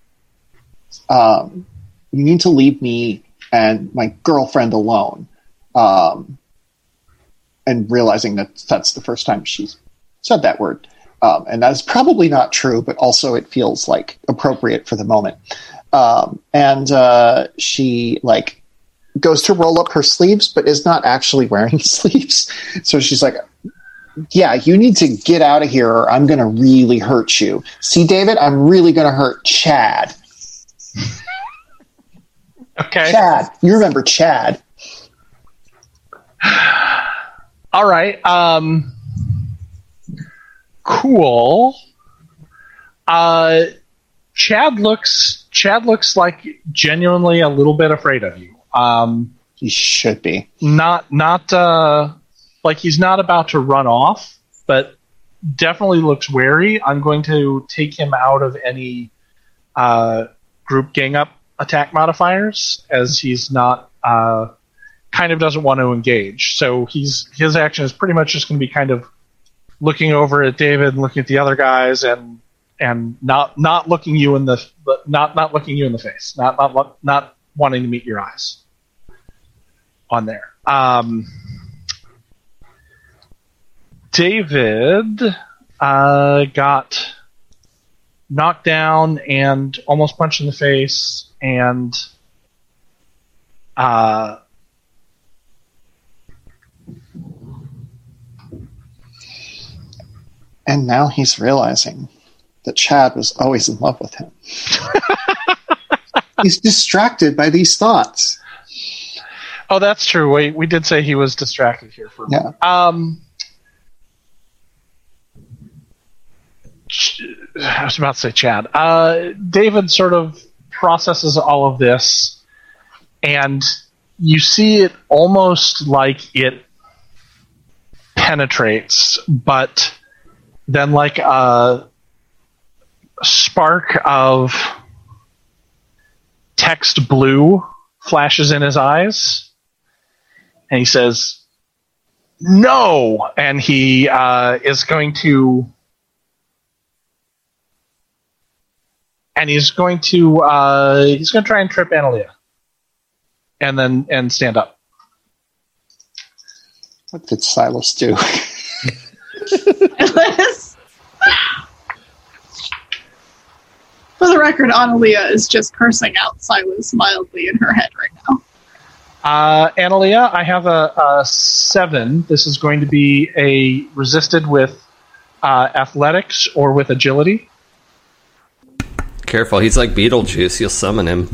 um you need to leave me and my girlfriend alone um and realizing that that's the first time she's said that word um, and that's probably not true but also it feels like appropriate for the moment um, and uh, she like goes to roll up her sleeves, but is not actually wearing sleeves. So she's like, Yeah, you need to get out of here or I'm going to really hurt you. See, David, I'm really going to hurt Chad. Okay. Chad. You remember Chad. All right. Um, cool. Uh, Chad looks. Chad looks like genuinely a little bit afraid of you. Um, He should be. not not uh, like he's not about to run off, but definitely looks wary. I'm going to take him out of any uh, group gang up attack modifiers as he's not uh, kind of doesn't want to engage. So he's his action is pretty much just going to be kind of looking over at David and looking at the other guys and and not not looking you in the not not looking you in the face, not not not wanting to meet your eyes on there. Um, David uh, got knocked down and almost punched in the face, and uh, And now he's realizing that Chad was always in love with him. he's distracted by these thoughts. oh, that's true. We we did say he was distracted here for a Yeah. Um, I was about to say Chad. Uh, David sort of processes all of this, and you see it almost like it penetrates, but then like a spark of text blue flashes in his eyes, and he says, "No!" And he uh, is going to. And he's going to uh, he's going to try and trip Analia, and then and stand up. What did Silas do? For the record, Analia is just cursing out Silas mildly in her head right now. Uh, Analia, I have a, a seven. This is going to be a resisted with uh, athletics or with agility. Careful, he's like Beetlejuice. You'll summon him.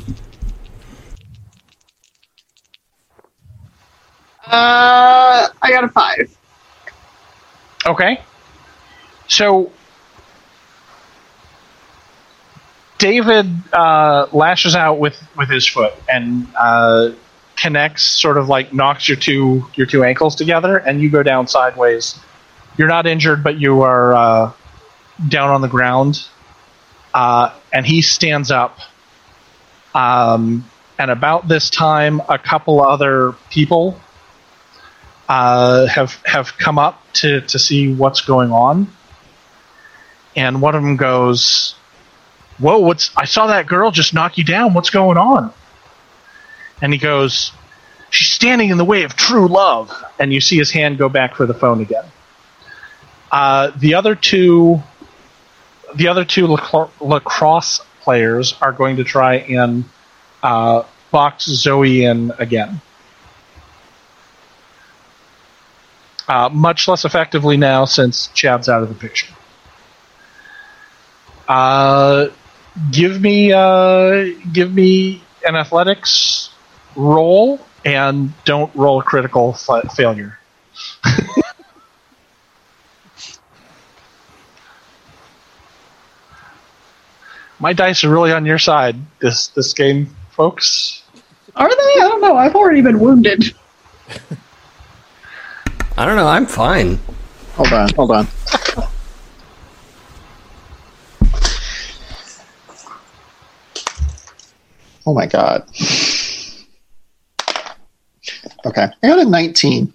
Uh, I got a five. Okay. So David uh, lashes out with, with his foot and uh, connects, sort of like knocks your two your two ankles together, and you go down sideways. You're not injured, but you are uh, down on the ground. Uh, and he stands up. Um, and about this time, a couple other people uh, have have come up to to see what's going on, and one of them goes, "Whoa! What's? I saw that girl just knock you down. What's going on?" And he goes, "She's standing in the way of true love." And you see his hand go back for the phone again. Uh, the other two, the other two lacro- lacrosse players are going to try and uh, box Zoe in again. Uh, much less effectively now since Chad's out of the picture. Uh, give me uh, give me an athletics roll and don't roll a critical fa- failure. My dice are really on your side this this game, folks. Are they? I don't know. I've already been wounded. I don't know. I'm fine. Hold on, hold on. Oh my god. Okay, I got a 19.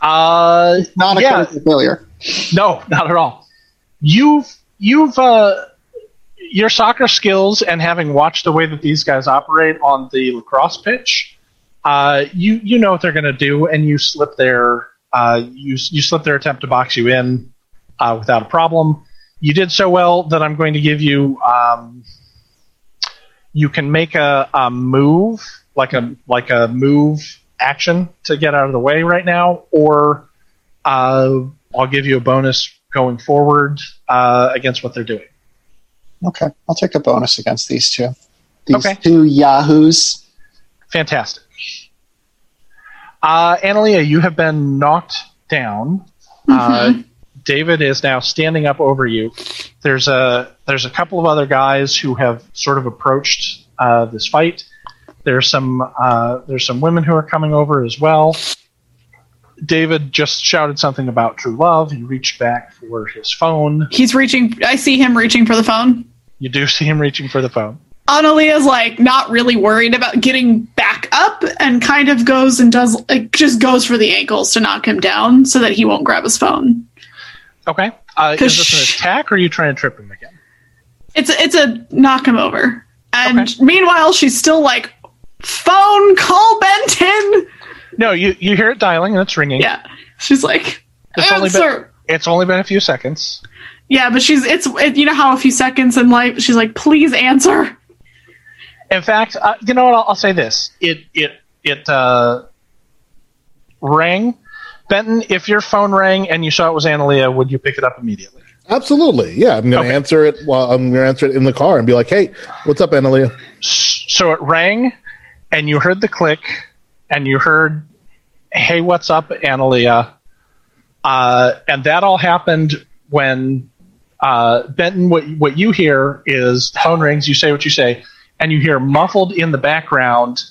Uh, Not a yeah, failure. no, not at all. You've you've uh, your soccer skills and having watched the way that these guys operate on the lacrosse pitch, uh, you you know what they're going to do, and you slip their uh, you you slip their attempt to box you in uh, without a problem. You did so well that I'm going to give you. Um, you can make a, a move like a like a move action to get out of the way right now, or uh, I'll give you a bonus going forward uh, against what they're doing. Okay, I'll take a bonus against these two. These Okay. two yahoos. Fantastic. Uh, Analia, you have been knocked down. Uh, David is now standing up over you. There's a there's a couple of other guys who have sort of approached uh, this fight. There's some uh, there's some women who are coming over as well. David just shouted something about true love. He reached back for his phone. He's reaching. I see him reaching for the phone. You do see him reaching for the phone. Analia's like not really worried about getting back up and kind of goes and does like just goes for the ankles to knock him down so that he won't grab his phone. Okay. Uh, is this an attack or are you trying to trip him again? It's a, it's a knock him over. And Okay. meanwhile, she's still like, phone. No, you, you hear it dialing and it's ringing. Yeah, she's like, It's only been- answer. It's only been a few seconds. Yeah, but she's it's it, you know how a few seconds in life she's like, please answer. In fact, uh, you know what? I'll, I'll say this: it it it uh, rang. Benton, if your phone rang and you saw it was Analia, would you pick it up immediately? Absolutely. Yeah, I'm going to Okay. answer it while I'm going to answer it in the car and be like, "Hey, what's up, Analia?" S- So it rang, and you heard the click, and you heard, "Hey, what's up, Analia?" Uh, and that all happened when uh, Benton. What what you hear is phone rings. You say what you say, and you hear muffled in the background.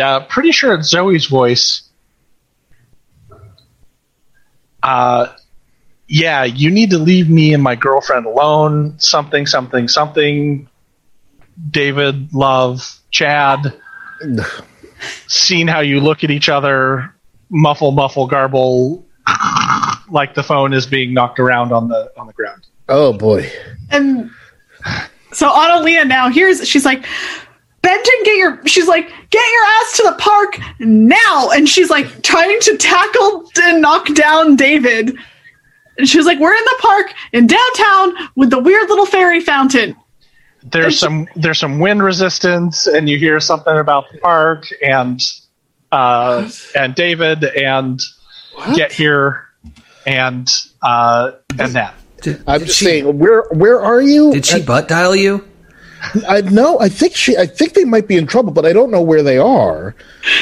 Uh, pretty sure it's Zoe's voice. Uh, yeah, you need to leave me and my girlfriend alone. Something, something, something. David, love, Chad. Seen how you look at each other, muffle, muffle, garble, like the phone is being knocked around on the on the ground. Oh boy. And so Annalena now here's she's like, Benton, get your she's like, get your ass to the park now. And she's like trying to tackle and knock down David. And she's like, We're in the park in downtown with the weird little fairy fountain. There's some there's some wind resistance, and you hear something about the park and uh, and David and get here and uh, and that. Did, I'm did just she, saying, where where are you? Did she butt dial you? I know. I think she. I think they might be in trouble, but I don't know where they are.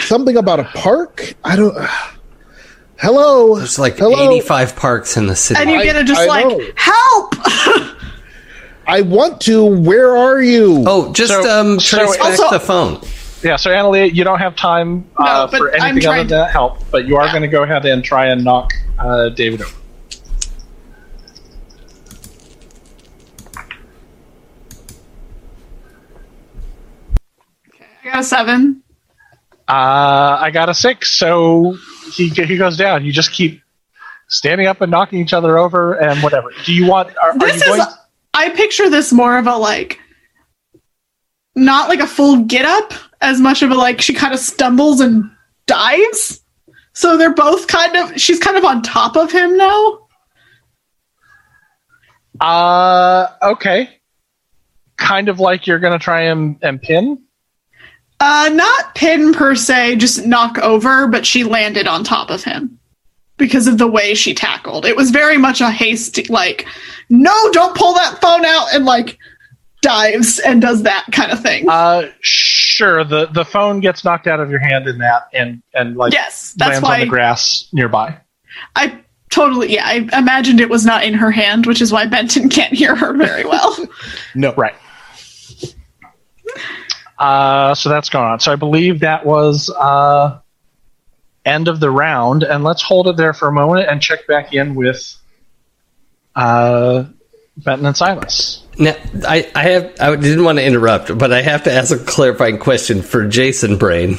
Something about a park. I don't. Hello. There's like Hello? 85 parks in the city. And you're gonna just I like, know. help! I want to. Where are you? oh, just So- um, so trace back also- the phone. Yeah, so Annalie, you don't have time uh, No, but for anything other than that help, but you are going to go ahead and try and knock uh, David over. I got a seven. Uh, I got a six, so he he goes down. You just keep standing up and knocking each other over and whatever. Do you want? Are, are This you is. going? I picture this more of a like, not like a full get up, as much of a like she kind of stumbles and dives. So they're both kind of. She's kind of on top of him now. Uh, okay. Kind of like you're going to try and, and pin. Uh, not pin per se, just knock over, but she landed on top of him because of the way she tackled. It was very much a hasty, like, no, don't pull that phone out, and like dives and does that kind of thing. Uh, sure. The the phone gets knocked out of your hand in that, and and like yes, that's lands on the grass nearby. I totally, yeah, I imagined it was not in her hand, which is why Benton can't hear her very well. No. Right. Uh, so that's going on. So I believe that was uh, end of the round, and let's hold it there for a moment and check back in with uh, Benton and Silas. Now, I, I have I didn't want to interrupt, but I have to ask a clarifying question for Jason Brain.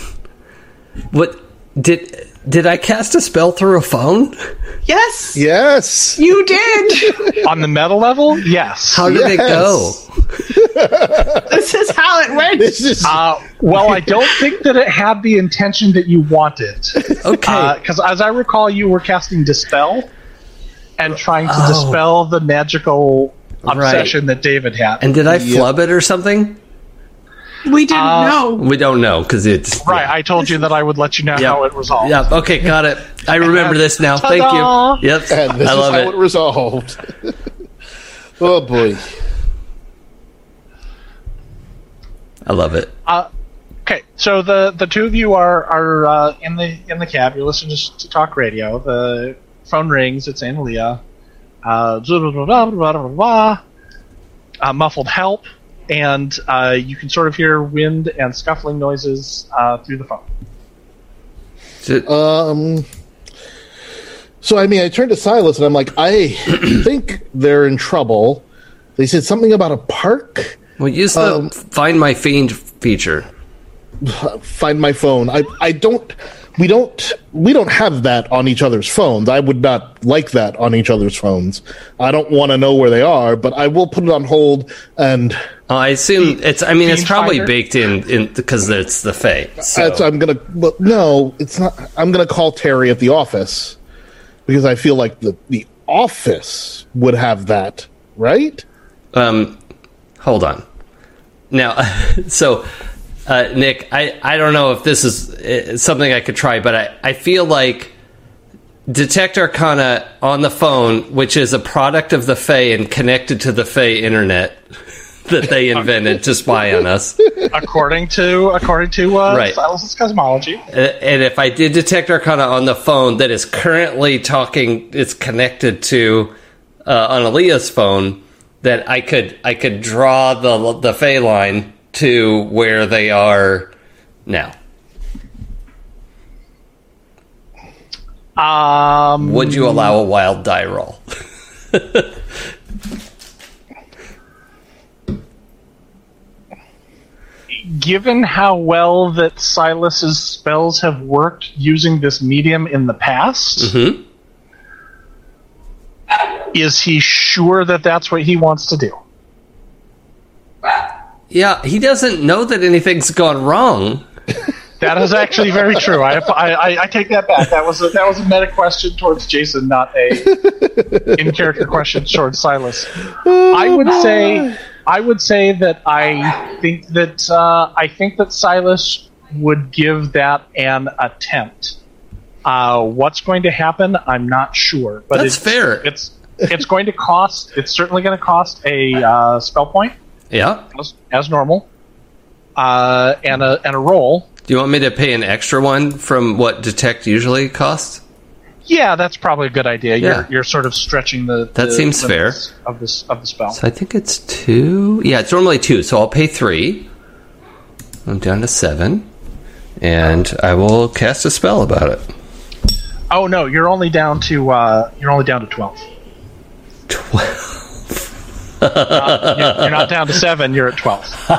What did did I cast a spell through a phone? yes, Yes. you did. On the meta level, yes. How did it go? this is how it went. This is Uh, well, I don't think that it had the intention that you wanted. Okay, Because as I recall, you were casting Dispel and trying to Oh. dispel the magical Right. obsession that David had. and did I flub it or something? We didn't Uh, know. We don't know because it's right, I told you that I would let you know Yeah. how it resolved. Yeah. Okay, got it. I remember this now. Thank Ta-da! you. Yep. and this I love is how it. it resolved. oh boy. I love it. Uh, okay, so the the two of you are are uh, in the in the cab. You're listening to, to talk radio. The phone rings. It's Analia. Uh, blah, blah, blah, blah, blah, blah, blah. Uh, muffled help, and uh, you can sort of hear wind and scuffling noises uh, through the phone. Ju- Um. So I mean, I turned to Silas and I'm like, I think they're in trouble. They said something about a park. Well, use the um, find my fiend feature. Find my phone. I I don't. We don't. We don't have that on each other's phones. I would not like that on each other's phones. I don't want to know where they are, but I will put it on hold and. Oh, I assume it's. I mean, it's probably finder? baked in in because it's the Fae. So. That's, I'm gonna. Well, no, it's not. I'm gonna call Terry at the office because I feel like the the office would have that, right? Um, hold on. Now, so uh, Nick, I I don't know if this is uh, something I could try, but I I feel like Detect Arcana on the phone, which is a product of the Fae and connected to the Fae internet that they invented to spy on us. according to according to uh, Right. Silas's cosmology. And if I did detect Arcana on the phone that is currently talking, it's connected to uh, on Analia's phone, that I could I could draw the the Fey line to where they are now. Um, Would you allow a wild die roll? given how well that Silas's spells have worked using this medium in the past, Mhm. is he sure that that's what he wants to do? Yeah, he doesn't know that anything's gone wrong. That is actually very true. I, I, I, I take that back. That was a, that was a meta question towards Jason, not a in character question towards Silas. I would say I would say that I think that uh, I think that Silas would give that an attempt. Uh, what's going to happen? I'm not sure, but That's it's, fair. It's it's going to cost. It's certainly going to cost a uh, spell point Yeah. as, as normal, uh, and a and a roll. Do you want me to pay an extra one from what detect usually costs? Yeah, that's probably a good idea. Yeah. You're, you're sort of stretching the. That the seems fair. Of this of the spell. So I think it's two. Yeah, it's normally two. So I'll pay three. I'm down to seven, and I will cast a spell about it. Oh no, you're only down to uh, you're only down to twelve. Twelve. You're, you're not down to seven. You're at twelve. Oh.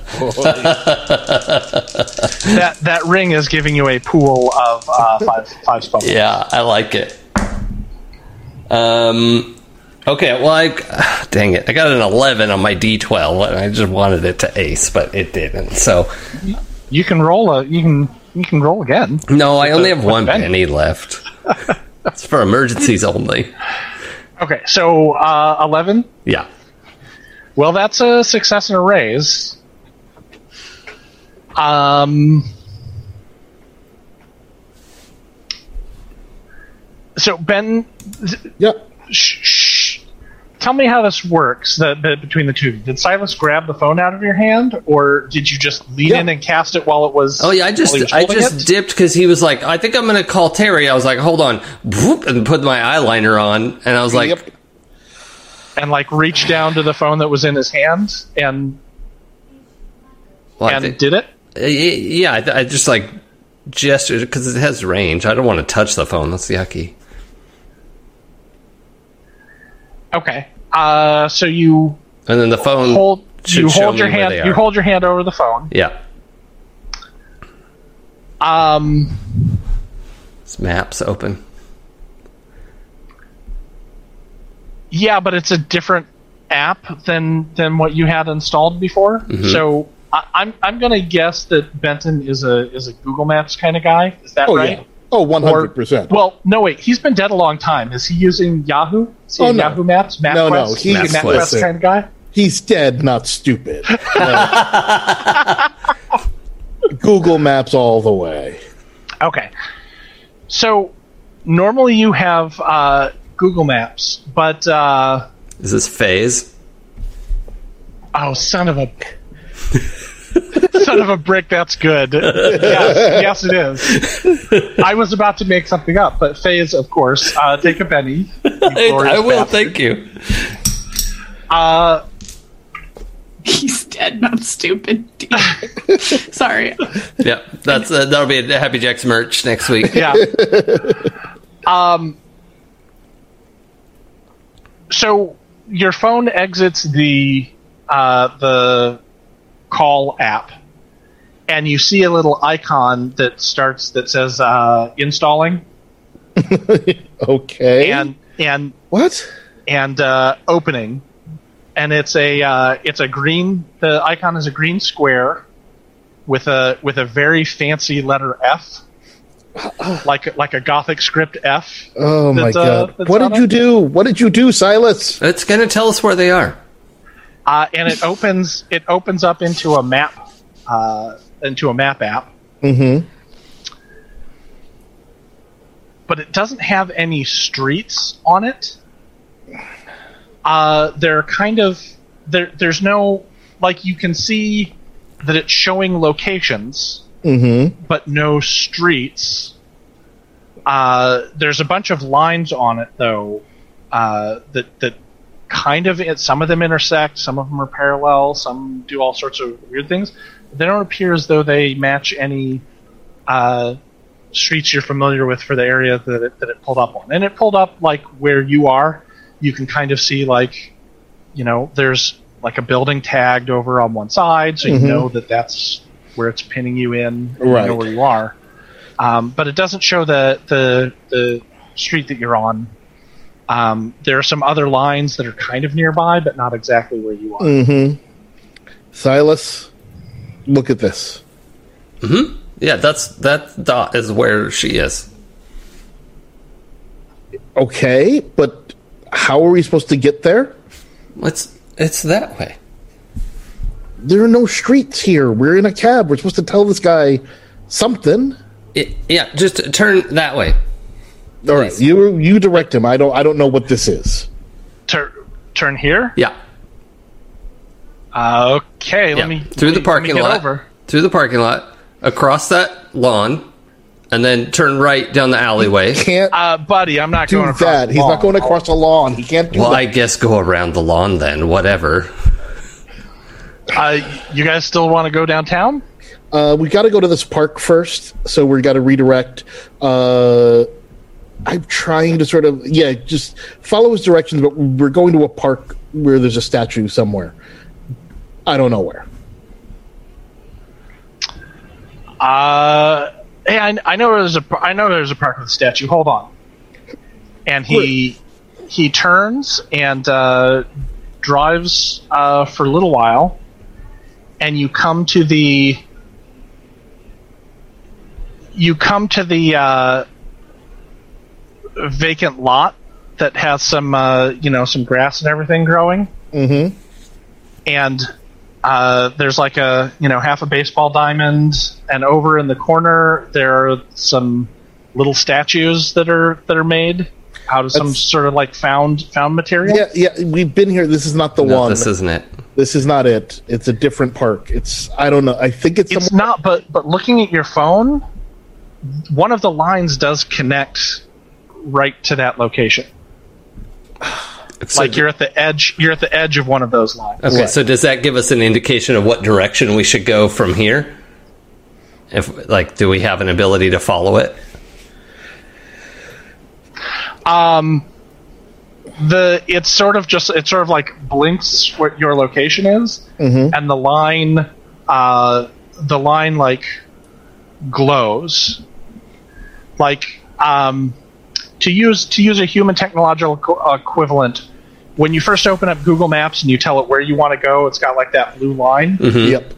That that ring is giving you a pool of uh, five five spells. Yeah, I like it. Um. Okay, well, I dang it, I got an eleven on my D twelve. and I just wanted it to ace, but it didn't. So You can roll a you can you can roll again. no, I only the- have one penny. penny left. it's for emergencies only. Okay, so uh, eleven. Yeah. Well, that's a success and a raise. Um. So Ben, yeah. sh- sh- tell me how this works. The, the between the two, did Silas grab the phone out of your hand, or did you just lean Yeah. in and cast it while it was? Oh yeah, I while he was just I just it? dipped because he was like, I think I'm gonna call Terry. I was like, hold on, and put my eyeliner on, and I was like, Yep. and like reached down to the phone that was in his hand and well, and think- did it. Uh, Yeah, I, I just like gestured because it has range. I don't want to touch the phone. That's yucky. Okay. Uh, so you And then the phone hold you hold your hand you hold your hand over the phone. Yeah, Um, this map's open. yeah, but it's a different app than than what you had installed before. Mm-hmm. So I, I'm I'm gonna guess that Benton is a is a Google Maps kind of guy. Is that Oh right? yeah. Oh, one hundred percent. Well, no, wait. He's been dead a long time. Is he using Yahoo? Is he Oh, no. Yahoo Maps? MapQuest? No, no, Is he a he's- MapQuest kind of guy. He's dead, not stupid. Google Maps all the way. Okay. So normally you have uh, Google Maps, but uh, Is this phase? oh, son of a son of a brick, that's good. yes, yes, it is. I was about to make something up, but Phase, of course, uh, take a penny. you glorious I will. bastard. Thank you. Uh, He's dead, not stupid. Sorry. Yeah, that's uh, that'll be a Happy Jacks merch next week. yeah. um. So your phone exits the uh, the call app, and you see a little icon that starts that says uh, installing Okay. and and what? and uh, opening, and it's a uh, it's a green. The icon is a green square with a with a very fancy letter F, like like a Gothic script F. Oh my That's, uh, god! What did you it? do? What did you do, Silas? It's gonna tell us where they are. Uh, and it opens it opens up into a map uh, into a map app, Mm-hmm. but it doesn't have any streets on it. Uh, they're kind of there. There's no like you can see that it's showing locations, Mm-hmm. but no streets. Uh, there's a bunch of lines on it though uh, that that kind of some of them intersect, some of them are parallel, some do all sorts of weird things. They don't appear as though they match any uh, streets you're familiar with for the area that it, that it pulled up on. And it pulled up like where you are. You can kind of see like, you know, there's like a building tagged over on one side, so you Mhm. know that that's where it's pinning you in. Right. You know where you are. Um, but it doesn't show the the the street that you're on. Um, there are some other lines that are kind of nearby, but not exactly where you are. Mm-hmm. Silas, look at this. Yeah, that's that dot is where she is. Okay, but how are we supposed to get there? It's it's that way. There are no streets here. We're in a cab. We're supposed to tell this guy something. It, yeah, just turn that way. All right, you you direct him. I don't I don't know what this is. Tur- turn here. Yeah, Uh, okay, yeah. let me through let the me- let me parking lot. Over. Through the parking lot, across that lawn, and then turn right down the alleyway. Can't Uh, buddy, I'm not do going across that. the He's lawn. not going across a lawn. He can't do Well, that. I guess go around the lawn then. Whatever. Uh, you guys still want to go downtown? Uh, we got to go to this park first, so we got to redirect. Uh, I'm trying to sort of yeah, just follow his directions, but we're going to a park where there's a statue somewhere. I don't know where. Uh, hey, I, I know there's a I know there's a park with a statue. Hold on. And he he turns and uh, drives uh, for a little while, and you come to the you come to the uh, vacant lot that has some uh, you know some grass and everything growing, Mm-hmm. and uh, there's like a you know half a baseball diamond, and over in the corner there are some little statues that are that are made out of some That's- sort of like found found material. Yeah, yeah, we've been here. This is not the No, one. this isn't it. This is not it. It's a different park. It's I don't know. I think it's, It's somewhere- not, but but looking at your phone, one of the lines does connect right to that location. So- like you're at the edge. You're at the edge of one of those lines. Okay, Right. so does that give us an indication of what direction we should go from here? If like, do we have an ability to follow it? Um, the it's sort of just it sort of like blinks what your location is, and the line, uh, the line like glows, like um, to use to use a human technological equ- equivalent. When you first open up Google Maps and you tell it where you want to go, it's got like that blue line. Mm-hmm. Yep,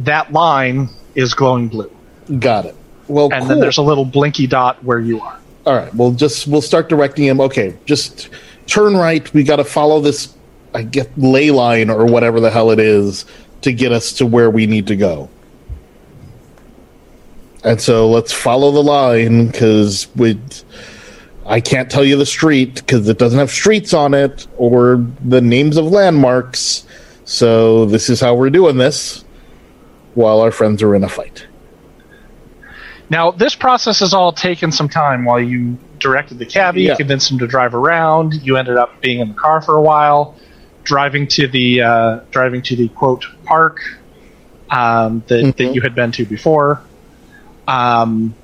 That line is glowing blue, got it. Well, and cool. then there's a little blinky dot where you are. All right, we'll just we'll start directing him. Okay, just turn right. We got to follow this, I get ley line or whatever the hell it is to get us to where we need to go. And so let's follow the line because we. I can't tell you the street because it doesn't have streets on it or the names of landmarks. So this is how we're doing this while our friends are in a fight. Now, this process has all taken some time while you directed the cabbie, Yeah. convinced him to drive around. You ended up being in the car for a while, driving to the uh, driving to the quote park um, that, that you had been to before. Um,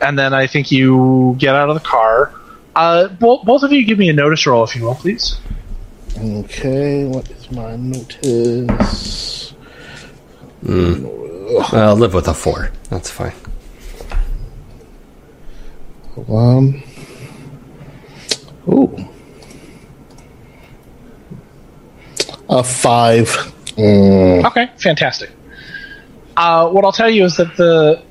and then I think you get out of the car. Uh, bo- both of you give me a notice roll, if you will, please. Okay, what is my notice? Mm. I'll live with a four. That's fine. Um. Ooh. A five. Mm, Okay, fantastic. Uh, what I'll tell you is that the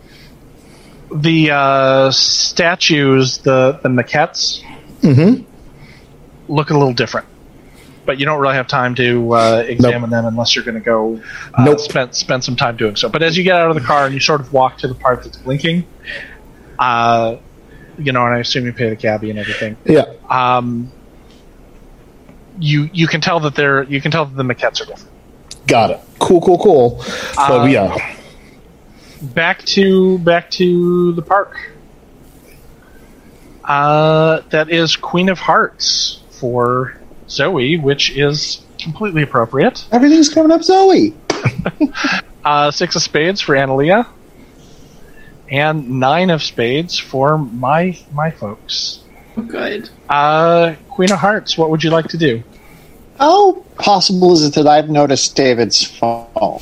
the uh, statues, the the maquettes, look a little different. But you don't really have time to uh, examine them unless you're going to go uh, Nope. spend spend some time doing so. But as you get out of the car and you sort of walk to the part that's blinking, uh, you know, and I assume you pay the cabbie and everything. yeah. Um, you you can tell that they're you can tell that the maquettes are different. Got it. Cool, cool, cool. But Uh, yeah. Back to back to the park. Uh, that is Queen of Hearts for Zoe, which is completely appropriate. Everything's coming up Zoe. Uh, six of Spades for Analia, and nine of Spades for my my folks. Good. Uh, Queen of Hearts, what would you like to do? How possible is it that I've noticed David's phone?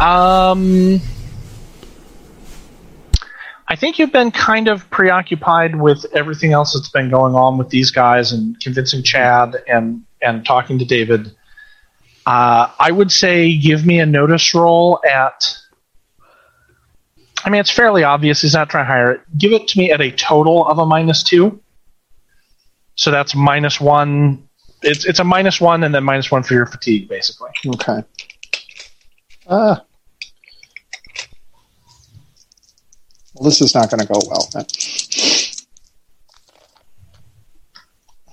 Um, I think you've been kind of preoccupied with everything else that's been going on with these guys and convincing Chad and and talking to David. Uh, I would say give me a notice roll at. I mean, it's fairly obvious he's not trying to hire it. Give it to me at a total of a minus two. So that's minus one. It's it's a minus one and then minus one for your fatigue, basically. Okay. Ah. Well, this is not going to go well then.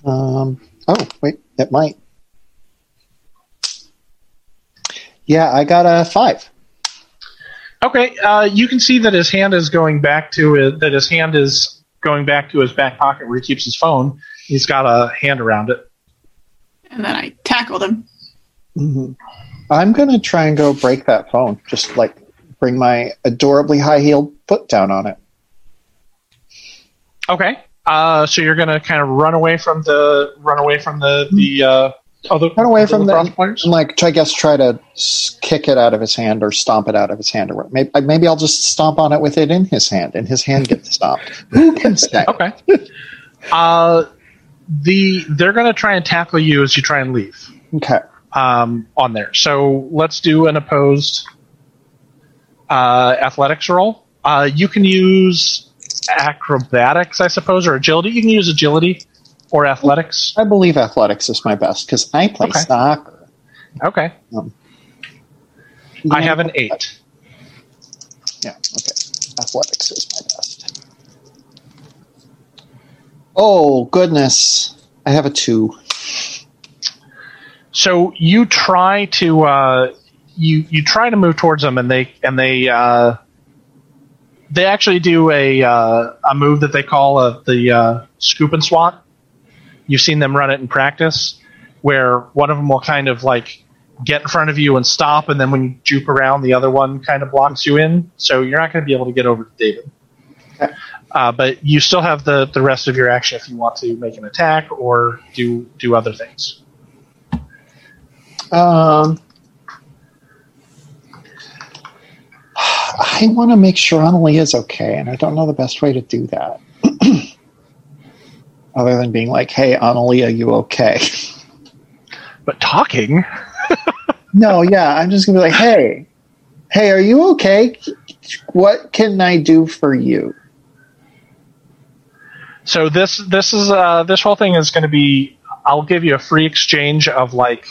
Um. Oh wait, it might. Yeah, I got a five. Okay, uh, you can see that his hand is going back to it, that his hand is going back to his back pocket where he keeps his phone. He's got a hand around it. And then I tackled him. I'm going to try and go break that phone. Just like bring my adorably high heeled foot down on it. Okay. Uh, so you're gonna kind of run away from the run away from the the uh, other Run away from the, players. and like I guess try to kick it out of his hand or stomp it out of his hand or what. Maybe, maybe I'll just stomp on it with it in his hand, and his hand gets stomped. Who can say? Okay. Uh, the they're gonna try and tackle you as you try and leave. Okay. um, on there. So let's do an opposed uh, athletics roll. Uh, you can use acrobatics, I suppose, or agility. You can use agility or athletics. I believe athletics is my best because I play Okay. soccer. Okay. I have an eight. Yeah, okay. Athletics is my best. Oh, goodness. I have a two. So you try to uh, you you try to move towards them, and they and they uh, they actually do a uh, a move that they call a, the uh, scoop and swat. You've seen them run it in practice, where one of them will kind of like get in front of you and stop, and then when you juke around, the other one kind of blocks you in. So you're not going to be able to get over to David. Okay. Uh, but you still have the, the rest of your action if you want to make an attack or do do other things. Um, I want to make sure Annalie is okay, and I don't know the best way to do that. Other than being like, hey, Annalie, are you okay? But talking, no, yeah, I'm just going to be like, hey, hey, are you okay? What can I do for you? So this this is uh, this whole thing is going to be. I'll give you a free exchange of like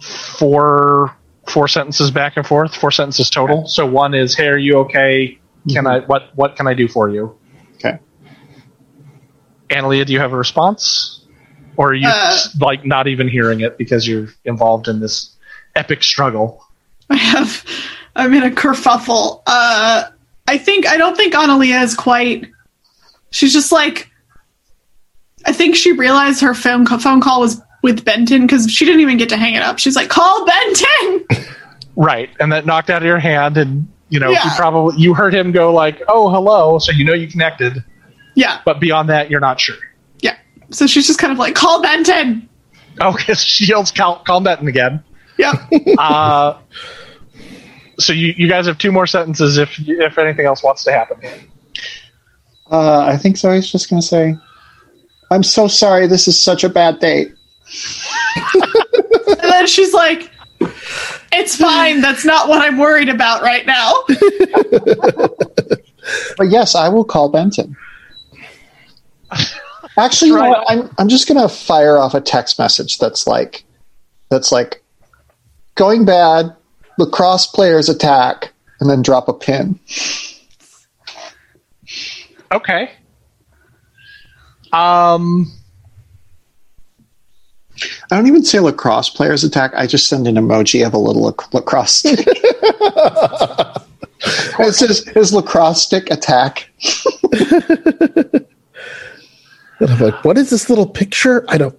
four four sentences back and forth, four sentences total. So one is, "Hey, are you okay? Can I what what can I do for you?" Okay. Analia, do you have a response, or are you Uh. like not even hearing it because you're involved in this epic struggle? I have. I'm in a kerfuffle. Uh, I think I don't think Analia is quite. She's just like. I think she realized her phone phone call was with Benton because she didn't even get to hang it up. She's like, "Call Benton." Right, and that knocked out of your hand, and you know you probably you heard him go like, "Oh, hello," so you know you connected. yeah, But beyond that, you're not sure. yeah. So she's just kind of like, "Call Benton." Okay, so she yells Cal- calm Benton again. Yeah. Uh, so you, you guys have two more sentences if if anything else wants to happen. Uh, I think Zoe's just going to say, I'm so sorry. This is such a bad date. and then she's like, "It's fine. That's not what I'm worried about right now." But yes, I will call Benton. Actually, you know what? I'm I'm just gonna fire off a text message that's like that's like going bad, lacrosse players attack, and then drop a pin. Okay. Um. I don't even say lacrosse players attack. I just send an emoji of a little lac- lacrosse stick. it says his lacrosse stick attack. And I'm like, what is this little picture? I don't.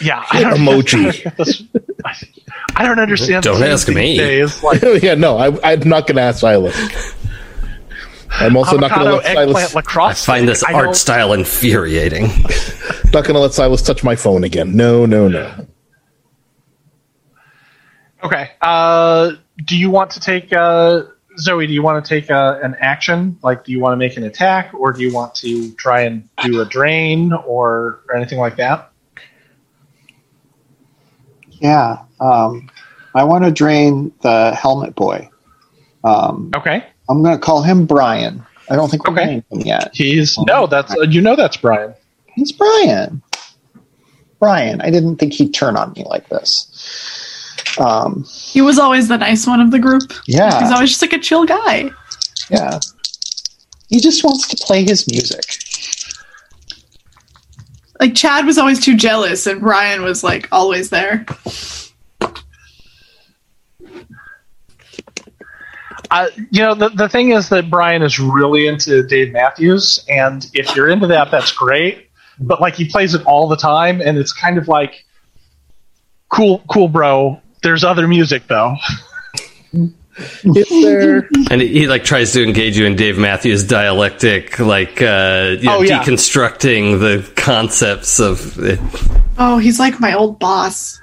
Yeah. I don't, Emoji. I don't understand. Don't ask me. Days. Like yeah, no, I, I'm not going to ask Silas. I'm also not going to let eggplant, Silas. I find this I art don't- style infuriating. Not going to let Silas touch my phone again. No, no, no. Okay. Uh, do you want to take uh, Zoe? Do you want to take uh, an action? Like, do you want to make an attack, or do you want to try and do a drain, or, or anything like that? Yeah, um, I want to drain the helmet boy. Um, Okay. I'm going to call him Brian. I don't think we're Okay. naming him yet. He's no. That's uh, you know that's Brian. He's Brian. Brian. I didn't think he'd turn on me like this. Um, He was always the nice one of the group. Yeah. He's always just like a chill guy. yeah. He just wants to play his music. Like Chad was always too jealous, and Brian was like always there. Uh, you know the the thing is that Brian is really into Dave Matthews, and if you're into that, that's great. But like he plays it all the time, and it's kind of like, cool, cool, bro. There's other music though. And he, he, like tries to engage you in Dave Matthews dialectic, like uh, you know, Oh, yeah. deconstructing the concepts of it. Oh, he's like my old boss.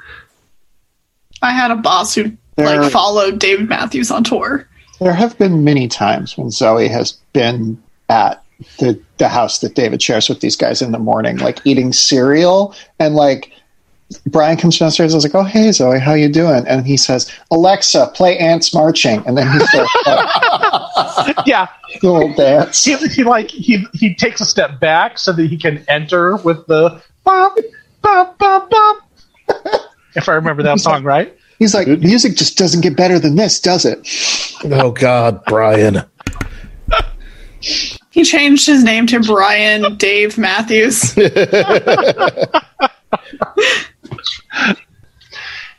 I had a boss who like followed David Matthews on tour. There have been many times when Zoe has been at the the house that David shares with these guys in the morning, like eating cereal, and like Brian comes downstairs. I was like, "Oh, hey Zoe, how you doing?" And he says, "Alexa, play Ants Marching," and then he that Yeah, little dance. he, he like he he takes a step back so that he can enter with the bop bop bop bop. if I remember that song right. He's like, "Music just doesn't get better than this, does it?" Oh God, Brian. He changed his name to Brian Dave Matthews.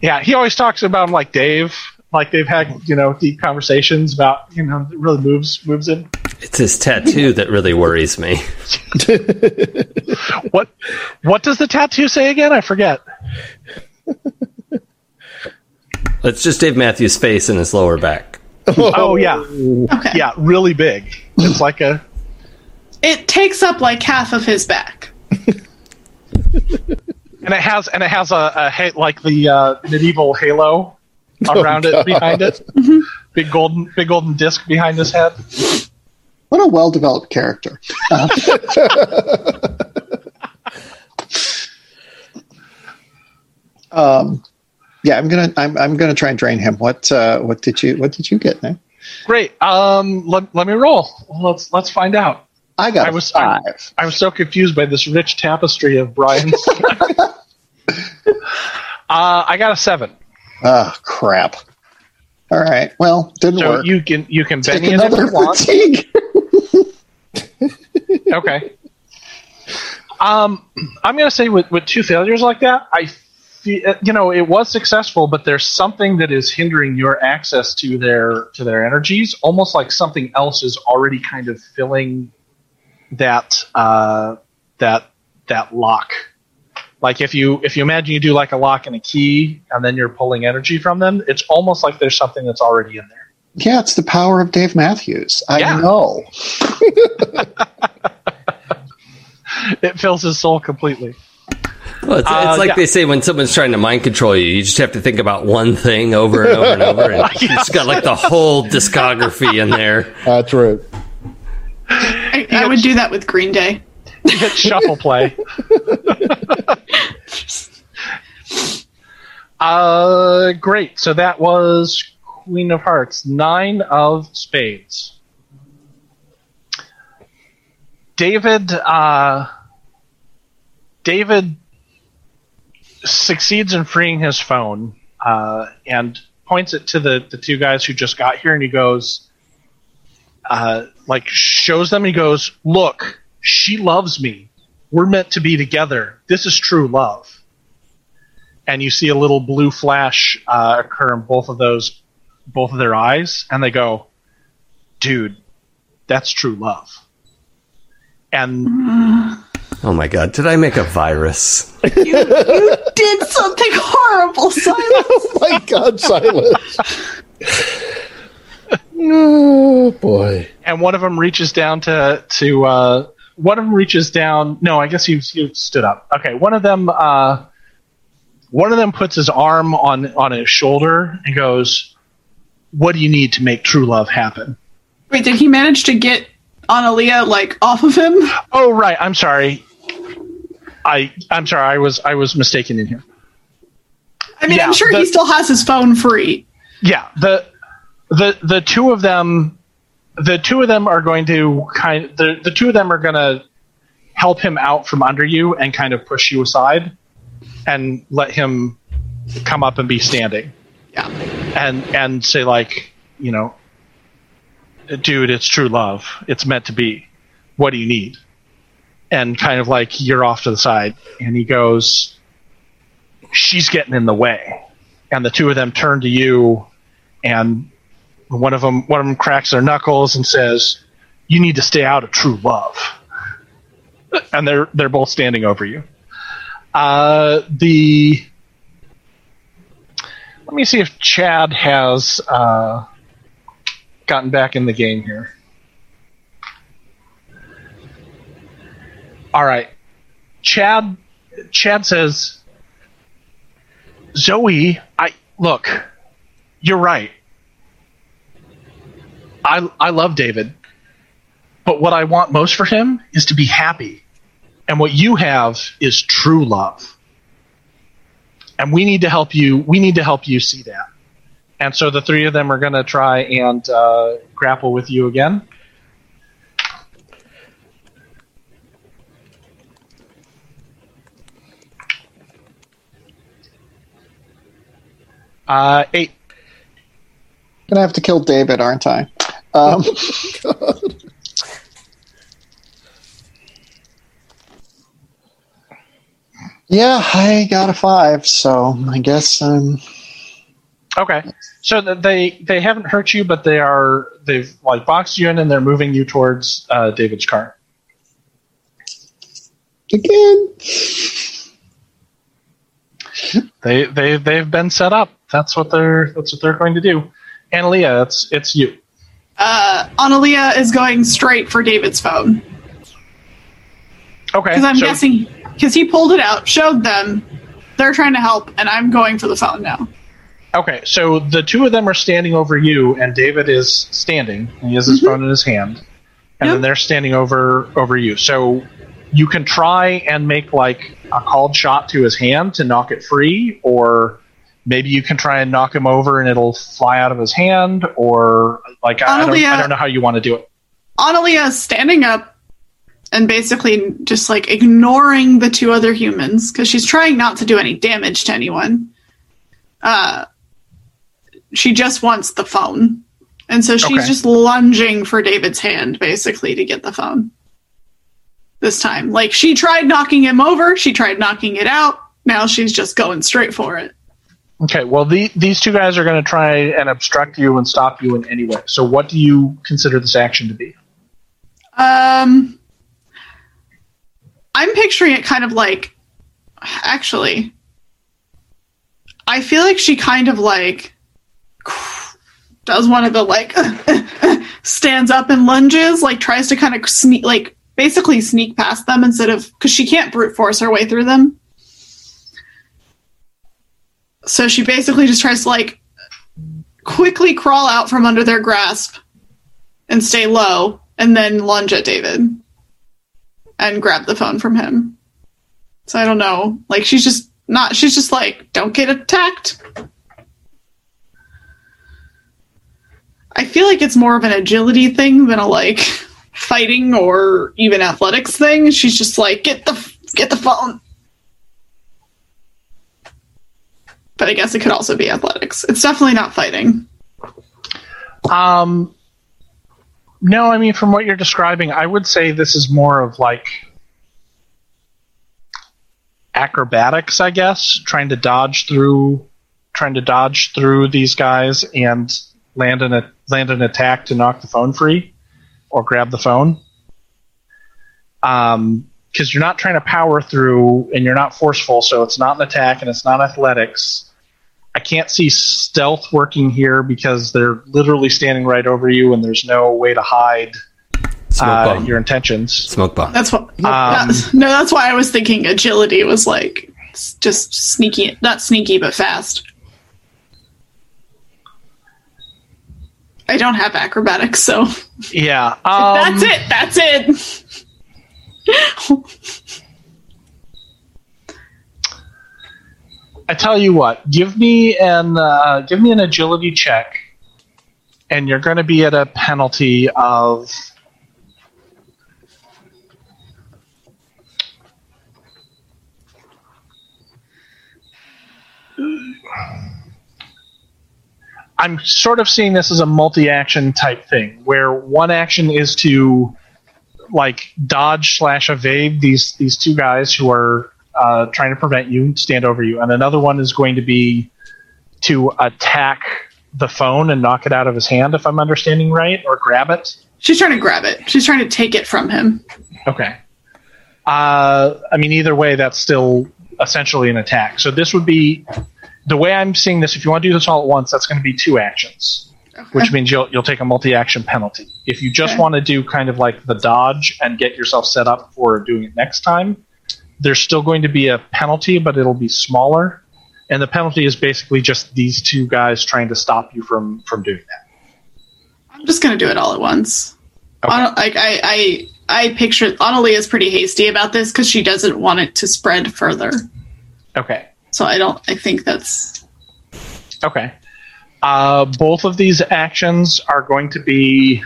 Yeah, he always talks about him like Dave, like they've had you know deep conversations about you know it really moves moves him. It's his tattoo that really worries me. What what does the tattoo say again? I forget. It's just Dave Matthews' face and his lower back. Oh yeah, Okay. yeah, really big. It's like a It takes up like half of his back. and it has and it has a, a ha- like the uh, medieval halo around it behind it. Big golden big golden disc behind his head. What a well developed character. Uh, um, yeah, I'm gonna I'm I'm gonna try and drain him. What uh, what did you what did you get? Nick? Great. Um, let, let me roll. Let's let's find out. I got I was I, five. I was so confused by this rich tapestry of Brian's. uh, I got a seven. Oh crap! All right, well, didn't So work. you can you can Take Benny if another fatigue. Okay. Um, I'm going to say with, with two failures like that, I you know it was successful, but there's something that is hindering your access to their to their energies. Almost like something else is already kind of filling that uh, that that lock. Like if you if you imagine you do like a lock and a key, and then you're pulling energy from them, it's almost like there's something that's already in there. Yeah, it's the power of Dave Matthews. I Yeah. know. It fills his soul completely. Well, it's, Uh, it's like yeah. they say when someone's trying to mind control you, you just have to think about one thing over and over and over, and you just got like the whole discography in there. That's right. I, I would do that with Green Day. Hit shuffle play. uh, great. So that was Queen of Hearts, nine of spades. David, uh, David succeeds in freeing his phone uh, and points it to the, the two guys who just got here, and he goes, uh, like shows them. He goes, "Look, she loves me. We're meant to be together. This is true love." And you see a little blue flash uh, occur in both of those, both of their eyes, and they go, "Dude, that's true love." And Oh my god, did I make a virus? You, you did something horrible, Simon. Oh my God, Silas. oh boy. and one of them reaches down to to uh, one of them reaches down. No, I guess he, he stood up. Okay, one of them uh, one of them puts his arm on on his shoulder and goes, "What do you need to make true love happen?" Wait, did he manage to get Analia like off of him? Oh, right. I'm sorry. I I'm sorry. I was I was mistaken in here. I mean, Yeah, I'm sure the- he still has his phone free. Yeah the the the two of them the two of them are going to kind the the two of them are going to help him out from under you and kind of push you aside and let him come up and be standing Yeah. and and say like you know dude it's true love it's meant to be what do you need and kind of like you're off to the side. And he goes she's getting in the way. And the two of them turn to you and one of them one of them cracks their knuckles and says you need to stay out of true love. And they're they're both standing over you. Uh the let me see if chad has uh gotten back in the game here. All right, Chad. Chad says, Zoe, I look. You're right. I I love David, but what I want most for him is to be happy, and what you have is true love. And we need to help you. We need to help you see that. And so the three of them are going to try and uh, grapple with you again. Uh, eight. Gonna have to kill David, aren't I? Um, yeah, I got a five, so I guess I'm. Okay. So they they haven't hurt you, but they are they've like boxed you in and they're moving you towards uh, David's car. again. They they they've been set up. That's what they're that's what they're going to do. Analia, it's it's you. Uh, Analia is going straight for David's phone Okay. because I'm so- guessing because he pulled it out, showed them. They're trying to help, and I'm going for the phone now. Okay, so the two of them are standing over you, and David is standing. And he has his phone in his hand, and Mm-hmm. Yep. then they're standing over over you. So you can try and make like a called shot to his hand to knock it free, or maybe you can try and knock him over and it'll fly out of his hand, or like I, I, don't, I don't know how you want to do it. Analia is standing up and basically just like ignoring the two other humans because she's trying not to do any damage to anyone. Uh, she just wants the phone. And so she's Okay. just lunging for David's hand basically to get the phone. This time. Like she tried knocking him over, she tried knocking it out. Now she's just going straight for it. Okay, well the, these two guys are going to try and obstruct you and stop you in any way. So what do you consider this action to be? Um, I'm picturing it kind of like, actually, I feel like she kind of like does one of the like stands up and lunges, like tries to kind of sneak, like basically sneak past them instead of because she can't brute force her way through them. So she basically just tries to like quickly crawl out from under their grasp and stay low and then lunge at David and grab the phone from him. So I don't know. Like she's just not she's just like, don't get attacked. I feel like it's more of an agility thing than a like fighting or even athletics thing. She's just like, get the get the phone. But I guess it could also be athletics. It's definitely not fighting. Um, no, I mean, from what you're describing, I would say this is more of like acrobatics, I guess, trying to dodge through, trying to dodge through these guys and land an land an attack to knock the phone free or grab the phone. Um, because you're not trying to power through and you're not forceful, so it's not an attack and it's not athletics. I can't see stealth working here because they're literally standing right over you and there's no way to hide Smoke uh, bomb. your intentions. Smoke bomb. That's what. Um, that's- no, that's why I was thinking agility was like just sneaky, not sneaky, but fast. I don't have acrobatics, so Yeah. Um, that's it. That's it. I tell you what, give me an uh, give me an agility check, and you're going to be at a penalty of. I'm sort of seeing this as a multi-action type thing, where one action is to like dodge slash evade these these two guys who are uh, trying to prevent you, stand over you, and another one is going to be to attack the phone and knock it out of his hand, if I'm understanding right, or grab it. She's trying to grab it. She's trying to take it from him. Okay. Uh, I mean, either way, that's still essentially an attack. So this would be the way I'm seeing this. If you want to do this all at once, that's going to be two actions. which means you'll you'll take a multi-action penalty. If you just Okay. want to do kind of like the dodge and get yourself set up for doing it next time, there's still going to be a penalty, but it'll be smaller. And the penalty is basically just these two guys trying to stop you from from doing that. I'm just gonna do it all at once. Okay. Anna- like I, I, I picture Analia is pretty hasty about this because she doesn't want it to spread further. Okay. So I don't. I think that's Okay. Uh, both of these actions are going to be.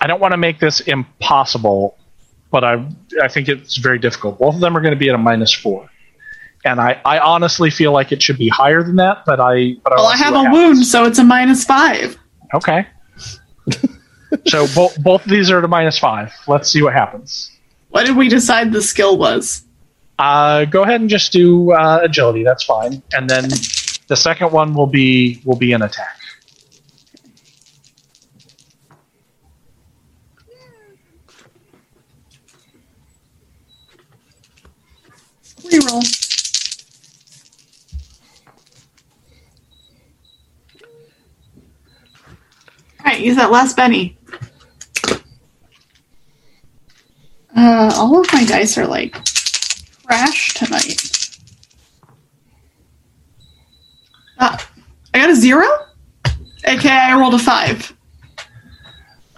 I don't want to make this impossible, but I I think it's very difficult. Both of them are going to be at a minus four, and I, I honestly feel like it should be higher than that. But I but I well. wanna I have a happens. wound, so it's a minus five. Okay. so both both of these are at a minus five. Let's see what happens. What did we decide the skill was? Uh, go ahead and just do uh, agility. That's fine. And then the second one will be will be an attack. Reroll. All right, use that last Benny. Uh, all of my dice are like trash tonight. Ah, I got a zero. AKA, I rolled a five.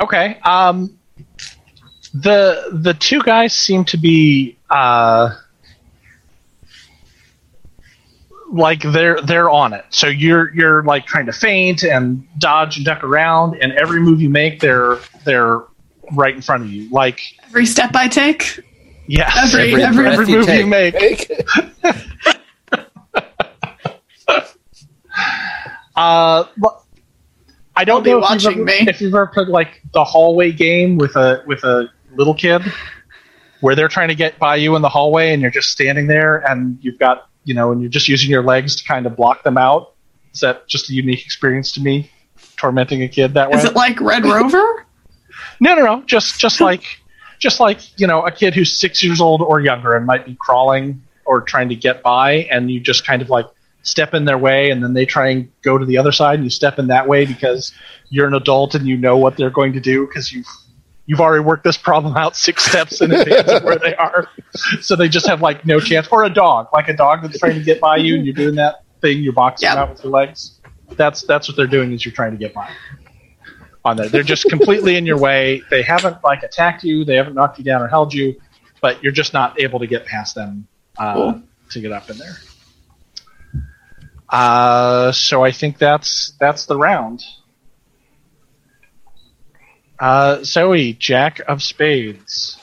Okay. Um, the the two guys seem to be uh, like they're they're on it. So you're you're like trying to feint and dodge and duck around, and every move you make, they're they're right in front of you. Like Every step I take. Yeah, Every- every, every every breath you move take. you make. Uh, I don't They'll know if you've ever- me. if you've ever played like the hallway game with a with a little kid, where they're trying to get by you in the hallway and you're just standing there and you've got you know and you're just using your legs to kind of block them out. Is that just a unique experience to me, tormenting a kid that way? Is it like Red Rover? No, no, no. Just just like just like you know a kid who's six years old or younger and might be crawling or trying to get by, and you just kind of like step in their way, and then they try and go to the other side, and you step in that way because you're an adult and you know what they're going to do because you've you've already worked this problem out six steps in advance of where they are, so they just have like no chance. Or a dog, like a dog that's trying to get by you, and you're doing that thing, you're boxing Yep. out with your legs. That's that's what they're doing is you're trying to get by on there. They're just completely in your way. They haven't like attacked you. They haven't knocked you down or held you, but you're just not able to get past them uh, Cool. to get up in there. Uh, so I think that's that's the round. Uh, Zoe, Jack of Spades.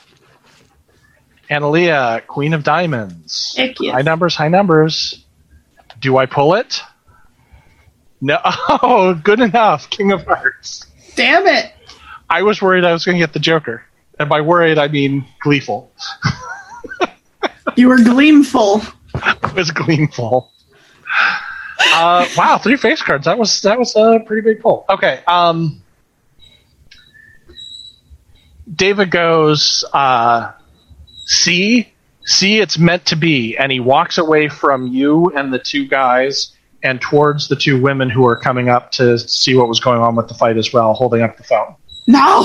Analia, Queen of Diamonds. Heck yes. High numbers, high numbers. Do I pull it? No. Oh, good enough. King of Hearts. Damn it. I was worried I was going to get the Joker. And by worried, I mean gleeful. You were gleamful. It was gleeful. Uh, wow, three face cards. That was that was a pretty big pull. Okay. Um, David goes, uh, see, see, it's meant to be, and he walks away from you and the two guys and towards the two women who are coming up to see what was going on with the fight as well, holding up the phone. No.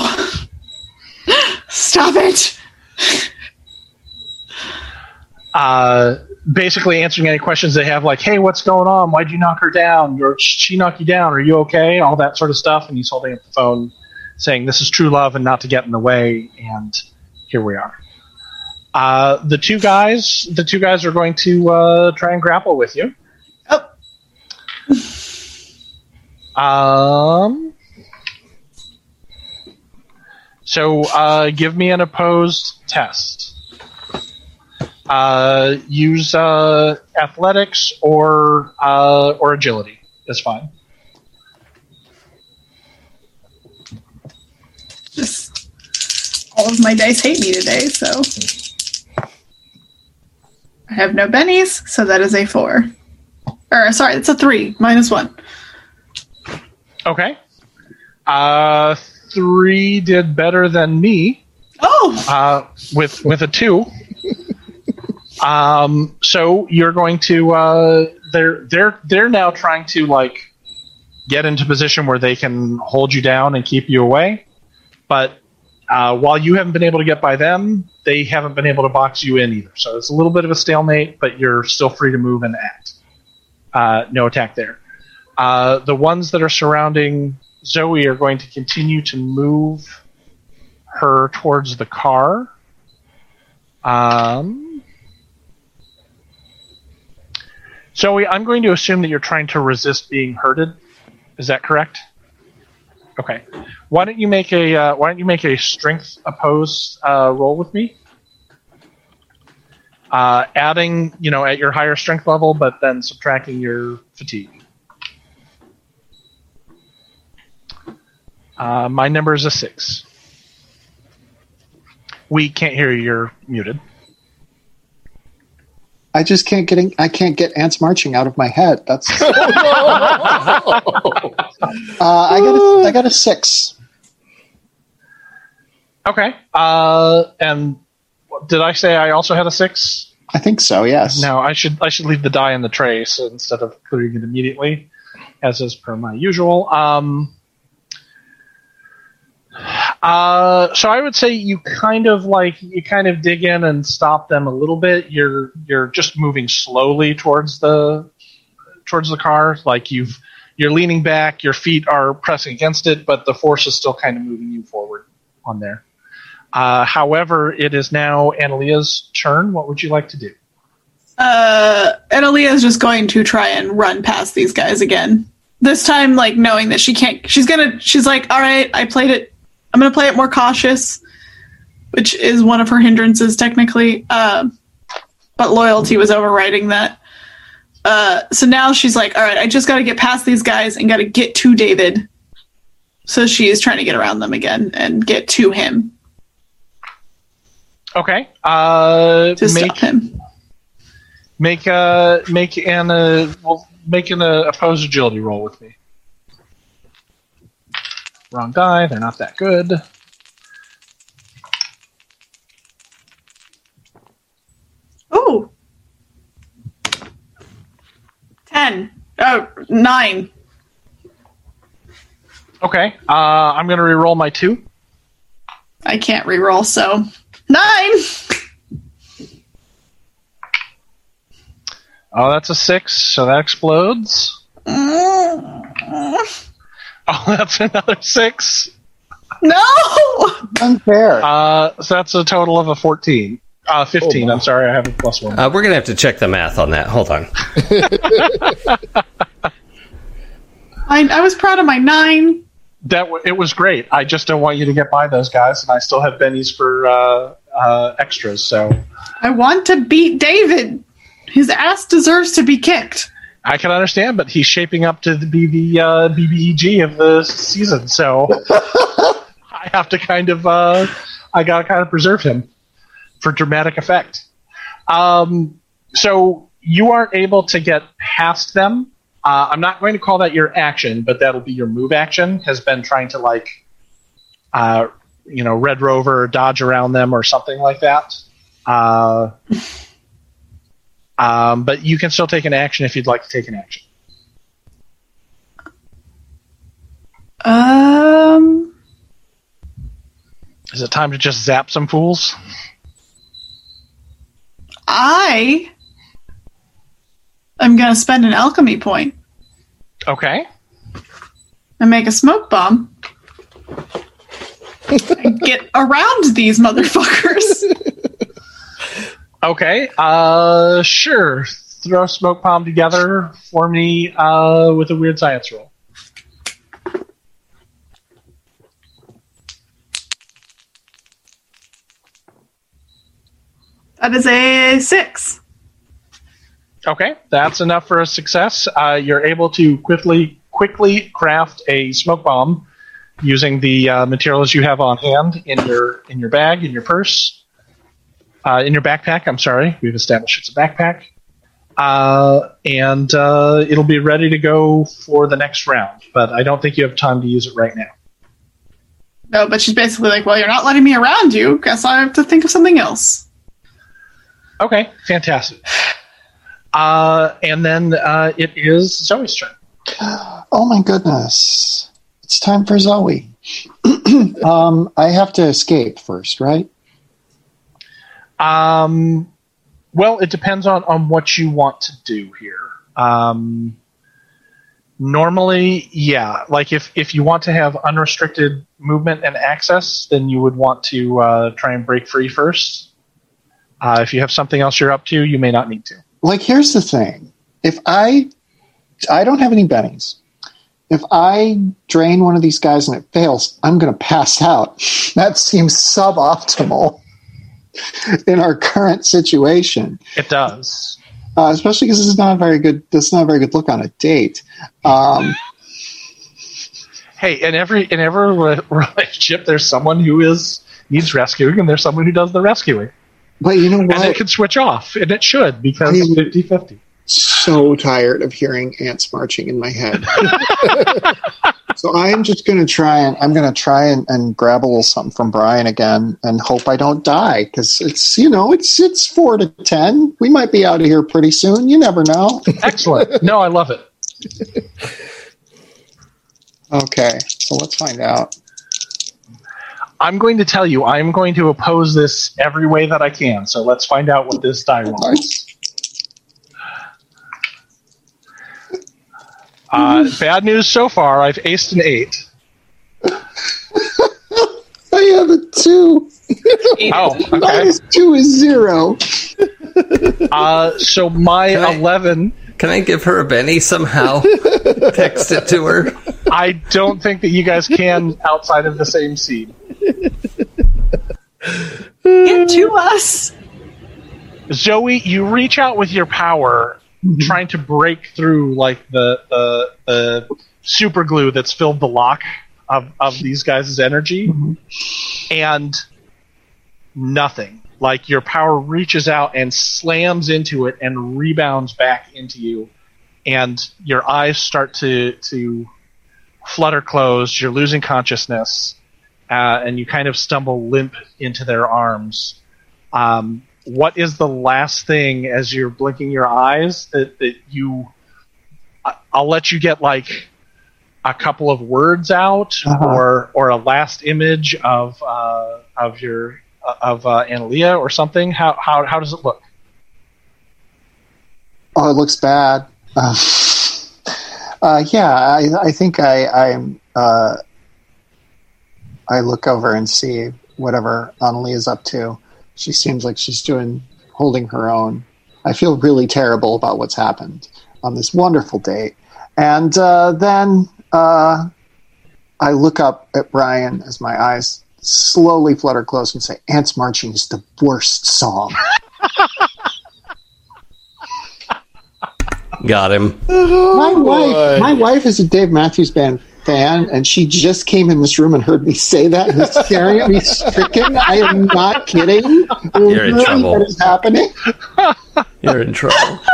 Stop it. uh, basically answering any questions they have, like, "Hey, what's going on? Why'd you knock her down? Or she knock you down? Are you okay?" All that sort of stuff. And he's holding up the phone, saying, "This is true love, and not to get in the way." And here we are. Uh, the two guys, the two guys are going to uh, try and grapple with you. Um. So, uh, give me an opposed test. Uh, use uh, athletics or uh, or agility. That's fine. just all of my dice hate me today, so I have no bennies, so that is a four. Or sorry, it's a three minus one. Okay. Uh, three did better than me. Oh, uh, with with a two. um, so you're going to uh, they're they're they're now trying to like get into position where they can hold you down and keep you away. But uh, while you haven't been able to get by them, they haven't been able to box you in either. So it's a little bit of a stalemate, but you're still free to move and act. Uh, no attack there. Uh, the ones that are surrounding Zoe are going to continue to move her towards the car. Um, Zoe, I'm going to assume that you're trying to resist being hurted. Is that correct? Okay. Why don't you make a uh, Why don't you make a strength opposed uh, roll with me? Uh, adding, you know, at your higher strength level, but then subtracting your fatigue. Uh, my number is a six. We can't hear you. You're muted. I just can't get in, I can't get ants marching out of my head. That's uh, I got a, I got a six. Okay. Uh, and did I say I also had a six? I think so. Yes. No, I should I should leave the die in the tray so instead of clearing it immediately, as is per my usual. Um, uh, so I would say you kind of like you kind of dig in and stop them a little bit. You're you're just moving slowly towards the towards the car, like you've you're leaning back, your feet are pressing against it, but the force is still kind of moving you forward on there. Uh, however, it is now Analia's turn. What would you like to do? Uh, Analia's just going to try and run past these guys again. This time, like knowing that she can't, she's gonna, she's like, all right, I played it. I'm gonna play it more cautious, which is one of her hindrances technically. Uh, but loyalty was overriding that. Uh, so now she's like, all right, I just got to get past these guys and got to get to David. So she is trying to get around them again and get to him Okay. Uh, to make stop him. make uh make an uh, well make an uh, opposed agility roll with me. Wrong die. They're not that good. Oh. 10. Oh, 9. Okay. Uh, I'm gonna re-roll my two. I can't re-roll, so 9. Oh, that's a six, so that explodes. Oh, that's another six. No! Unfair. Uh, so that's a total of a fourteen. Uh, fifteen. Oh, I'm sorry, I have a plus one. Uh, we're gonna have to check the math on that. Hold on. I, I was proud of my 9. that w- it was great. I just don't want you to get by those guys, and I still have bennies for uh, uh, extras. So I want to beat David. His ass deserves to be kicked. I can understand, but he's shaping up to be the uh, BBEG of the season. So I have to kind of, uh, I gotta kind of preserve him for dramatic effect. Um, so you aren't able to get past them. Uh, I'm not going to call that your action, but that'll be your move action. Has been trying to like, uh, you know, Red Rover, dodge around them or something like that. Uh, um, but you can still take an action if you'd like to take an action. Um, Is it time to just zap some fools? I am going to spend an alchemy point Okay. and make a smoke bomb get around these motherfuckers. Okay. Uh, sure. Throw smoke bomb together for me uh, with a weird science roll. That is a six. Okay, that's enough for a success. Uh, you're able to quickly quickly craft a smoke bomb using the uh, materials you have on hand in your in your bag, in your purse, uh, in your backpack. I'm sorry, we've established it's a backpack, uh, and uh, it'll be ready to go for the next round. But I don't think you have time to use it right now. No, but she's basically like, well, you're not letting me around you. Guess I have to think of something else. Okay, fantastic. Uh, and then uh, it is Zoe's turn. Oh my goodness. It's time for Zoe. um, I have to escape first, right? Um, well, it depends on, on what you want to do here. Um, normally, yeah. Like if, if you want to have unrestricted movement and access, then you would want to uh, try and break free first. Uh, if you have something else you're up to, you may not need to. Like here's the thing. If I I don't have any bennies. If I drain one of these guys and it fails, I'm going to pass out. That seems suboptimal in our current situation. It does. uh, especially because this is not a very good. This is not a very good look on a date. Um, Hey, in every in every relationship, there's someone who is needs rescuing, and there's someone who does the rescuing, but you know and it what? can switch off, and it should because I- 50-50. So tired of hearing ants marching in my head. so I'm just going to try and I'm going to try and, and grab a little something from Brian again and hope I don't die because it's you know it's it's four to ten. We might be out of here pretty soon. You never know. Excellent. No, I love it. Okay, so let's find out. I'm going to tell you, I'm going to oppose this every way that I can. So let's find out what this die wants. Uh, bad news so far. I've aced an eight. I have a two. Oh, okay. Minus two is zero. Uh, so my Can I- eleven. Can I give her a Benny somehow? Text it to her. I don't think that you guys can outside of the same seed. Into us. Zoe, you reach out with your power, trying to break through like the the, the super glue that's filled the lock of, of these guys' energy, and nothing. Like your power reaches out and slams into it and rebounds back into you, and your eyes start to to flutter closed. You're losing consciousness, uh, and you kind of stumble limp into their arms. Um, what is the last thing as you're blinking your eyes that, that you I'll let you get like a couple of words out Uh-huh. or or a last image of uh, of your of uh, Analia or something how how how does it look Oh, it looks bad. Uh, uh, yeah, I, I think I, I'm. Uh, I look over and see whatever Analia is up to. She seems like she's doing, holding her own. I feel really terrible about what's happened on this wonderful date, and uh, then uh, I look up at Brian as my eyes slowly flutter close and say, "Ants marching is the worst song." Got him. my boy. wife, my wife is a Dave Matthews Band fan, and she just came in this room and heard me say that and was staring at me stricken. I am not kidding. You're in trouble. What is happening? You're in trouble.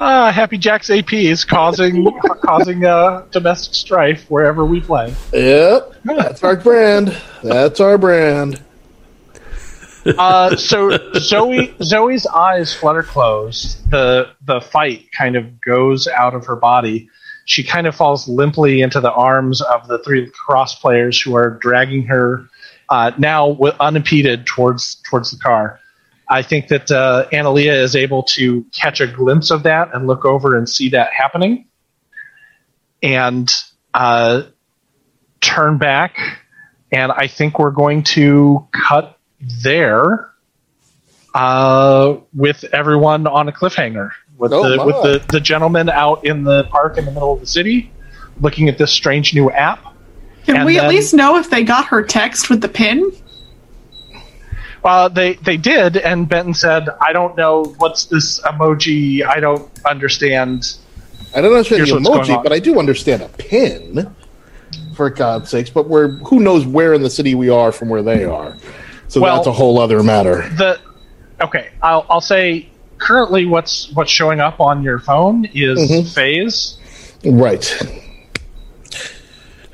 ah Happy Jack's AP is causing causing uh, domestic strife wherever we play Yep, that's our brand. That's our brand. uh, so Zoe Zoe's eyes flutter closed. The the fight kind of goes out of her body. She kind of falls limply into the arms of the three cross players who are dragging her uh, now wi- unimpeded towards towards the car. I think that uh, Analia is able to catch a glimpse of that and look over and see that happening, and uh, turn back. And I think we're going to cut there uh, with everyone on a cliffhanger with Oh, the my. with the, the gentleman out in the park in the middle of the city looking at this strange new app. Can And we at least know if they got her text with the pin? Uh, they they did, and Benton said, "I don't know what's this emoji. I don't understand." I don't understand Here's the emoji, but I do understand a pin. For God's sakes, but we're who knows where in the city we are from where they are. So Well- that's a whole other matter. The okay, I'll I'll say currently what's what's showing up on your phone is Mhm. phase. Right.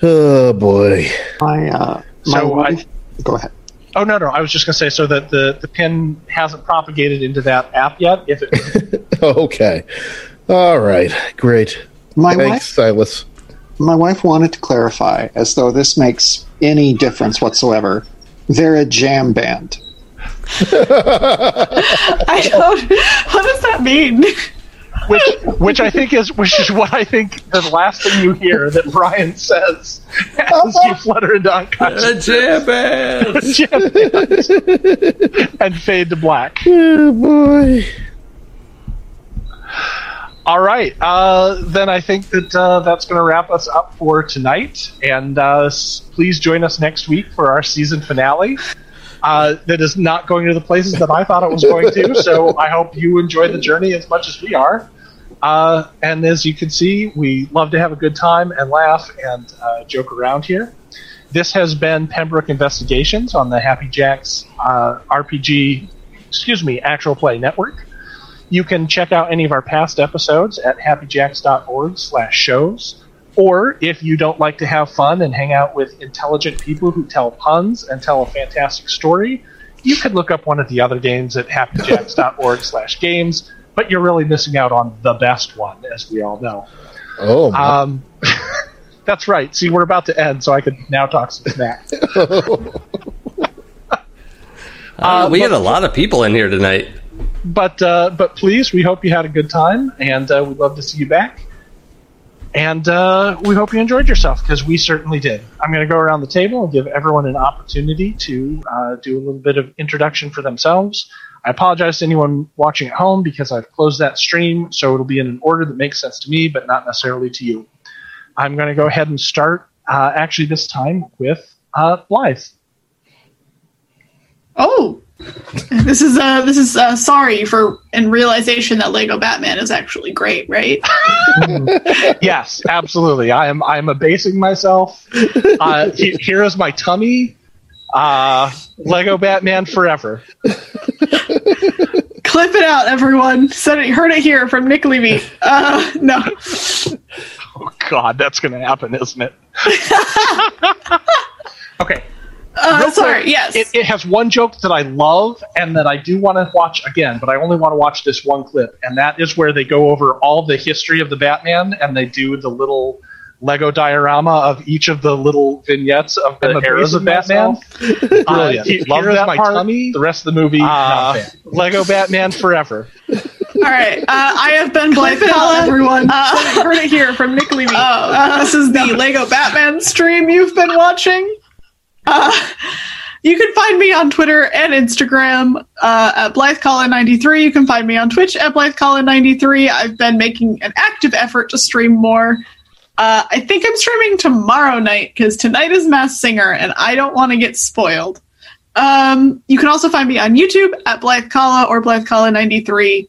Oh boy. My, uh, my So I- wife. Go ahead. Oh no, no. I was just gonna say so that the the pin hasn't propagated into that app yet. If it, okay. All right. Great. My Thanks, wife, Silas. my wife wanted to clarify, as though this makes any difference whatsoever. They're a jam band. I don't. What does that mean? which which I think is which is what I think the last thing you hear that Brian says as you flutter into unconscious A jam band. and fade to black. Oh, boy. All right, uh, then I think that uh, that's going to wrap us up for tonight. And uh, please join us next week for our season finale. Uh, that is not going to the places that I thought it was going to. So I hope you enjoy the journey as much as we are. Uh, and as you can see, we love to have a good time and laugh and uh, joke around here. This has been Pembroke Investigations on the Happy Jacks uh, RPG, excuse me, Actual Play Network. You can check out any of our past episodes at happyjacks.org slash shows. Or if you don't like to have fun and hang out with intelligent people who tell puns and tell a fantastic story, you could look up one of the other games at happyjacks.org slash games, but you're really missing out on the best one, as we all know. Oh, my. Um, that's right. See, we're about to end, so I could now talk some smack. Uh, we but- had a lot of people in here tonight. but uh, but please, we hope you had a good time, and uh, we'd love to see you back. And uh, we hope you enjoyed yourself because we certainly did. I'm going to go around the table and give everyone an opportunity to uh, do a little bit of introduction for themselves. I apologize to anyone watching at home because I've closed that stream, so it'll be in an order that makes sense to me, but not necessarily to you. I'm going to go ahead and start. Uh, actually, this time with uh, Blythe. Oh, this is uh this is uh sorry for and realization that Lego Batman is actually great, right? yes, absolutely. I am. I am abasing myself. Uh, he- here is my tummy. Uh, Lego Batman forever. Clip it out, everyone. Said it, heard it here from Nick Levy. Uh, no. Oh God, that's going to happen, isn't it? okay. Uh, Real sorry. quick, Yes. It, it has one joke that I love and that I do want to watch again, but I only want to watch this one clip, and that is where they go over all the history of the Batman and they do the little Lego diorama of each of the little vignettes of the I'm eras of Batman. myself. Uh, Brilliant. Love that my part. tummy. The rest of the movie, not a Uh, fan. Lego Batman forever. All right. Uh, I have been Blythe Clip it out, Kala. everyone. Uh, Said heard it here from Nick Levy. uh, this is the Lego Batman stream you've been watching. Uh, you can find me on Twitter and Instagram uh, at BlytheColin93. You can find me on Twitch at BlytheColin93. I've been making an active effort to stream more. Uh, I think I'm streaming tomorrow night because tonight is Masked Singer and I don't want to get spoiled. Um, you can also find me on YouTube at BlytheCala or BlytheCala93.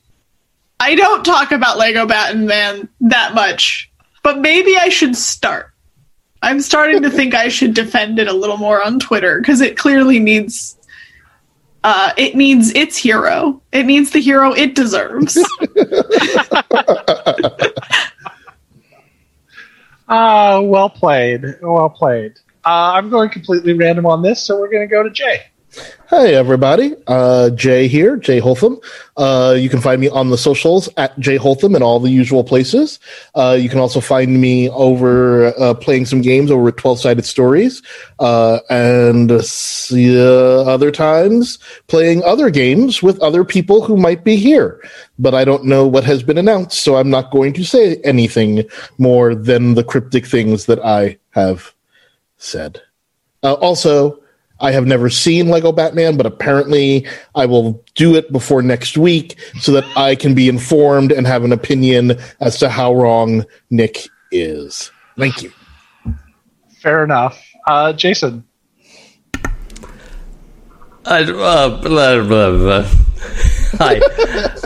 I don't talk about Lego Batman that much, but maybe I should start. I'm starting to think I should defend it a little more on Twitter because it clearly needs. Uh, it needs its hero. It needs the hero it deserves. Ah, well played. Well played. Uh, I'm going completely random on this, so we're going to go to Jay. Hey, everybody. Uh, Jay here, Jay Holtham. Uh, you can find me on the socials at Jay Holtham in all the usual places. Uh, you can also find me over uh, playing some games over at 12 Sided Stories, uh, and other times playing other games with other people who might be here. But I don't know what has been announced, so I'm not going to say anything more than the cryptic things that I have said. Uh, also, I have never seen Lego Batman, but apparently I will do it before next week so that I can be informed and have an opinion as to how wrong Nick is. Thank you. Fair enough. Uh, Jason. Uh, uh, blah, blah, blah. Hi,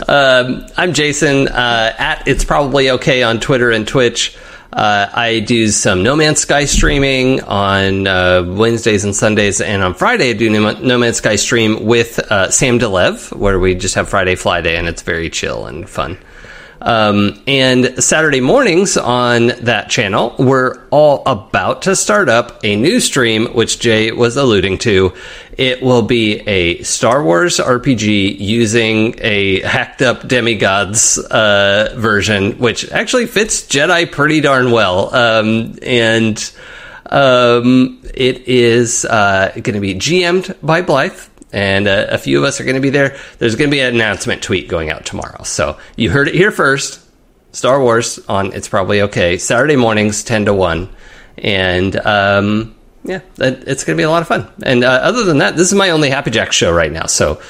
um, I'm Jason. Uh, at it's probably okay on Twitter and Twitch. Uh, I do some No Man's Sky streaming on uh, Wednesdays and Sundays, and on Friday I do No Man's Sky stream with uh, Sam Delev, where we just have Friday Fly Day, and it's very chill and fun. Um, and Saturday mornings on that channel, we're all about to start up a new stream, which Jay was alluding to. It will be a Star Wars RPG using a hacked up demigods uh, version, which actually fits Jedi pretty darn well. Um, and um, it is uh, going to be GM'd by Blythe and uh, a few of us are going to be there. There's going to be an announcement tweet going out tomorrow. So you heard it here first. Star Wars on It's Probably Okay. Saturday mornings, 10 to 1. And um, yeah, it's going to be a lot of fun. And uh, other than that, this is my only Happy Jack show right now. So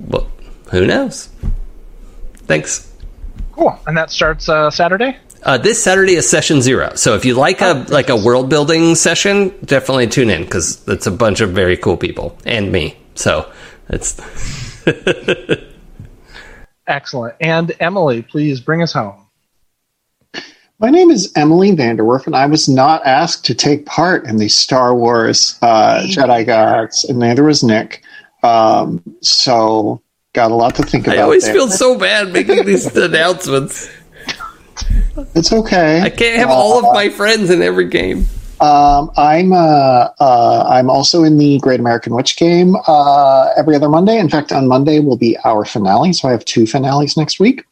well, who knows? Thanks. Cool. And that starts uh, Saturday? Uh, this Saturday is session zero. So if you like a oh, like a world building session, definitely tune in because it's a bunch of very cool people and me. So it's excellent. And Emily, please bring us home. My name is Emily VanDerWerff, and I was not asked to take part in the Star Wars uh, Jedi Gods, and neither was Nick. Um, so, got a lot to think about. I always there. feel so bad making these announcements. It's okay. I can't have uh, all of my friends in every game. Um, I'm uh, uh, I'm also in the Great American Witch game uh, every other Monday. In fact, on Monday will be our finale, so I have two finales next week.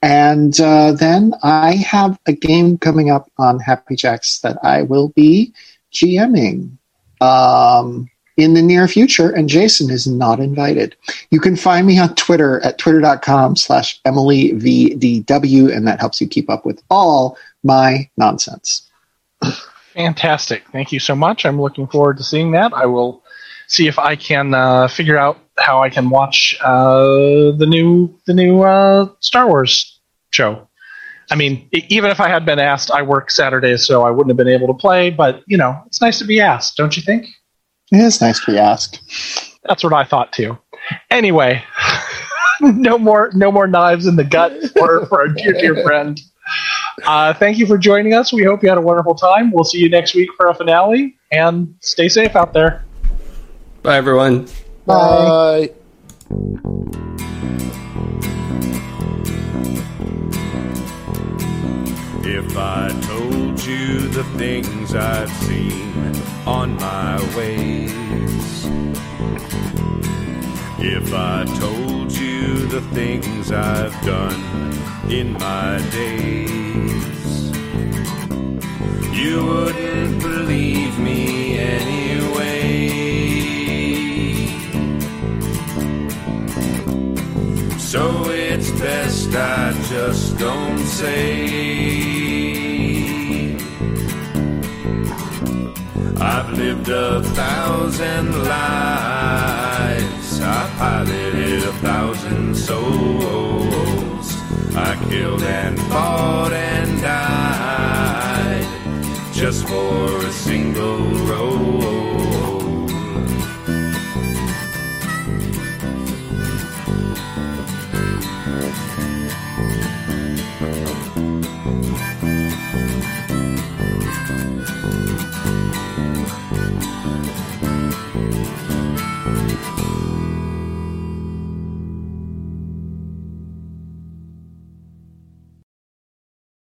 And uh, then I have a game coming up on Happy Jacks that I will be GMing um, in the near future, and Jason is not invited. You can find me on Twitter at twitter.com slash emilyvdw, and that helps you keep up with all my nonsense. Fantastic. Thank you so much. I'm looking forward to seeing that. I will see if I can uh, figure out how I can watch uh, the new the new uh, Star Wars show. I mean, even if I had been asked, I work Saturdays, so I wouldn't have been able to play. But you know, it's nice to be asked, don't you think? It is nice to be asked. That's what I thought too. Anyway, no more no more knives in the gut for, for a dear dear friend. Uh, thank you for joining us. We hope you had a wonderful time. We'll see you next week for a finale, and stay safe out there. Bye, everyone. Bye. Bye. If I told you the things I've seen on my ways, if I told you the things I've done in my days. You wouldn't believe me anyway. So it's best I just don't say. I've lived a thousand lives. I piloted a thousand souls. I killed and fought and died just for a single role.